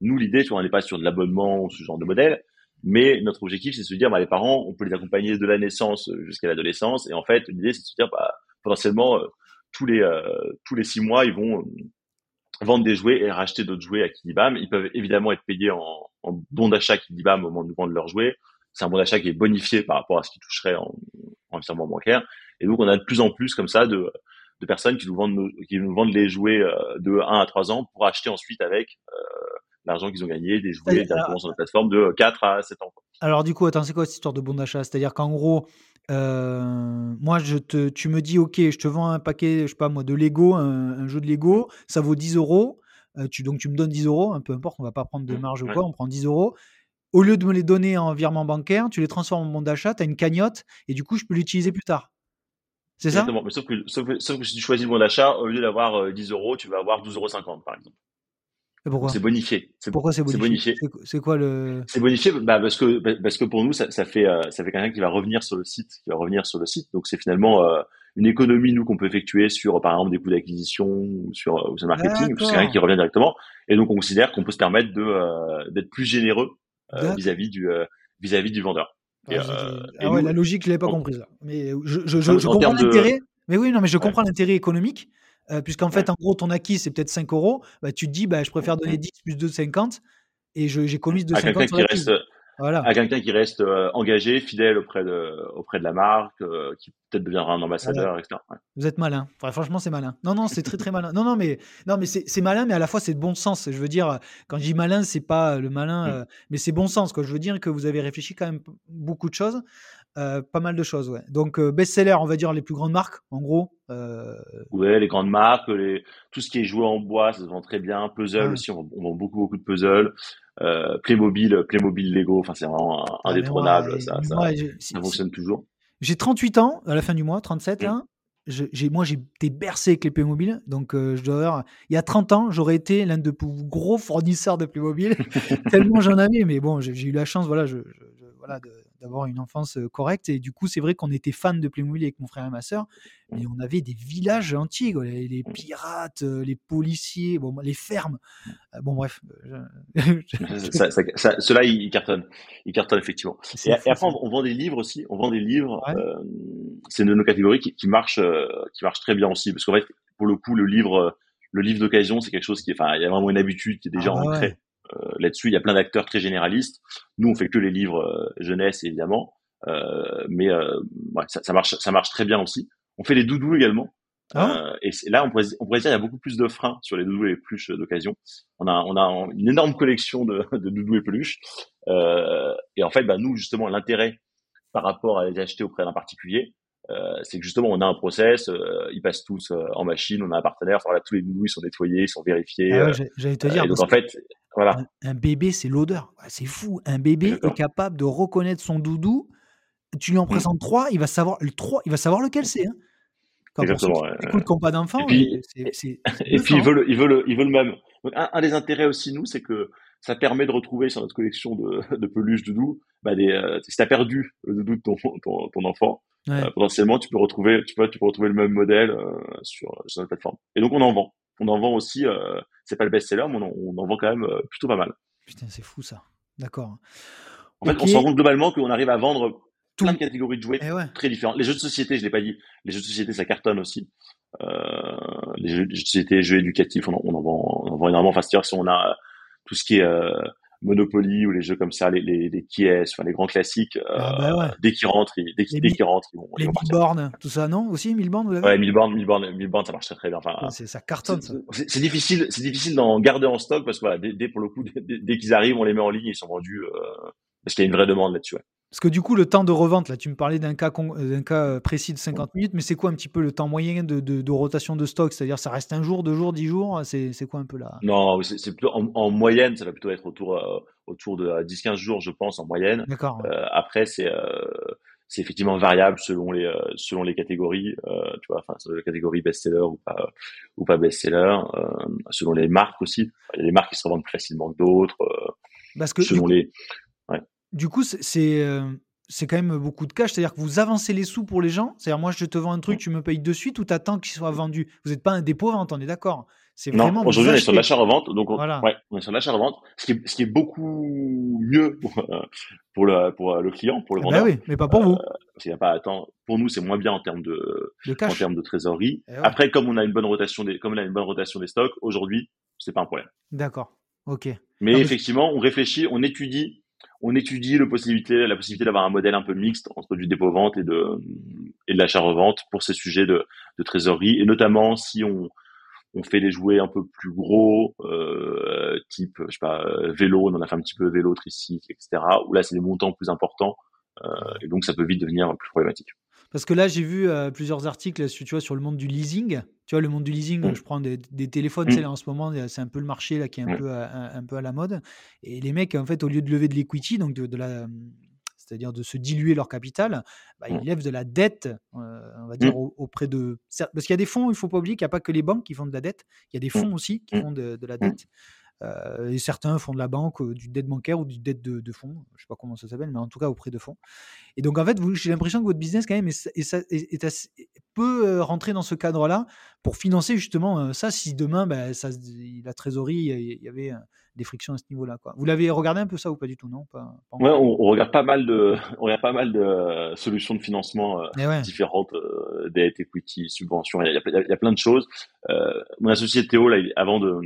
nous l'idée, tu vois, on n'est pas sur de l'abonnement ou ce genre de modèle. Mais notre objectif, c'est de se dire, bah, les parents, on peut les accompagner de la naissance jusqu'à l'adolescence. Et en fait, l'idée, c'est de se dire, bah, potentiellement, euh, tous les tous les six mois, ils vont vendre des jouets et racheter d'autres jouets à Kidibam. Ils peuvent évidemment être payés en, en bon d'achat Kidibam au moment de vendre leurs jouets. C'est un bon d'achat qui est bonifié par rapport à ce qu'ils toucheraient en, en virement bancaire. Et donc, on a de plus en plus comme ça de, de personnes qui nous vendent, qui nous vendent les jouets euh, de 1 à 3 ans pour acheter ensuite avec euh, l'argent qu'ils ont gagné des jouets directement sur la plateforme de 4 à 7 ans. Alors du coup, attends, c'est quoi cette histoire de bon d'achat? C'est-à-dire qu'en gros, euh, moi, je te, tu me dis, ok, je te vends un paquet, je sais pas moi, de Lego, un, jeu de Lego, ça vaut 10 euros. tu, donc tu me donnes 10 euros, peu importe, on va pas prendre de mmh, marge ou quoi, on prend 10 euros. Au lieu de me les donner en virement bancaire, tu les transformes en bon d'achat, tu as une cagnotte et du coup, je peux l'utiliser plus tard. C'est ça? Mais sauf que, sauf, que, si tu choisis le bon d'achat, au lieu d'avoir 10 euros, tu vas avoir 12,50 euros par exemple. Pourquoi? C'est bonifié. Pourquoi c'est bonifié? C'est quoi le? C'est bonifié bah parce que bah, parce que pour nous ça, ça fait euh, ça fait quelqu'un qui va revenir sur le site, qui va revenir sur le site. Donc c'est finalement euh, une économie nous qu'on peut effectuer sur par exemple des coûts d'acquisition ou sur, euh, sur le marketing, c'est quelqu'un qui revient directement. Et donc on considère qu'on peut se permettre de d'être plus généreux vis-à-vis du vis-à-vis du vendeur. Ah, ah ouais, la logique je l'ai pas comprise là. Mais je je, je, je comprends l'intérêt. Mais oui non mais je comprends l'intérêt économique. Euh, puisqu'en fait, en gros, ton acquis, c'est peut-être 5 euros, bah, tu te dis, bah, je préfère donner 10 plus 2, 50, et j'ai commis 2,50 sur reste, voilà. À quelqu'un qui reste euh, engagé, fidèle auprès de, auprès de la marque, euh, qui peut-être deviendra un ambassadeur, etc. Vous êtes malin. franchement, c'est malin. Non, non, c'est très, très malin. Non, non, mais, non, mais c'est malin, mais à la fois, c'est de bon sens. Je veux dire, quand je dis malin, c'est pas le malin, mmh. mais c'est bon sens. Quoi. Je veux dire que vous avez réfléchi quand même beaucoup de choses. Euh, pas mal de choses, ouais. Donc euh, best-seller, on va dire les plus grandes marques, en gros. Euh... Ouais, les grandes marques, les... tout ce qui est joué en bois, ça se vend très bien. Puzzle aussi, on, vend beaucoup beaucoup de puzzles. Euh, Playmobil, Playmobil Lego, enfin c'est vraiment indétrônable, ça, ça, ça, fonctionne toujours. J'ai 38 ans à la fin du mois, 37 hein. j'ai, moi, j'ai été bercé avec les Playmobil. Donc, je dois avoir, il y a 30 ans, j'aurais été l'un des plus gros fournisseurs de Playmobil, tellement j'en avais. Mais bon, j'ai, eu la chance, voilà, je, voilà, de, d'avoir une enfance correcte. Et du coup, c'est vrai qu'on était fan de Playmobil avec mon frère et ma sœur, mais on avait des villages entiers, les, mmh. pirates, les policiers, bon, les fermes. Bon, bref. Cela, il cartonne. Il cartonne, effectivement. Et, après, on, vend des livres aussi. On vend des livres. c'est une de nos catégories qui, qui marche, qui marche très bien aussi. Parce qu'en fait, pour le coup, le livre, le livre d'occasion, c'est quelque chose qui, enfin, il y a vraiment une habitude qui est déjà ah, ancrée. Là-dessus, il y a plein d'acteurs très généralistes. Nous, on fait que les livres euh, jeunesse, évidemment, euh, mais ouais, ça, ça, marche, ça marche très bien aussi. On fait les doudous également. Ah. et là, on pourrait, on pourrait dire qu'il y a beaucoup plus de freins sur les doudous et les peluches d'occasion. On a, on a une énorme collection de, de doudous et peluches. Euh, et en fait, bah, nous, justement, l'intérêt par rapport à les acheter auprès d'un particulier, euh, c'est que justement on a un process, euh, ils passent tous euh, en machine, on a un partenaire, enfin, tous les doudous ils sont nettoyés, ils sont vérifiés. Ah J'allais te dire. donc en fait, voilà. Un, bébé c'est l'odeur, c'est fou. Un bébé est capable de reconnaître son doudou. Tu lui en mmh. présentes trois, il va savoir le trois, il va savoir lequel c'est. Hein. Exactement. Écoute, qu'on pas d'enfant. Et puis, et, puis il veut le, il veut le, il veut le même. Donc, un, des intérêts aussi nous, c'est que ça permet de retrouver sur notre collection de, de peluches doudou, bah des, si t'as perdu le doudou de ton, ton, ton enfant, euh, potentiellement, tu peux retrouver, tu peux, tu peux retrouver le même modèle euh, sur, sur notre plateforme. Et donc, on en vend. On en vend aussi. Euh, c'est pas le best-seller, mais on en, vend quand même plutôt pas mal. Putain, c'est fou ça. D'accord. En fait, on se rend compte globalement qu'on arrive à vendre plein de catégories de jouets eh très différentes. Les jeux de société, je l'ai pas dit. Les jeux de société, ça cartonne aussi. Euh, les jeux de société, jeux éducatifs, on en, on en vend, on en vend énormément. Enfin, c'est-à-dire si on a tout ce qui est euh, Monopoly ou les jeux comme ça, les, les, les enfin les grands classiques, ah, bah euh, dès qu'ils rentrent, dès qu'ils rentrent, ils vont. Les Milborn, tout ça, non Aussi, Milborn, vous l'avez Ouais, Milborn, Milborn, Milborn, ça marche très très bien. Enfin, ça cartonne. C'est difficile, c'est difficile d'en garder en stock parce que voilà, dès, pour le coup, dès, qu'ils arrivent, on les met en ligne, ils sont vendus euh, parce qu'il y a une vraie demande là-dessus. Ouais. Parce que du coup, le temps de revente, là, tu me parlais d'un cas, d'un cas euh, précis de 50 minutes, mais c'est quoi un petit peu le temps moyen de, de, rotation de stock? C'est-à-dire, ça reste un jour, deux jours, dix jours? C'est quoi un peu là Non, c'est plutôt en, moyenne, ça va plutôt être autour, euh, autour de 10-15 euh, jours, je pense, en moyenne. D'accord. après, c'est c'est effectivement variable selon les selon les catégories tu vois enfin selon la catégorie best-seller ou pas ou pas best-seller selon les marques aussi il y a des marques qui se revendent plus facilement que d'autres Parce que selon les. Du coup, c'est c'est quand même beaucoup de cash. C'est-à-dire que vous avancez les sous pour les gens. C'est-à-dire, moi, je te vends un truc, tu me payes de suite ou tu attends qu'il soit vendu? Vous n'êtes pas un dépôt-vente, on est d'accord c'est non, aujourd'hui, on est sur l'achat-revente. Donc, on, ouais, on est sur l'achat-revente. Ce qui, est, ce qui est beaucoup mieux pour, pour, le, pour le client, pour le eh ben vendeur. oui, mais pas pour vous. Euh, a pas, pour nous, c'est moins bien en termes de, en termes de trésorerie. Eh Après, comme on a une bonne rotation des, comme on a une bonne rotation des stocks, aujourd'hui, c'est pas un problème. D'accord. Ok. Mais effectivement, on réfléchit, on étudie on étudie le possibilité, la possibilité d'avoir un modèle un peu mixte entre du dépôt-vente et de, et de l'achat-revente pour ces sujets de, de, trésorerie, et notamment si on, on fait des jouets un peu plus gros, euh, type, je sais pas, vélo, on en a fait un petit peu vélo, tricycle, etc., où là, c'est des montants plus importants, euh, et donc ça peut vite devenir plus problématique. Parce que là, j'ai vu euh, plusieurs articles tu vois, sur le monde du leasing. Tu vois, le monde du leasing, mmh. je prends des, téléphones, mmh. là, en ce moment, c'est un peu le marché là, qui est un, peu, à, un, peu à la mode. Et les mecs, en fait, au lieu de lever de l'equity, donc de, la, c'est-à-dire de se diluer leur capital, bah, ils mmh. lèvent de la dette, euh, on va dire, auprès de. Parce qu'il y a des fonds, il ne faut pas oublier qu'il n'y a pas que les banques qui font de la dette, il y a des fonds aussi qui font de, de la dette. Euh, et certains font de la banque, euh, du dette bancaire ou du dette de, fonds. Je sais pas comment ça s'appelle, mais en tout cas auprès de fonds. Et donc en fait, j'ai l'impression que votre business quand même est, peut euh, rentrer dans ce cadre-là pour financer justement ça. Si demain, ben, ça, la trésorerie, il y avait des frictions à ce niveau-là. Vous l'avez regardé un peu ça ou pas du tout, non pas, Ouais, on, regarde pas mal de, on regarde pas mal de solutions de financement eh différentes, dette, equity, subventions. Il y, a, il y, a, plein de choses. mon associé Théo, là, avant de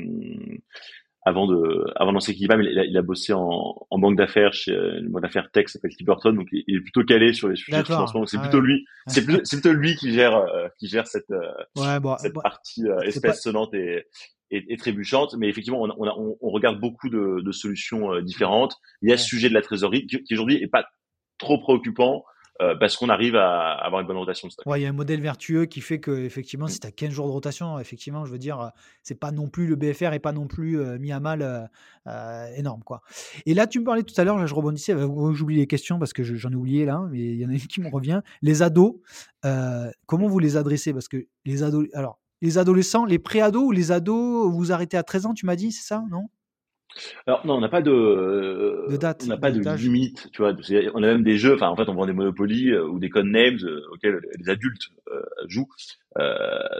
avant de avant lancer Kibam, il, il, a bossé en, en banque d'affaires chez une banque d'affaires tech qui s'appelle Clipperton, donc il, est plutôt calé sur les sujets de financement. C'est plutôt lui, c'est plutôt lui qui gère euh, qui gère cette euh, ouais, bon, cette partie euh, espèce sonnante et, et, et, trébuchante. Mais effectivement, on, on, on regarde beaucoup de, de solutions différentes. Il y a ce sujet de la trésorerie qui, qui aujourd'hui est pas trop préoccupant. Euh, parce qu'on arrive à avoir une bonne rotation de stock. Ouais, il y a un modèle vertueux qui fait que effectivement, si tu as 15 jours de rotation, effectivement, je veux dire, c'est pas non plus le BFR et pas non plus euh, mis à mal euh, énorme quoi. Et là, tu me parlais tout à l'heure, là, je rebondissais, j'oublie les questions parce que j'en ai oublié là, mais il y en a une qui me revient. Les ados, comment vous les adressez? Parce que les ados, alors les adolescents, les pré-ados ou les ados, vous arrêtez à 13 ans, tu m'as dit, c'est ça, non? Alors non, on n'a pas de, de date, on n'a pas de, limite, tu vois. On a même des jeux, enfin en fait, on vend des Monopoly euh, ou des codenames euh, auxquels les adultes euh, jouent.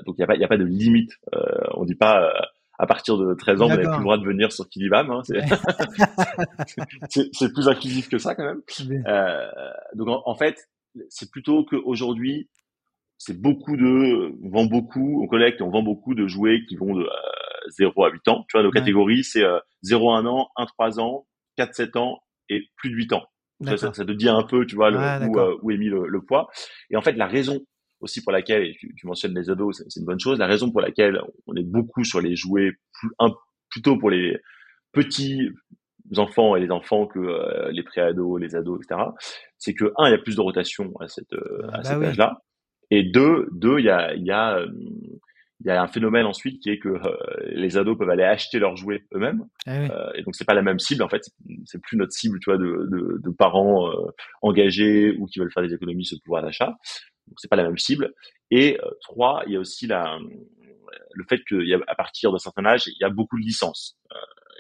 donc il n'y a pas, il a pas de limite. on dit pas à partir de 13 ans, vous n'avez plus le droit de venir sur Kidibam. Hein, c'est plus inclusif que ça quand même. donc en, fait, c'est plutôt qu'aujourd'hui, c'est beaucoup de, on vend beaucoup, on collecte, on vend beaucoup de jouets qui vont de 0 à 8 ans. Tu vois, nos catégories, c'est 0 à 1 an, 1 3 ans, 4 7 ans et plus de 8 ans. Ça, ça, te dit un peu, tu vois, le, où, euh, où, est mis le, poids. Et en fait, la raison aussi pour laquelle, et tu, mentionnes les ados, c'est une bonne chose, la raison pour laquelle on est beaucoup sur les jouets, plus, un, plutôt pour les petits enfants et les enfants que euh, les pré-ados, les ados, etc., c'est que, un, il y a plus de rotation à, cette, euh, à bah cet âge-là. Et deux, deux, il y a, il y a il y a un phénomène ensuite qui est que euh, les ados peuvent aller acheter leurs jouets eux-mêmes. Ah euh, et donc c'est pas la même cible en fait. C'est plus notre cible tu vois de, de, de parents euh, engagés ou qui veulent faire des économies sur le pouvoir d'achat. Donc c'est pas la même cible. Et trois il y a aussi la le fait qu'à à partir d'un certain âge il y a beaucoup de licences.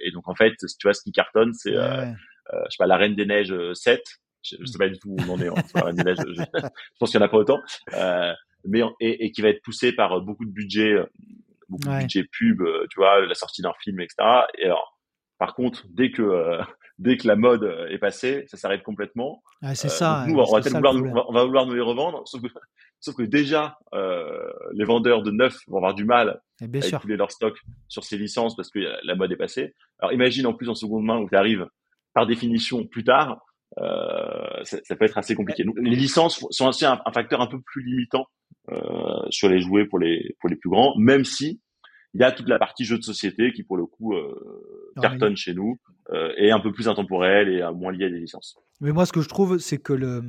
Et donc en fait tu vois ce qui cartonne c'est je sais pas la Reine des Neiges 7 je, sais pas du tout où on en est hein, la Reine des Neiges je, je pense qu'il y en a pas autant mais et, et, qui va être poussé par euh, beaucoup de budget, euh, beaucoup de budget pub, euh, tu vois, la sortie d'un film, etc. Et alors, par contre, dès que dès que la mode est passée, ça s'arrête complètement. c'est ça. Nous, on, va vouloir, on, va, vouloir nous les revendre, sauf que, sauf que déjà, euh, les vendeurs de neuf vont avoir du mal à écouler leur stock sur ces licences parce que la mode est passée. Alors imagine en plus en seconde main où tu arrives par définition plus tard, euh, ça, ça, peut être assez compliqué. Donc, les licences sont aussi un, un facteur un peu plus limitant euh, sur les jouets pour les pour les plus grands, même si il y a toute la partie jeux de société qui pour le coup euh, cartonne chez nous euh, et un peu plus intemporel et moins lié à des licences. Mais moi, ce que je trouve, c'est que le,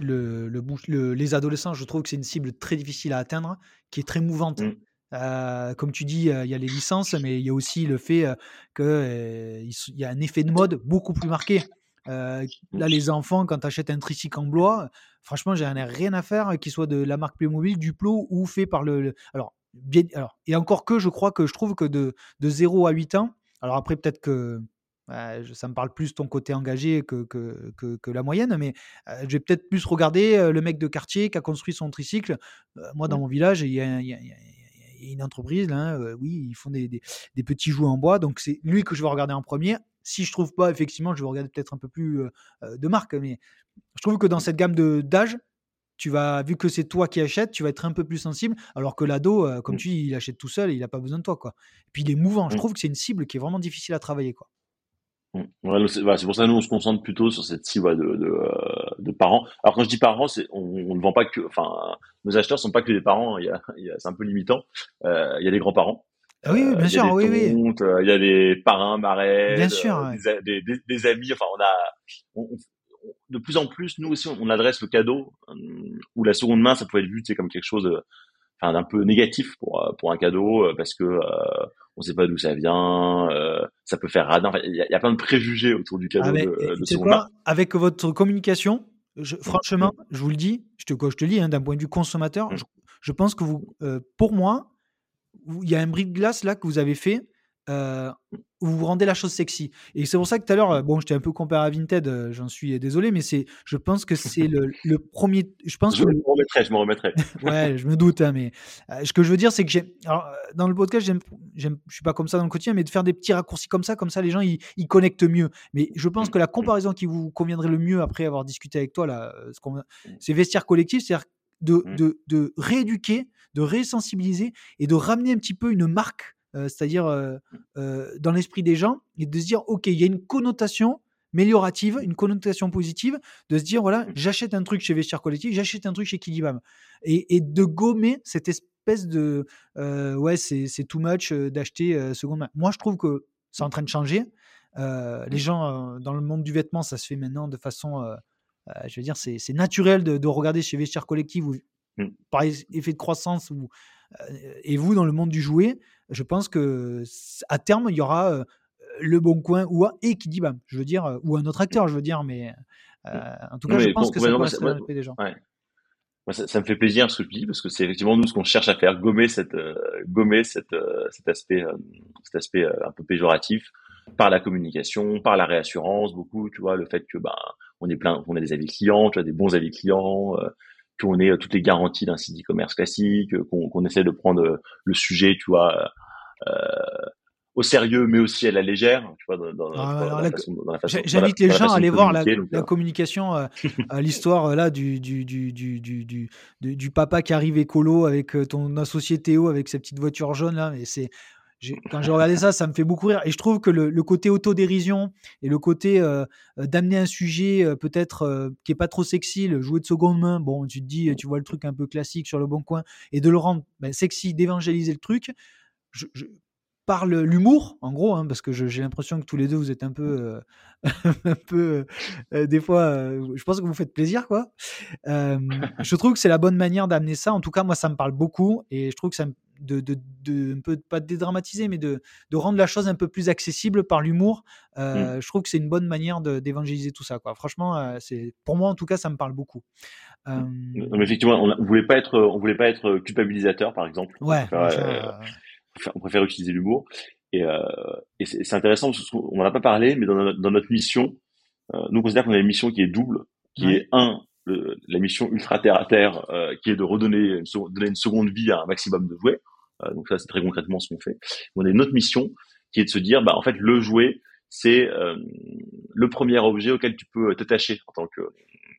le, le, les adolescents, je trouve que c'est une cible très difficile à atteindre, qui est très mouvante. Mm. Euh, comme tu dis, il y a les licences, mais il y a aussi le fait qu'il y a un effet de mode beaucoup plus marqué. Euh, là, les enfants, quand tu achètes un tricycle en bois, franchement, j'ai rien à faire qu'il soit de la marque Playmobil, Duplo ou fait par le. alors, bien, alors, et encore que je crois que je trouve que de, de 0 à 8 ans, alors après, peut-être que ça me parle plus ton côté engagé que, que, que, la moyenne, mais je vais peut-être plus regarder le mec de quartier qui a construit son tricycle. moi, dans mmh. mon village, il y a, une entreprise, là, oui, ils font des, des, petits jouets en bois, donc c'est lui que je vais regarder en premier. Si je trouve pas, effectivement, je vais regarder peut-être un peu plus de marque, mais je trouve que dans cette gamme d'âge, tu vas, vu que c'est toi qui achètes, tu vas être un peu plus sensible, alors que l'ado, comme mmh. tu dis, il achète tout seul, il n'a pas besoin de toi, quoi. Et puis il est mouvant. Je mmh. trouve que c'est une cible qui est vraiment difficile à travailler, quoi. Mmh. c'est pour ça que nous on se concentre plutôt sur cette cible de, de, euh, de, parents. Alors quand je dis parents, c'est on, ne vend pas que, enfin, nos acheteurs sont pas que des parents. Il y a, il y a c'est un peu limitant. Euh, il y a des grands parents. Ah oui, bien sûr, oui, oui. Il y a des parrains, marraines, bien sûr, des, des, des, amis. Enfin, on a, on, de plus en plus, nous aussi, on adresse le cadeau euh, ou la seconde main, ça peut être vu, c'est comme quelque chose, enfin, d'un peu négatif pour pour un cadeau parce que on sait pas d'où ça vient, euh, ça peut faire radin. Il y, a plein de préjugés autour du cadeau ah, de, de quoi, Avec votre communication, je, franchement, je vous le dis, je te, je te lis hein, d'un point de vue consommateur, mm. je, pense que vous, euh, pour moi, il y a un bris de glace là que vous avez fait. Euh, vous vous rendez la chose sexy. Et c'est pour ça que tout à l'heure, euh, bon, je t'ai un peu comparé à Vinted, euh, j'en suis désolé, mais c'est, je pense que c'est le, le, premier. Je pense je me remettrai, je me remettrai. ouais, je me doute, hein, mais euh, ce que je veux dire, c'est que j'ai, dans le podcast, j'aime, j'aime, je suis pas comme ça dans le quotidien, mais de faire des petits raccourcis comme ça, comme ça, les gens ils, ils connectent mieux. Mais je pense que la comparaison qui vous conviendrait le mieux après avoir discuté avec toi là, c'est vestiaire collectif, c'est-à-dire de, mmh. de, de rééduquer, de résensibiliser et de ramener un petit peu une marque c'est-à-dire euh, euh, dans l'esprit des gens, et de se dire, OK, il y a une connotation améliorative, une connotation positive, de se dire, voilà, j'achète un truc chez Vestiaire Collectif, j'achète un truc chez Kidibam. Et, et, de gommer cette espèce de, ouais, c'est too much d'acheter seconde main. Moi, je trouve que c'est en train de changer. les gens, dans le monde du vêtement, ça se fait maintenant de façon, je veux dire, c'est naturel de, de, regarder chez Vestiaire Collectif, ou, mmh. par effet de croissance, ou, et vous, dans le monde du jouet, je pense que à terme, il y aura le Bon Coin ou et qui dit bam, je veux dire, ou un autre acteur, je veux dire, mais en tout cas, je pense que ça ouais, ça, des gens. ça, me fait plaisir ce que tu dis parce que c'est effectivement nous ce qu'on cherche à faire, gommer cette, gommer cette, cet aspect, cet aspect un peu péjoratif par la communication, par la réassurance, beaucoup, tu vois, le fait que ben on est plein, on a des avis clients, tu as des bons avis clients, qu'on ait euh, toutes les garanties d'un site e-commerce classique, euh, qu'on essaie de prendre euh, le sujet, tu vois, au sérieux, mais aussi à la légère, tu vois, dans, la façon. J'invite les gens à aller voir la, communication, l'histoire là du du, du, du, du, du, papa qui arrive écolo avec ton associé Théo avec sa petite voiture jaune là, mais c'est quand j'ai regardé ça, ça me fait beaucoup rire. Et je trouve que le, côté autodérision et le côté euh, euh, d'amener un sujet euh, peut-être qui est pas trop sexy, le jouer de seconde main, bon, tu te dis, tu vois le truc un peu classique sur le bon coin, et de le rendre ben, sexy, d'évangéliser le truc. Je, par l'humour, en gros, hein, parce que j'ai l'impression que tous les deux, vous êtes un peu, un peu des fois, je pense que vous faites plaisir, quoi. je trouve que c'est la bonne manière d'amener ça. En tout cas, moi, ça me parle beaucoup, et je trouve que ça me, de, de, de, un peu pas dédramatiser, mais de, de, rendre la chose un peu plus accessible par l'humour. Euh, mmh. Je trouve que c'est une bonne manière d'évangéliser tout ça. Quoi. Franchement, euh, c'est pour moi en tout cas, ça me parle beaucoup. Euh... mais effectivement, on, ne voulait pas être, on voulait pas être culpabilisateur, par exemple. Ouais. On préfère, utiliser l'humour. Et, et c'est intéressant parce qu'on n'en a pas parlé, mais dans notre, dans notre mission, nous on considère qu'on a une mission qui est double, qui est un la mission ultra terre à terre, euh, qui est de redonner une, donner une seconde vie à un maximum de jouets. Euh, donc ça, c'est très concrètement ce qu'on fait. On a une autre mission qui est de se dire, bah en fait, le jouet, c'est euh, le premier objet auquel tu peux t'attacher en tant que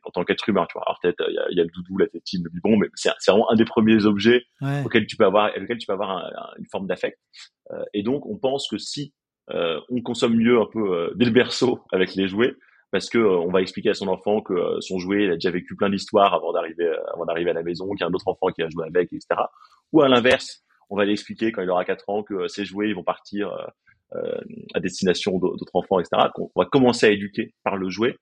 en tant qu'être humain. Tu vois, alors peut-être il y a, y a, le doudou, la tétine, le biberon, mais c'est vraiment un des premiers objets auxquels tu peux avoir, auquel tu peux avoir une forme d'affect. et donc, on pense que si on consomme mieux un peu dès le berceau avec les jouets, parce que euh, on va expliquer à son enfant que euh, son jouet il a déjà vécu plein d'histoires avant d'arriver euh, avant d'arriver à la maison, qu'il y a un autre enfant qui a joué avec, etc. Ou à l'inverse, on va l'expliquer quand il aura 4 ans que ses jouets ils vont partir à destination d'autres enfants, etc. Qu'on va commencer à éduquer par le jouet.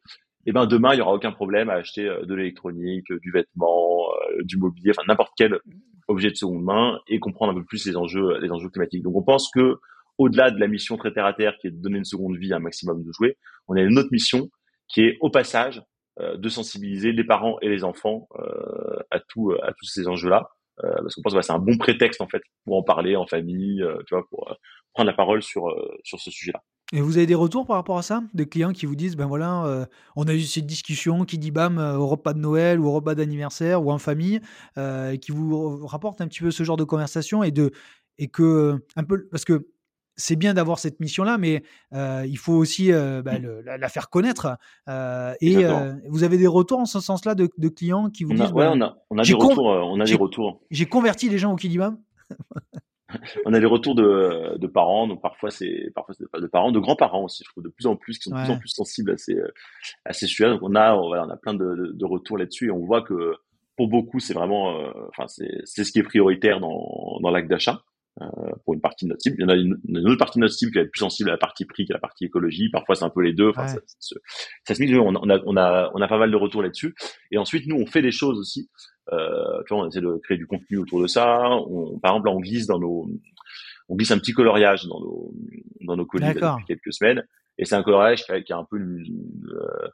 Et ben demain il y aura aucun problème à acheter de l'électronique, du vêtement, du mobilier, enfin n'importe quel objet de seconde main et comprendre un peu plus les enjeux les enjeux climatiques. Donc on pense que au-delà de la mission très terre à terre qui est de donner une seconde vie à un maximum de jouets, on a une autre mission qui est au passage euh, de sensibiliser les parents et les enfants euh, à tout à tous ces enjeux-là, euh, parce qu'on pense que c'est un bon prétexte en fait pour en parler en famille, tu vois, pour prendre la parole sur sur ce sujet-là. Et vous avez des retours par rapport à ça? De clients qui vous disent: «Ben voilà, heu, on a eu cette discussion qui dit bam, heu, au repas de Noël ou au repas d'anniversaire ou en famille», heu, et qui vous rapportent un petit peu ce genre de conversation et de et que un peu parce que c'est bien d'avoir cette mission-là, mais il faut aussi, bah, Mmh. le la la faire connaître, et vous avez des retours en ce sens-là de de clients qui vous On a disent: ouais, «Ben, on a on a des retours, on a des j'ai retours. j'ai converti les gens au Kidibam»? On a des retours de de parents, donc parfois c'est parfois c'est de parents, de grands-parents aussi, je trouve de plus en plus, qui sont de plus en plus sensibles à ces, à ces sujets-là. Donc on a, voilà, on a plein de de de retours là-dessus et on voit que pour beaucoup, c'est vraiment, heu, enfin c'est c'est ce qui est prioritaire dans dans l'acte d'achat, heu, pour une partie de notre cible. Il y en a une une autre partie de notre cible qui va être plus sensible à la partie prix qu'à la partie écologie. Parfois, c'est un peu les 2, enfin ça ouais, ça se ça se mixe. On on a on a on a pas mal de retours là-dessus et ensuite nous, on fait des choses aussi, heu, tu vois, on essaie de créer du contenu autour de ça. On par exemple, là, on glisse dans nos on glisse un petit coloriage dans nos, dans nos colis là, depuis quelques semaines. Et c'est un coloriage qui a, qui a un peu une, une, euh,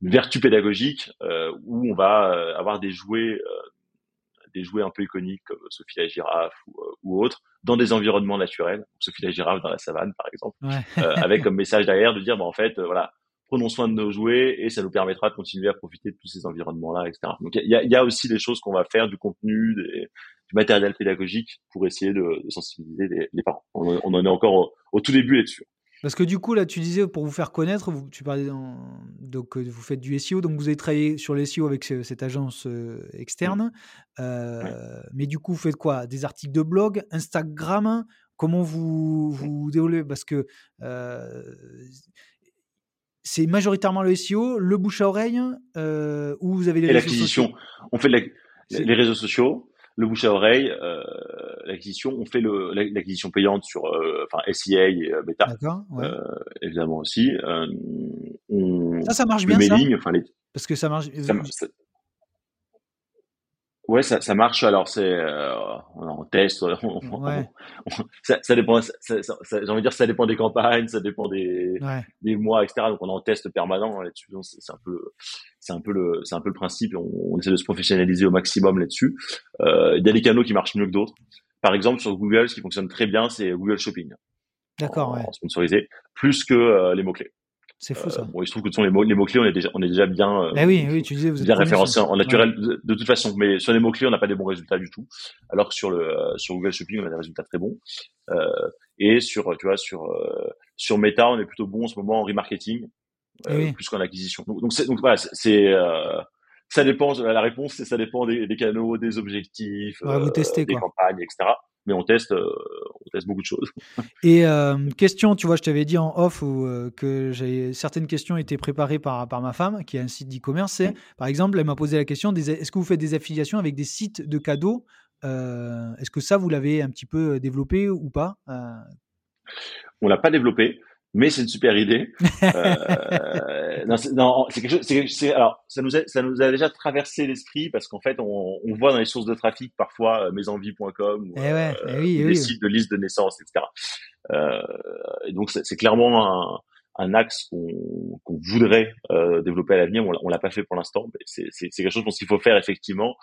vertu pédagogique euh, où on va euh, avoir des jouets, euh, des jouets un peu iconiques comme Sophie la girafe ou, euh, ou autres dans des environnements naturels. Sophie la girafe dans la savane par exemple, ouais. euh, avec comme message derrière de dire bah, en fait euh, voilà prenons soin de nos jouets et ça nous permettra de continuer à profiter de tous ces environnements-là, etc. Donc il y a, y a, aussi des choses qu'on va faire, du contenu, des, du matériel pédagogique pour essayer de, de sensibiliser les, les, parents. On, on, en est encore au, au tout début là-dessus. Parce que du coup, là, tu disais pour vous faire connaître, vous, tu parlais dans, donc vous faites du SEO, donc vous avez travaillé sur le SEO avec ce, cette agence euh, externe. Euh, ouais. Mais du coup, vous faites quoi? Des articles de blog, Instagram? Comment vous vous déroulez? Parce que euh, c'est majoritairement le SEO, le bouche à oreille, euh, ou vous avez les Et réseaux sociaux? L'acquisition. On fait la, les réseaux sociaux, le bouche à oreille, euh, l'acquisition. On fait le, l'acquisition payante sur, euh, enfin SIA et euh, Beta, ouais. euh, évidemment aussi. Euh, on, ça, ça marche bien, ça? mailing, enfin les, Parce que ça marche. Ça, ça, Ouais, ça, ça marche. Alors, c'est euh, on teste. On, ouais. on, ça, ça, dépend. Ça, j'ai envie de dire, ça dépend des campagnes, ça dépend des, ouais. des mois, etc. Donc, on est en test permanent là-dessus. C'est un peu, c'est un peu le, c'est un peu le principe. On, essaie de se professionnaliser au maximum là-dessus. Euh, il y a des canaux qui marchent mieux que d'autres. Par exemple, sur Google, ce qui fonctionne très bien, c'est Google Shopping. D'accord, ouais. sponsorisé, plus que euh, les mots clés. C'est fou ça. Euh, bon, il se trouve que sont les mots, les mots clés, on est déjà, on est déjà bien. Oui, oui, tu disais, vous êtes bien référencé en naturel ouais. de, de, toute façon. Mais sur les mots clés, on n'a pas des bons résultats du tout. Alors que sur le euh, sur Google Shopping, on a des résultats très bons. Euh, et sur, tu vois, sur sur Meta, on est plutôt bon en ce moment en remarketing, eh oui. plus qu'en acquisition. Donc, donc, donc voilà, c'est ça dépend. La réponse, c'est ça dépend des, des, canaux, des objectifs, ouais, vous testez, des quoi. campagnes, etc mais on teste, euh, on teste beaucoup de choses. Et euh, question, tu vois, je t'avais dit en off où, euh, que certaines questions étaient préparées par, par ma femme, qui a un site d'e-commerce. Par exemple, elle m'a posé la question est-ce que vous faites des affiliations avec des sites de cadeaux Est-ce que ça, vous l'avez un petit peu développé ou pas On l'a pas développé mais c'est une super idée. euh, non, c'est, non, c'est quelque chose. C'est, c'est, alors, ça nous a, ça nous a déjà traversé l'esprit parce qu'en fait, on, on voit dans les sources de trafic parfois euh, mesenvies.com ou, eh ouais, euh, eh oui, oui. des sites de liste de naissance, etc. Euh, et donc, c'est, clairement un, un axe qu'on, qu'on voudrait euh, développer à l'avenir. On, on l'a pas fait pour l'instant, mais c'est, quelque chose qu'il faut faire effectivement.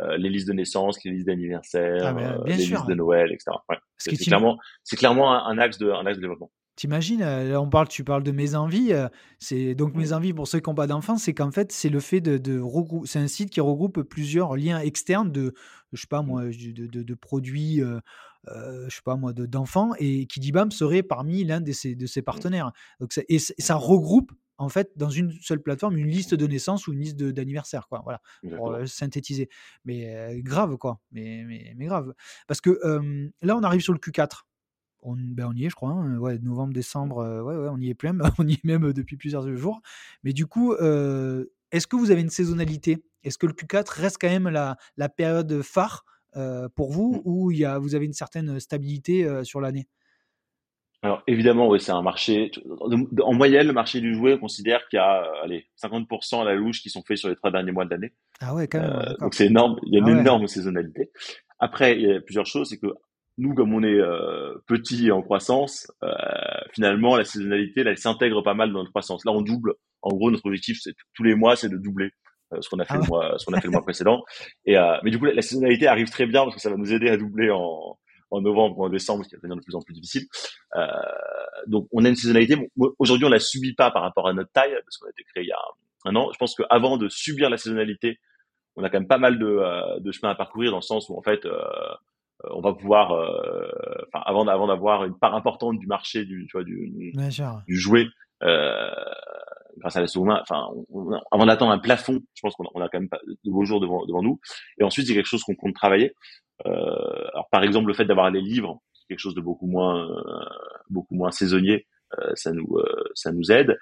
Euh, les listes de naissance, les listes d'anniversaire, ah, ben, les sûr, listes de Noël, etc. Ouais. C'est, c'est clairement, c'est clairement un, un, axe de, un axe de développement. T'imagines, là on parle, tu parles de mes envies. C'est donc mes envies pour ceux qui n'ont pas d'enfants, c'est qu'en fait c'est le fait de, de regrouper. C'est un site qui regroupe plusieurs liens externes de, je sais pas moi, de, de, de produits, euh, euh, je sais pas moi, d'enfants et Kidibam serait parmi l'un de ses, de ses partenaires. Donc ça, et ça regroupe en fait dans une seule plateforme une liste de naissance ou une liste d'anniversaire quoi voilà pour euh, synthétiser mais euh, grave quoi mais, mais, mais grave parce que euh, là on arrive sur le Q4 on, ben on, y est, je crois. Hein, ouais, novembre, décembre, euh, ouais, ouais, on y est plein. on y est même depuis plusieurs jours. Mais du coup, euh, est-ce que vous avez une saisonnalité? Est-ce que le Q4 reste quand même la, la période phare euh, pour vous ou il y a, vous avez une certaine stabilité euh, sur l'année? Alors évidemment, oui, c'est un marché. En moyenne, le marché du jouet, on considère qu'il y a allez, 50% à la louche qui sont faits sur les trois derniers mois de l'année. Ah ouais, quand même. Euh, donc c'est énorme. Il y a une ah ouais. énorme saisonnalité. Après, il y a plusieurs choses. C'est que nous, comme on est euh, petit et en croissance, euh, finalement, la saisonnalité, là, elle s'intègre pas mal dans notre croissance. Là, on double. En gros, notre objectif, c'est tous les mois, c'est de doubler euh, ce qu'on a fait ah ouais. le mois, ce qu'on a fait le mois précédent. Et euh, mais du coup, la, la, saisonnalité arrive très bien parce que ça va nous aider à doubler en, en novembre ou en décembre, ce qui va devenir de plus en plus difficile. Euh, donc on a une saisonnalité. Aujourd'hui, on la subit pas par rapport à notre taille parce qu'on a été créé il y a un an. Je pense qu'avant de subir la saisonnalité, on a quand même pas mal de, euh, de chemin à parcourir dans le sens où en fait euh, on va pouvoir, euh, enfin avant avant d'avoir une part importante du marché du tu vois du, du jouet grâce à la seconde main, enfin avant d'attendre un plafond, je pense qu'on a, on a quand même pas de beaux jours devant devant nous. Et ensuite c'est quelque chose qu'on compte travailler. alors par exemple le fait d'avoir les livres, quelque chose de beaucoup moins beaucoup moins saisonnier, ça nous ça nous aide.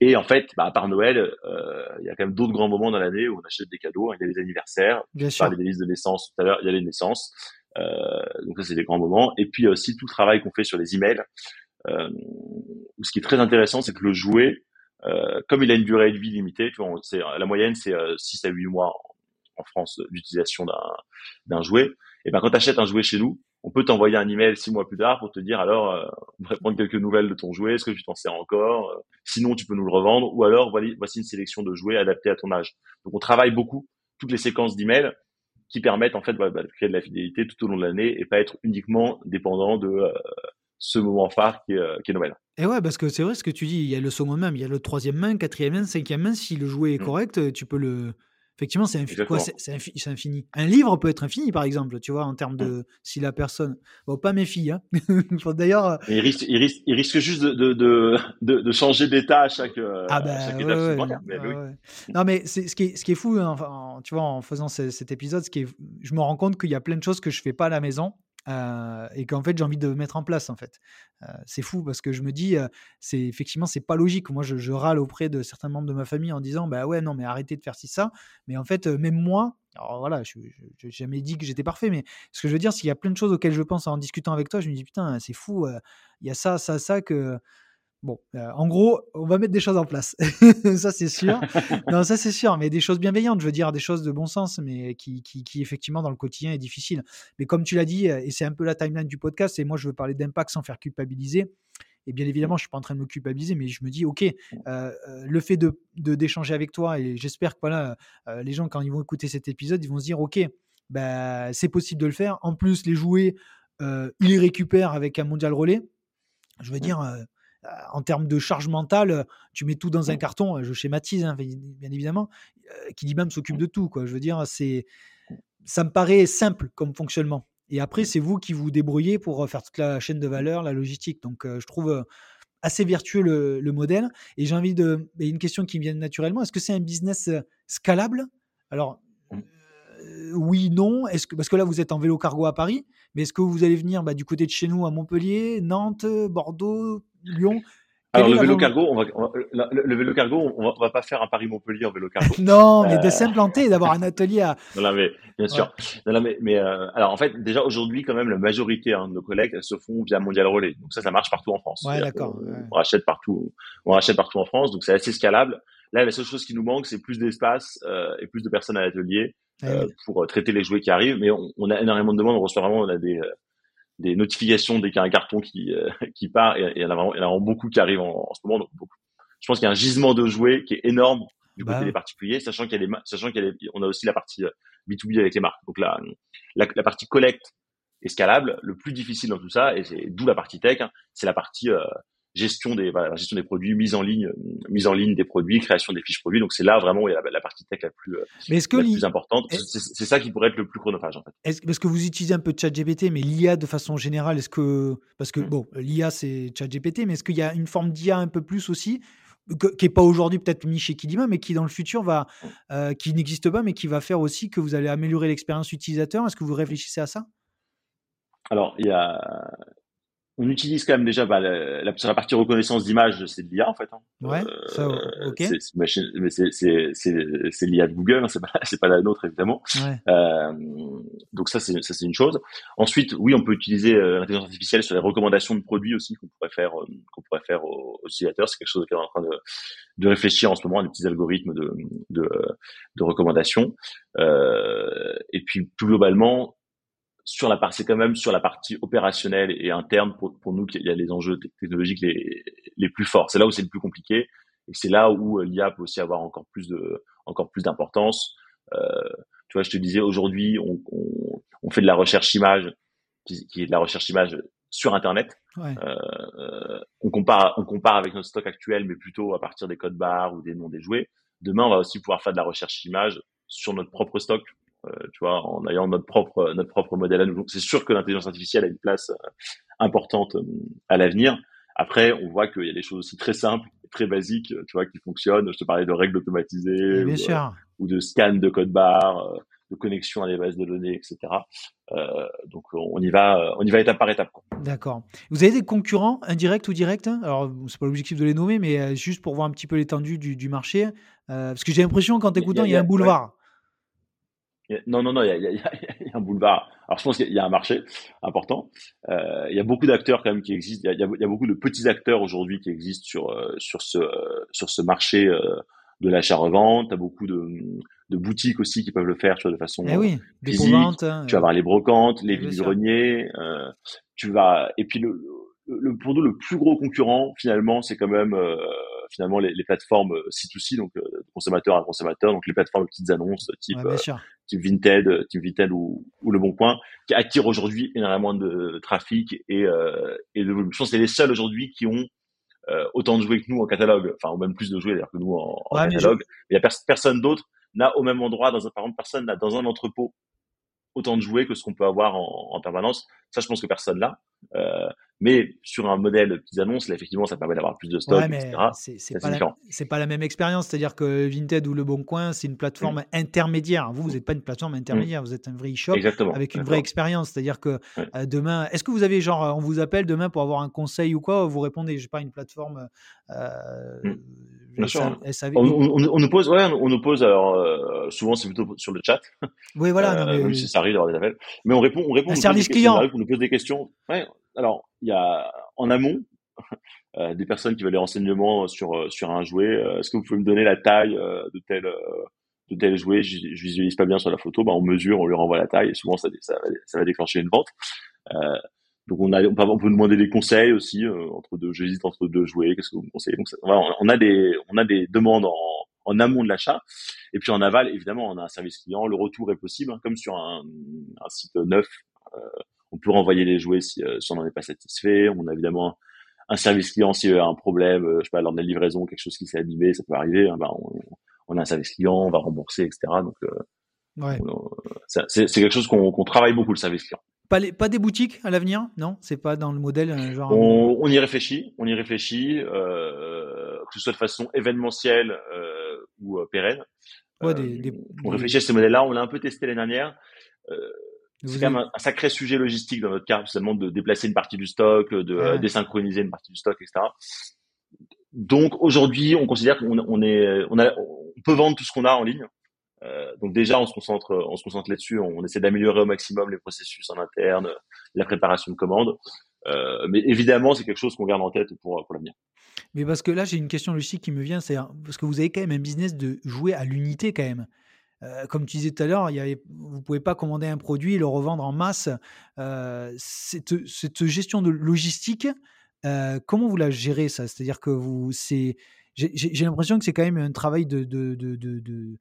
Et en fait, bah, à part Noël, euh, il y a quand même d'autres grands moments dans l'année où on achète des cadeaux. Il y a les anniversaires, Bien je parlais des listes de naissance tout à l'heure, il y a les naissances. Euh, donc ça, c'est des grands moments. Et puis aussi tout le travail qu'on fait sur les emails. Euh, ce qui est très intéressant, c'est que le jouet, euh, comme il a une durée de vie limitée, la moyenne, c'est 6 euh, à 8 mois en France d'utilisation d'un, jouet. Et ben quand tu achètes un jouet chez nous, on peut t'envoyer un email six mois plus tard pour te dire alors on va prendre quelques nouvelles de ton jouet, est-ce que tu t'en sers encore Sinon tu peux nous le revendre ou alors voici une sélection de jouets adaptés à ton âge. Donc on travaille beaucoup toutes les séquences d'emails qui permettent en fait bah, de créer de la fidélité tout au long de l'année et pas être uniquement dépendant de euh, ce moment phare qui est, qui est, Noël. Et ouais, parce que c'est vrai ce que tu dis, il y a le second même, il y a le troisième main, quatrième main, cinquième main, si le jouet est mmh. correct, tu peux le, Effectivement, c'est infini. Un livre peut être infini, par exemple, tu vois, en termes de mmh. si la personne. Bon, pas mes filles, hein. D'ailleurs. Il risque, il, risque, il risque juste de, de, de, de changer d'état à chaque, euh, ah bah, chaque étape. mais Non, mais ce qui, est, ce qui est fou, hein, tu vois, en faisant cet épisode, ce qui est, je me rends compte qu'il y a plein de choses que je fais pas à la maison et qu'en fait j'ai envie de mettre en place en fait. C'est fou parce que je me dis, c'est effectivement c'est pas logique. Moi je, râle auprès de certains membres de ma famille en disant bah ouais non mais arrêtez de faire ci ça. Mais en fait même moi, alors voilà, je n'ai jamais dit que j'étais parfait, mais ce que je veux dire, c'est qu'il y a plein de choses auxquelles je pense en discutant avec toi. Je me dis putain c'est fou, il y a ça ça ça que Bon, euh, en gros, on va mettre des choses en place. ça, c'est sûr. non, ça, c'est sûr. Mais des choses bienveillantes, je veux dire, des choses de bon sens, mais qui, qui, effectivement, dans le quotidien, est difficile. Mais comme tu l'as dit, euh, et c'est un peu la timeline du podcast, et moi, je veux parler d'impact sans faire culpabiliser. Et bien évidemment, je suis pas en train de me culpabiliser, mais je me dis, OK, euh, le fait de d'échanger avec toi, et j'espère que voilà, les gens, quand ils vont écouter cet épisode, ils vont se dire, OK, bah, c'est possible de le faire. En plus, les jouets, ils les récupèrent avec un mondial relais. Je veux dire en termes de charge mentale, euh, tu mets tout dans un mmh. carton, euh, je schématise hein, bien évidemment, qui dit même s'occupe mmh. de tout. Quoi. Je veux dire, c'est, ça me paraît simple comme fonctionnement. Et après, mmh. c'est vous qui vous débrouillez pour faire toute la chaîne de valeur, la logistique. Donc, je trouve assez vertueux le, modèle. Et j'ai envie de. une question qui me vient naturellement est-ce que c'est un business scalable? Alors, oui, non. Est-ce que, parce que là, vous êtes en vélo cargo à Paris, mais est-ce que vous allez venir bah, du côté de chez nous à Montpellier, Nantes, Bordeaux, Lyon alors le vélo cargo, on va, le, vélo cargo, on va, va, pas faire un Paris-Montpellier en vélo cargo. non, mais de euh, s'implanter, d'avoir un atelier à. Non, mais bien sûr. Non, mais, mais euh, alors en fait, déjà aujourd'hui, quand même, la majorité hein, de nos collègues se font via Mondial Relais. Donc ça, ça marche partout en France. Ouais, d'accord. On, rachète partout, on rachète partout en France, donc c'est assez scalable. Là, la seule chose qui nous manque, c'est plus d'espace euh, et plus de personnes à l'atelier euh, pour traiter les jouets qui arrivent. Mais on, on, a énormément de demandes. On reçoit vraiment, on a des des notifications dès qu'il y a un carton qui, euh, qui part et, il y en a vraiment, il y en a beaucoup qui arrivent en, ce moment. Donc beaucoup. Je pense qu'il y a un gisement de jouets qui est énorme du côté bah des particuliers, sachant qu'il y a des, sachant qu'il y a des, on a aussi la partie B2B euh, avec les marques. Donc la, la, la partie collecte est scalable. Le plus difficile dans tout ça, et c'est d'où la partie tech, hein, c'est la partie euh, gestion des voilà, gestion des produits, mise en ligne, mise en ligne des produits, création des fiches produits. Donc c'est là vraiment où il y a la, partie tech la plus, euh, mais est-ce que la plus importante. C'est ça qui pourrait être le plus chronophage en fait. Est-ce parce que vous utilisez un peu ChatGPT, mais l'IA de façon générale, est-ce que parce que mmh. bon, l'IA c'est ChatGPT, mais est-ce qu'il y a une forme d'IA un peu plus aussi qui n'est pas aujourd'hui peut-être mis chez Kidima, mais qui dans le futur va, mmh. euh, qui n'existe pas, mais qui va faire aussi que vous allez améliorer l'expérience utilisateur? Est-ce que vous réfléchissez à ça? Alors, il y a, on utilise quand même déjà bah, la, la, la partie reconnaissance d'image, c'est de l'IA en fait. Hein. Ouais, ça, euh, ok. C'est l'IA de Google, hein, c'est pas c'est pas la nôtre évidemment. Ouais. Euh, donc ça c'est ça c'est une chose. Ensuite, oui, on peut utiliser euh, l'intelligence artificielle sur les recommandations de produits aussi qu'on pourrait faire euh, qu'on pourrait faire aux, utilisateurs. C'est quelque chose auquel on est en train de, de réfléchir en ce moment, des petits algorithmes de de, de recommandations. Euh, et puis plus globalement, sur la partie, quand même sur la partie opérationnelle et interne pour, pour nous qu'il y a les enjeux technologiques les, les plus forts. C'est là où c'est le plus compliqué et c'est là où euh, l'IA peut aussi avoir encore plus de encore plus d'importance. Euh, tu vois, je te disais aujourd'hui, on, on, on, fait de la recherche image qui, qui, est de la recherche image sur Internet. on compare, on compare avec notre stock actuel, mais plutôt à partir des codes barres ou des noms des jouets. Demain, on va aussi pouvoir faire de la recherche image sur notre propre stock, tu vois, en ayant notre propre notre propre modèle à nous. c'est sûr que l'intelligence artificielle a une place importante à l'avenir. Après, on voit qu'il y a des choses aussi très simples, très basiques, tu vois, qui fonctionnent. Je te parlais de règles automatisées, ou, de scan de code barre de connexion à des bases de données, etc. Euh, donc on y va, on y va étape par étape. D'accord. Vous avez des concurrents indirects ou directs hein? Alors c'est pas l'objectif de les nommer, mais euh, juste pour voir un petit peu l'étendue du, marché, euh, parce que j'ai l'impression qu'en t'écoutant il y, a un boulevard. Non, non, non, il y, a, un boulevard. Alors, je pense qu'il y a un marché important. il y a beaucoup d'acteurs quand même qui existent. Il y, a, beaucoup de petits acteurs aujourd'hui qui existent sur sur ce sur ce marché de l'achat-revente. Tu as beaucoup de, de, boutiques aussi qui peuvent le faire tu vois, de façon eh oui, physique. Hein, tu vas avoir les brocantes, les vides-greniers. Euh, tu vas et puis le, le, pour nous le plus gros concurrent finalement c'est quand même euh, finalement les, les, plateformes C2C donc euh, consommateur à consommateur donc les plateformes de petites annonces type euh, type Vinted type Vinted ou, ou le Bon Coin qui attirent aujourd'hui énormément de trafic et et de volume. Je pense que c'est les seuls aujourd'hui qui ont euh, autant de jouets que nous en catalogue, enfin ou même plus de jouets d'ailleurs que nous en, catalogue. Il y a personne d'autre n'a au même endroit dans un par exemple personne n'a dans un entrepôt autant de jouets que ce qu'on peut avoir en, en, permanence. Ça, je pense que personne. Euh, mais sur un modèle qu'ils annoncent, là, effectivement, ça permet d'avoir plus de stock, etc. C'est pas, la, pas la même expérience. C'est-à-dire que Vinted ou Le Bon Coin, c'est une plateforme mm. intermédiaire. Vous, vous n'êtes pas une plateforme intermédiaire. Mm. Vous êtes un vrai e-shop avec une vraie expérience. C'est-à-dire que euh, demain, est-ce que vous avez genre, on vous appelle demain pour avoir un conseil ou quoi? Vous répondez, je sais pas, une plateforme. Euh, mm. On, nous pose, ouais, on nous pose. Alors, euh, souvent, c'est plutôt sur le chat. Oui, voilà. même si ça arrive d'avoir des appels, mais on répond, on répond. Un service client. On nous pose des questions. Ouais, alors, il y a en amont euh, des personnes qui veulent des renseignements sur euh, sur un jouet. Euh, est-ce que vous pouvez me donner la taille de tel de tel jouet? Je, je visualise pas bien sur la photo. Bah, on mesure, on lui renvoie la taille. Et souvent, ça, ça, ça va déclencher une vente. donc on, a, on, peut, on demander des conseils aussi entre deux. J'hésite entre deux jouets. Qu'est-ce que vous me conseillez? Donc on a des on a des demandes en, en amont de l'achat. Et puis en aval, évidemment, on a un service client. Le retour est possible, hein, comme sur un, un site neuf. Euh, on peut renvoyer les jouets si, euh, si on n'en est pas satisfait. On a évidemment un service client s'il y a un problème, euh, je sais pas, lors de la livraison, quelque chose qui s'est abîmé, ça peut arriver. Hein, bah, on, a un service client, on va rembourser, etc. Donc, euh, c'est quelque chose qu'on travaille beaucoup, le service client. Pas, pas des boutiques à l'avenir, non? C'est pas dans le modèle genre. On, y réfléchit, on y réfléchit, que ce soit de façon événementielle ou pérenne. On réfléchit à ce modèle-là. On l'a un peu testé l'année dernière. C'est quand même un, sacré sujet logistique dans notre cas, seulement de déplacer une partie du stock, de désynchroniser une partie du stock, etc. Donc aujourd'hui, on considère qu'on on est, on, a, on peut vendre tout ce qu'on a en ligne. Euh, donc déjà, on se concentre, on se concentre là-dessus. On, essaie d'améliorer au maximum les processus en interne, la préparation de commandes. Euh, mais évidemment, c'est quelque chose qu'on garde en tête pour, pour l'avenir. Mais parce que là, j'ai une question logistique qui me vient, c'est parce que vous avez quand même un business de jouer à l'unité quand même. Euh, comme tu disais tout à l'heure, vous ne pouvez pas commander un produit et le revendre en masse. Euh, cette, gestion de logistique, euh, comment vous la gérez ça? C'est-à-dire que vous, j'ai, l'impression que c'est quand même un travail de, de,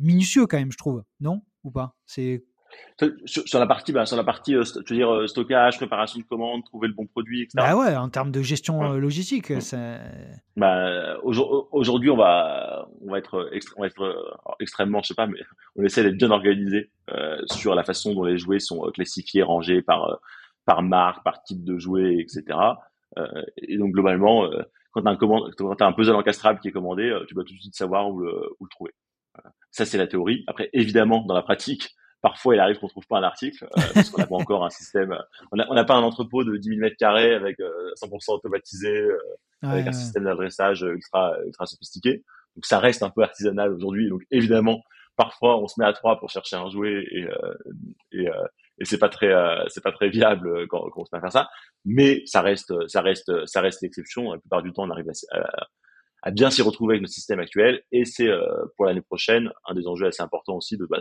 minutieux quand même, je trouve, non? Ou pas? C'est sur, la partie, bah, sur la partie, euh, je veux dire, euh, stockage, préparation de commandes, trouver le bon produit, etc. Bah ouais, en termes de gestion euh, logistique, bah, aujourd'hui, on va, on va être, on va être extrêmement, je sais pas, mais on essaie d'être bien organisé sur la façon dont les jouets sont classifiés, rangés par par marque, par type de jouet, etc. et donc globalement, quand tu as un as puzzle encastrable qui est commandé, tu dois tout de suite savoir où le, où le trouver. Ça c'est la théorie. Après, évidemment, dans la pratique, Parfois, il arrive qu'on trouve pas un article euh, parce qu'on n'a pas encore un système. Euh, on n'a pas un entrepôt de 10 000 mètres carrés avec 100% euh, automatisé, avec un système d'adressage ultra ultra sophistiqué. Donc ça reste un peu artisanal aujourd'hui. Donc évidemment, parfois on se met à trois pour chercher un jouet et et, et c'est pas très c'est pas très viable quand, quand, on se met à faire ça. Mais ça reste ça reste ça reste l'exception. La plupart du temps, on arrive à, à bien s'y retrouver avec notre système actuel. Et c'est pour l'année prochaine un des enjeux assez importants aussi de bah,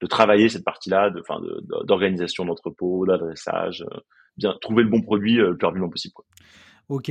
de travailler cette partie-là, de, enfin, d'organisation d'entrepôt, d'adressage, euh, bien trouver le bon produit euh, le plus rapidement possible. Quoi. Ok.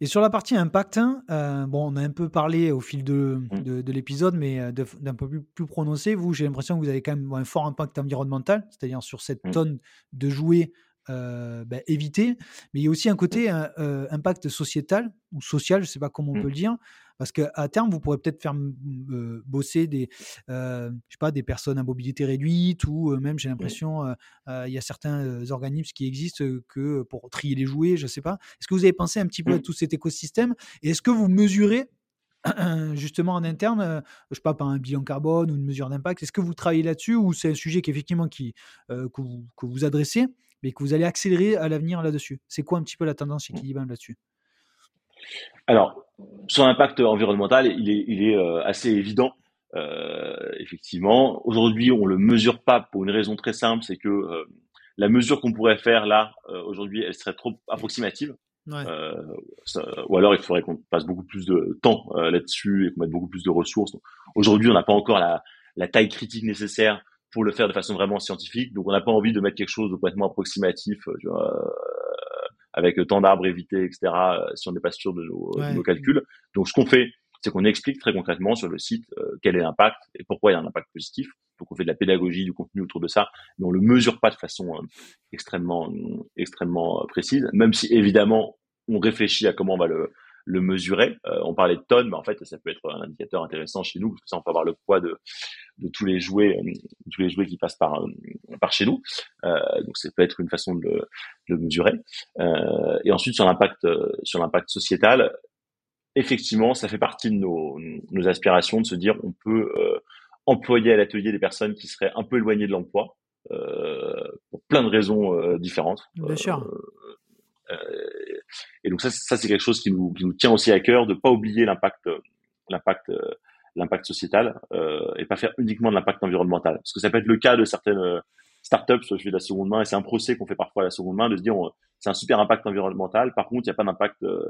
Et sur la partie impact, hein, euh, bon, on a un peu parlé au fil de, mmh. de, l'épisode, mais d'un peu plus, plus, prononcé. Vous, j'ai l'impression que vous avez quand même un fort impact environnemental, c'est-à-dire sur cette mmh. tonne de jouets bah, éviter. Mais il y a aussi un côté impact sociétal ou social, je ne sais pas comment on peut le dire. Parce qu'à terme, vous pourrez peut-être faire bosser des, je sais pas, des personnes à mobilité réduite ou même, j'ai l'impression, il y a certains organismes qui existent que pour trier les jouets, je ne sais pas. Est-ce que vous avez pensé un petit peu à tout cet écosystème? Et est-ce que vous mesurez justement en interne, je sais pas, par un bilan carbone ou une mesure d'impact, est-ce que vous travaillez là-dessus ou c'est un sujet qu'effectivement qui, que, vous, que, vous, adressez, mais que vous allez accélérer à l'avenir là-dessus? C'est quoi un petit peu la tendance chez Kidibam là-dessus? Alors, son impact environnemental, il est, il est assez évident. Euh, effectivement, aujourd'hui, on le mesure pas pour une raison très simple, c'est que la mesure qu'on pourrait faire là aujourd'hui, elle serait trop approximative. Euh, ou alors il faudrait qu'on passe beaucoup plus de temps euh, là-dessus et qu'on mette beaucoup plus de ressources. Aujourd'hui, on n'a pas encore la, la, taille critique nécessaire pour le faire de façon vraiment scientifique. Donc, on n'a pas envie de mettre quelque chose de complètement approximatif, euh, tu vois, euh, avec tant d'arbres évités, etc. Si on n'est pas sûr de nos, de nos, calculs. Donc, ce qu'on fait, c'est qu'on explique très concrètement sur le site quel est l'impact et pourquoi il y a un impact positif. Donc, on fait de la pédagogie, du contenu autour de ça, mais on le mesure pas de façon extrêmement, extrêmement précise. Même si évidemment, on réfléchit à comment on va le, le mesurer. Euh, on parlait de tonnes, mais en fait, ça peut être un indicateur intéressant chez nous parce que ça, on peut avoir le poids de, de tous les jouets, euh, tous les jouets qui passent par euh, par chez nous. donc, ça peut être une façon de le, de le mesurer. et ensuite, sur l'impact sur l'impact sociétal, effectivement, ça fait partie de nos, nos aspirations de se dire on peut employer à l'atelier des personnes qui seraient un peu éloignées de l'emploi. pour plein de raisons différentes. Bien sûr. Et donc ça, c'est quelque chose qui nous, qui nous tient aussi à cœur de pas oublier l'impact, l'impact, l'impact sociétal euh, et pas faire uniquement de l'impact environnemental. Parce que ça peut être le cas de certaines euh, startups, je fais de la seconde main, et c'est un procès qu'on fait parfois à la seconde main, de se dire c'est un super impact environnemental, par contre il n'y a pas d'impact euh,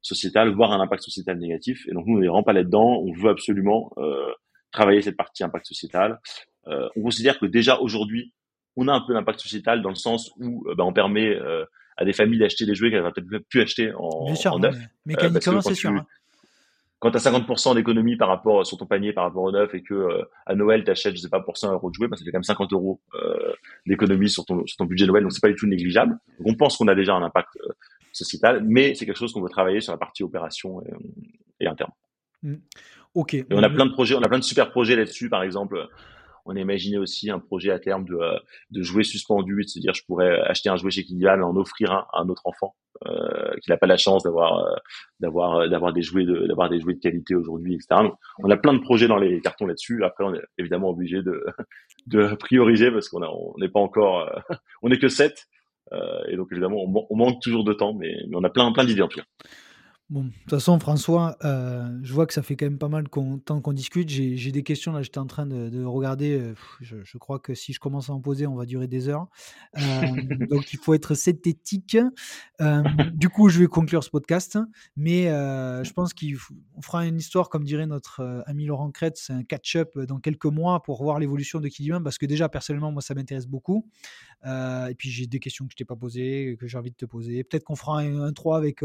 sociétal, voire un impact sociétal négatif. Et donc nous on n'est vraiment pas là-dedans, on veut absolument euh, travailler cette partie impact sociétal. Euh, on considère que déjà aujourd'hui on a un peu d'impact sociétal dans le sens où ben, on permet à des familles d'acheter des jouets qu'elles n'auraient peut-être plus acheter en, en neuf. Mécaniquement, euh, c'est sûr. Hein. Quand tu as 50% d'économie par rapport sur ton panier par rapport au neuf et que euh, à Noël tu achètes je sais pas pour 100 euros de jouets, bah, ça fait quand même 50 euros euh, d'économie sur ton sur ton budget Noël, donc c'est pas du tout négligeable. Donc on pense qu'on a déjà un impact sociétal, mais c'est quelque chose qu'on veut travailler sur la partie opération et, et interne. Mmh. Ok. on a plein de projets, on a plein de super projets là-dessus, par exemple on a imaginé aussi un projet à terme de, euh, de jouets suspendus et de se dire je pourrais acheter un jouet chez Kidial et en offrir un à un autre enfant euh, qui n'a pas la chance d'avoir euh, d'avoir euh, d'avoir des jouets de d'avoir des jouets de qualité aujourd'hui etc. on a plein de projets dans les cartons là-dessus. Après on est évidemment obligé de de prioriser parce qu'on on n'est pas encore on n'est que 7 et donc évidemment on, manque toujours de temps mais, on a plein plein d'idées en tout. Bon, de toute façon, François, euh, je vois que ça fait quand même pas mal de temps qu'on discute. J'ai des questions là, j'étais en train de, regarder. Euh, je, crois que si je commence à en poser, on va durer des heures. Euh, donc, il faut être synthétique. du coup, je vais conclure ce podcast, mais je pense qu'on fera une histoire, comme dirait notre ami Laurent Kretz, un catch-up dans quelques mois pour voir l'évolution de Kidman, parce que déjà, personnellement, moi, ça m'intéresse beaucoup. Et puis, j'ai des questions que je t'ai pas posées, que j'ai envie de te poser. Peut-être qu'on fera un, un 3 avec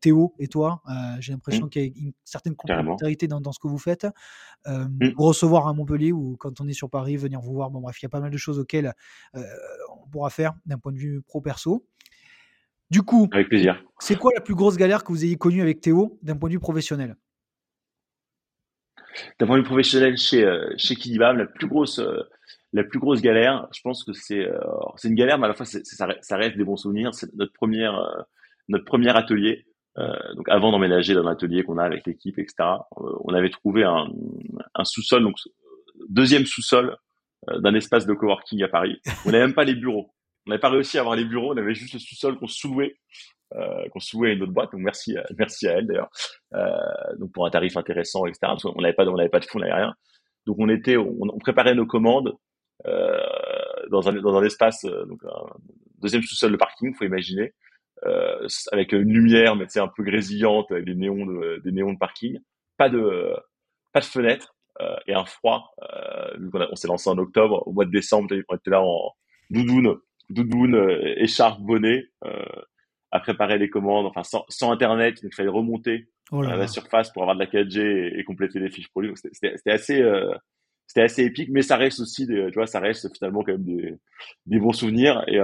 Théo et toi. Euh, j'ai l'impression mmh. qu'il y a une certaine complémentarité dans, ce que vous faites. Euh, mmh. Recevoir à Montpellier ou quand on est sur Paris, venir vous voir. Bon, bref, il y a pas mal de choses auxquelles euh, on pourra faire d'un point de vue pro-perso. Du coup, avec plaisir. C'est quoi la plus grosse galère que vous ayez connue avec Théo d'un point de vue professionnel? D'un point de vue professionnel chez, chez Kidibam, la plus grosse, la plus grosse galère, je pense que c'est c'est une galère, mais à la fois ça, reste des bons souvenirs. C'est notre première notre premier atelier. Euh, donc avant d'emménager dans l'atelier qu'on a avec l'équipe, etc., euh, on avait trouvé un, sous-sol, donc deuxième sous-sol euh, d'un espace de coworking à Paris. On n'avait même pas les bureaux. On n'avait pas réussi à avoir les bureaux. On avait juste le sous-sol qu'on sous-louait, euh, qu'on sous-louait à une autre boîte. Donc merci, à, merci à elle d'ailleurs. Euh, donc pour un tarif intéressant, etc. On n'avait pas, on n'avait pas de fonds, on n'avait rien. Donc on était, on, préparait nos commandes euh, dans un dans un espace, donc un deuxième sous-sol de parking, faut imaginer euh, avec une lumière, mais c'est un peu grésillante, avec des néons de, des néons de parking. Pas de, pas de fenêtre euh, et un froid. Euh, on, s'est lancé en octobre, au mois de décembre, on était là en doudoune, doudoune, euh, écharpe, bonnet, euh, à préparer les commandes, enfin sans, sans internet, il fallait remonter oh à la surface pour avoir de la 4G et, compléter les fiches produits. C'était assez, euh, c'était assez épique, mais ça reste aussi, des, tu vois, ça reste finalement quand même des, bons souvenirs et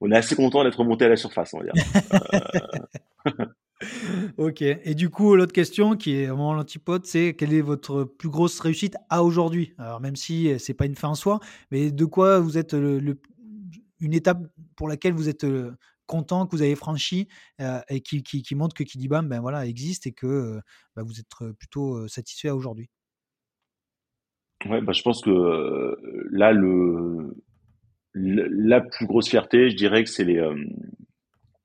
on est assez content d'être remonté à la surface, on va dire. ok. Et du coup, l'autre question qui est vraiment l'antipode, c'est quelle est votre plus grosse réussite à aujourd'hui? Alors, même si c'est pas une fin en soi, mais de quoi vous êtes une étape pour laquelle vous êtes content que vous avez franchi et qui, qui, montre que Kidibam ben voilà, existe et que ben vous êtes plutôt satisfait aujourd'hui? Ouais, bah, je pense que là, le, la plus grosse fierté, je dirais que c'est les,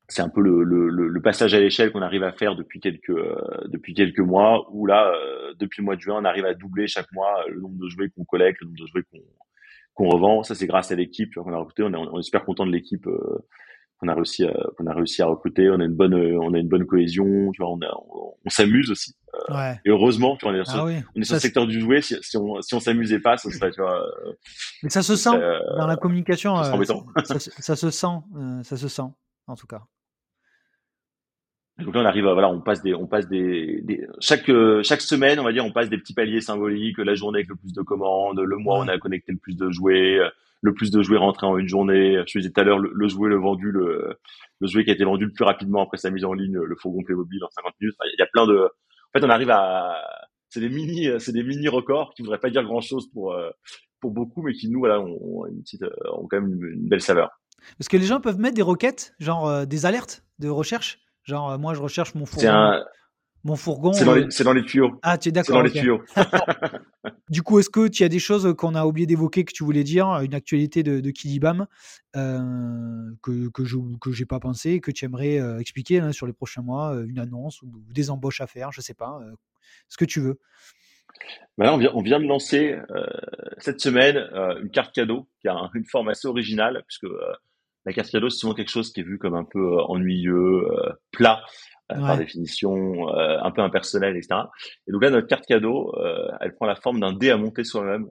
c'est un peu le, le, passage à l'échelle qu'on arrive à faire depuis quelques depuis quelques mois où là depuis le mois de juin on arrive à doubler chaque mois le nombre de jouets qu'on collecte le nombre de jouets qu'on qu'on revend. Ça c'est grâce à l'équipe qu'on a recruté. On est, on est super content de l'équipe qu'on a réussi à, qu'on a réussi à recruter. On a une bonne, on a une bonne cohésion. Tu vois, on, on, s'amuse aussi. Euh, ouais. Et heureusement, tu vois, on est sur, ah on est sur le secteur du jouet. Si, si on, si on s'amusait pas, ça serait, tu vois. Euh, Mais ça se sent euh, dans la communication. ça, ça, se sent, ça se sent, en tout cas. Donc là, on arrive, voilà, on passe des, on passe des, des, chaque chaque semaine, on va dire, on passe des petits paliers symboliques. La journée avec le plus de commandes, le mois, on a connecté le plus de jouets le plus de jouets rentrés en une journée. Je disais tout à l'heure, le, jouet le vendu, le, le jouet qui a été vendu le plus rapidement après sa mise en ligne, le fourgon Playmobil en 50 minutes. Il y a plein de, en fait, on arrive à, c'est des mini, c'est des mini records qui voudraient pas dire grand chose pour, euh, pour beaucoup, mais qui nous, voilà, ont, une petite, euh, ont quand même une, belle saveur. Parce que les gens peuvent mettre des requêtes, genre euh, des alertes de recherche? Genre, moi, je recherche mon fourgon. Mon fourgon. C'est dans, dans, les tuyaux. Ah, tu es d'accord. C'est dans les tuyaux. du coup, est-ce que tu as des choses qu'on a oublié d'évoquer que tu voulais dire, une actualité de, de Kidibam euh, que, que je n'ai pas pensé, que tu aimerais euh, expliquer hein, sur les prochains mois, euh, une annonce ou, des embauches à faire, je ne sais pas, ce que tu veux. Bah on, vient, on vient de lancer cette semaine une carte cadeau qui a une forme assez originale, puisque la carte cadeau, c'est souvent quelque chose qui est vu comme un peu ennuyeux, plat. Euh, par définition, euh, un peu impersonnel, etc. Et donc là, notre carte cadeau, euh, elle prend la forme d'un dé à monter soi-même.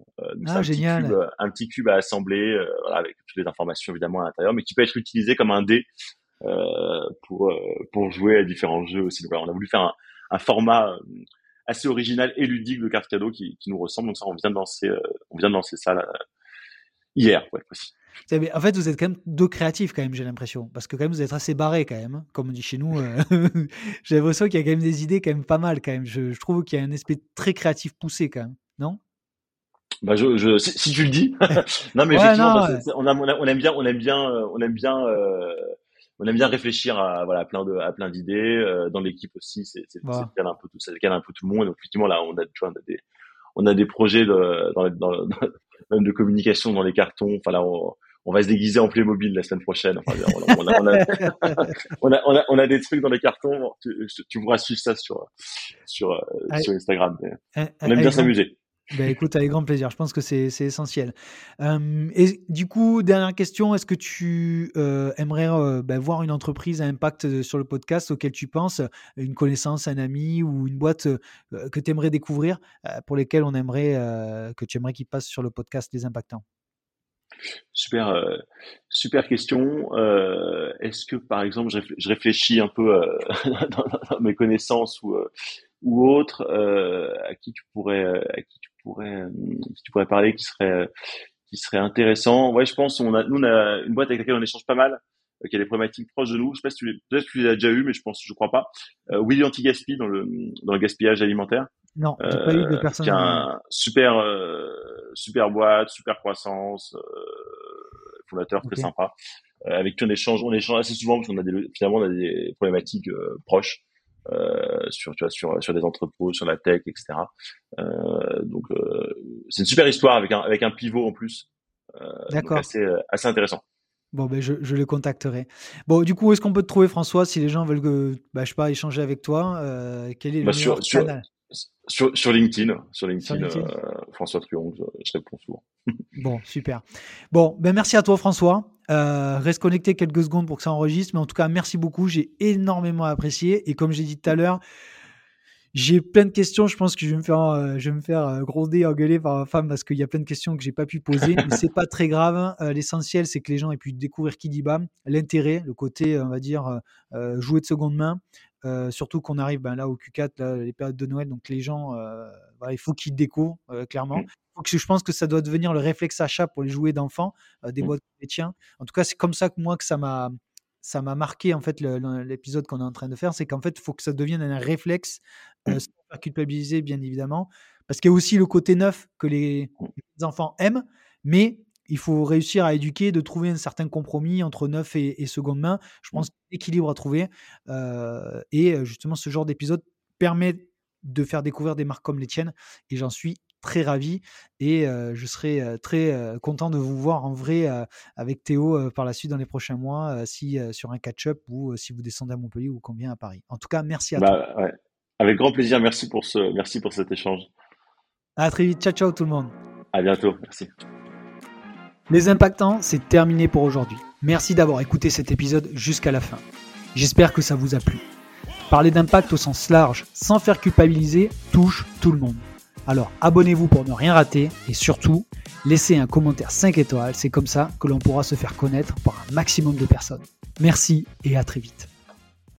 ah, un génial. Petit cube, un petit cube à assembler, avec toutes les informations évidemment à l'intérieur, mais qui peut être utilisé comme un dé pour pour jouer à différents jeux aussi. Donc on a voulu faire un, un format assez original et ludique de carte cadeau qui, qui nous ressemble. Donc ça, on vient de lancer, on vient de lancer ça là, hier, pour être précis. En fait, vous êtes quand même deux créatifs, quand même, j'ai l'impression. Parce que quand même, vous êtes assez barrés, quand même. Hein. Comme on dit chez nous, euh, j'ai l'impression qu'il y a quand même des idées quand même pas mal, quand même. Je, trouve qu'il y a un aspect très créatif poussé, quand même. Non? Bah je, si, tu le dis. non mais effectivement, on, on, aime bien, on aime bien, on aime bien, euh, on aime bien réfléchir à voilà plein de à plein d'idées euh, dans l'équipe aussi. C'est c'est un peu tout ça, un peu tout le monde. Donc effectivement là, on a, tu vois, on a des on a des projets de dans, dans, dans, de communication dans les cartons. Enfin là, on, on va se déguiser en Playmobil la semaine prochaine. on, a, on, a, des trucs dans les cartons. Tu, tu pourras suivre ça sur, sur, euh, sur Instagram. on aime bien s'amuser. Ben écoute, avec grand plaisir. Je pense que c'est essentiel. et du coup, dernière question, est-ce que tu euh, aimerais euh, ben, voir une entreprise à impact sur le podcast auquel tu penses, une connaissance, un ami ou une boîte que tu aimerais découvrir, pour lesquelles on aimerait que tu aimerais qu'ils passent sur le podcast Les Impactants? Super, euh, super question. Euh, est-ce que, par exemple, je, réfléchis un peu euh, dans, mes connaissances ou ou autres à qui tu pourrais, à qui tu pourrais, tu pourrais parler, qui serait, qui serait intéressant. Ouais, je pense. On a, nous, on a une boîte avec laquelle on échange pas mal, qui a des problématiques proches de nous. Je sais pas si tu, les, tu les as déjà eu, mais je pense, je crois pas. Willy Anti-Gaspi dans le dans le gaspillage alimentaire. Non, j'ai pas eu de personne. Qui a un super super boîte, super croissance, euh, fondateur très sympa, euh, avec qui on échange, on échange assez souvent parce qu'on a des, finalement on a des problématiques euh, proches. sur, tu vois, sur, sur des entrepôts, sur la tech, etc. donc, c'est une super histoire avec un, avec un pivot en plus. D'accord. Assez, assez intéressant. Bon, ben je, je, le contacterai. Bon, du coup, où est-ce qu'on peut te trouver, François, si les gens veulent que, bah, je sais pas, échanger avec toi Quel est le bah, meilleur canal? Sur, sur LinkedIn, sur LinkedIn, euh, François Truong, je, réponds souvent. bon, super. Bon, ben merci à toi François. Euh, reste connecté quelques secondes pour que ça enregistre, mais en tout cas, merci beaucoup. J'ai énormément apprécié. Et comme j'ai dit tout à l'heure, j'ai plein de questions. Je pense que je vais me faire, euh, je vais me faire gronder, engueuler par ma femme parce qu'il y a plein de questions que j'ai pas pu poser. mais c'est pas très grave. L'essentiel, c'est que les gens aient pu découvrir Kidibam, l'intérêt, le côté, on va dire, jouer de seconde main, euh, surtout qu'on arrive ben, là au Q4, les périodes de Noël, donc les gens, euh, il faut qu'ils découvrent, euh, clairement. Mmh. je pense que ça doit devenir le réflexe achat pour les jouets d'enfants, des Mmh. boîtes des tiens. En tout cas, c'est comme ça que moi que ça m'a ça m'a marqué en fait l'épisode qu'on est en train de faire, c'est qu'en fait, il faut que ça devienne un réflexe, sans faire culpabiliser bien évidemment, parce qu'il y a aussi le côté neuf que les, Mmh. les enfants aiment, mais il faut réussir à éduquer, de trouver un certain compromis entre neuf et, et seconde main. Je pense équilibre à trouver. Euh, et justement, ce genre d'épisode permet de faire découvrir des marques comme les tiennes. Et j'en suis très ravi. Et euh, je serai très euh, content de vous voir en vrai avec Théo par la suite dans les prochains mois, si sur un catch-up ou si vous descendez à Montpellier ou qu'on vient à Paris. En tout cas, merci à Bah, toi. ouais. Avec grand plaisir. Merci pour ce, merci pour cet échange. À très vite. Ciao, ciao tout le monde. À bientôt. Merci. Les impactants, c'est terminé pour aujourd'hui. Merci d'avoir écouté cet épisode jusqu'à la fin. J'espère que ça vous a plu. Parler d'impact au sens large, sans faire culpabiliser, touche tout le monde. Alors abonnez-vous pour ne rien rater et surtout, laissez un commentaire 5 étoiles, c'est comme ça que l'on pourra se faire connaître par un maximum de personnes. Merci et à très vite.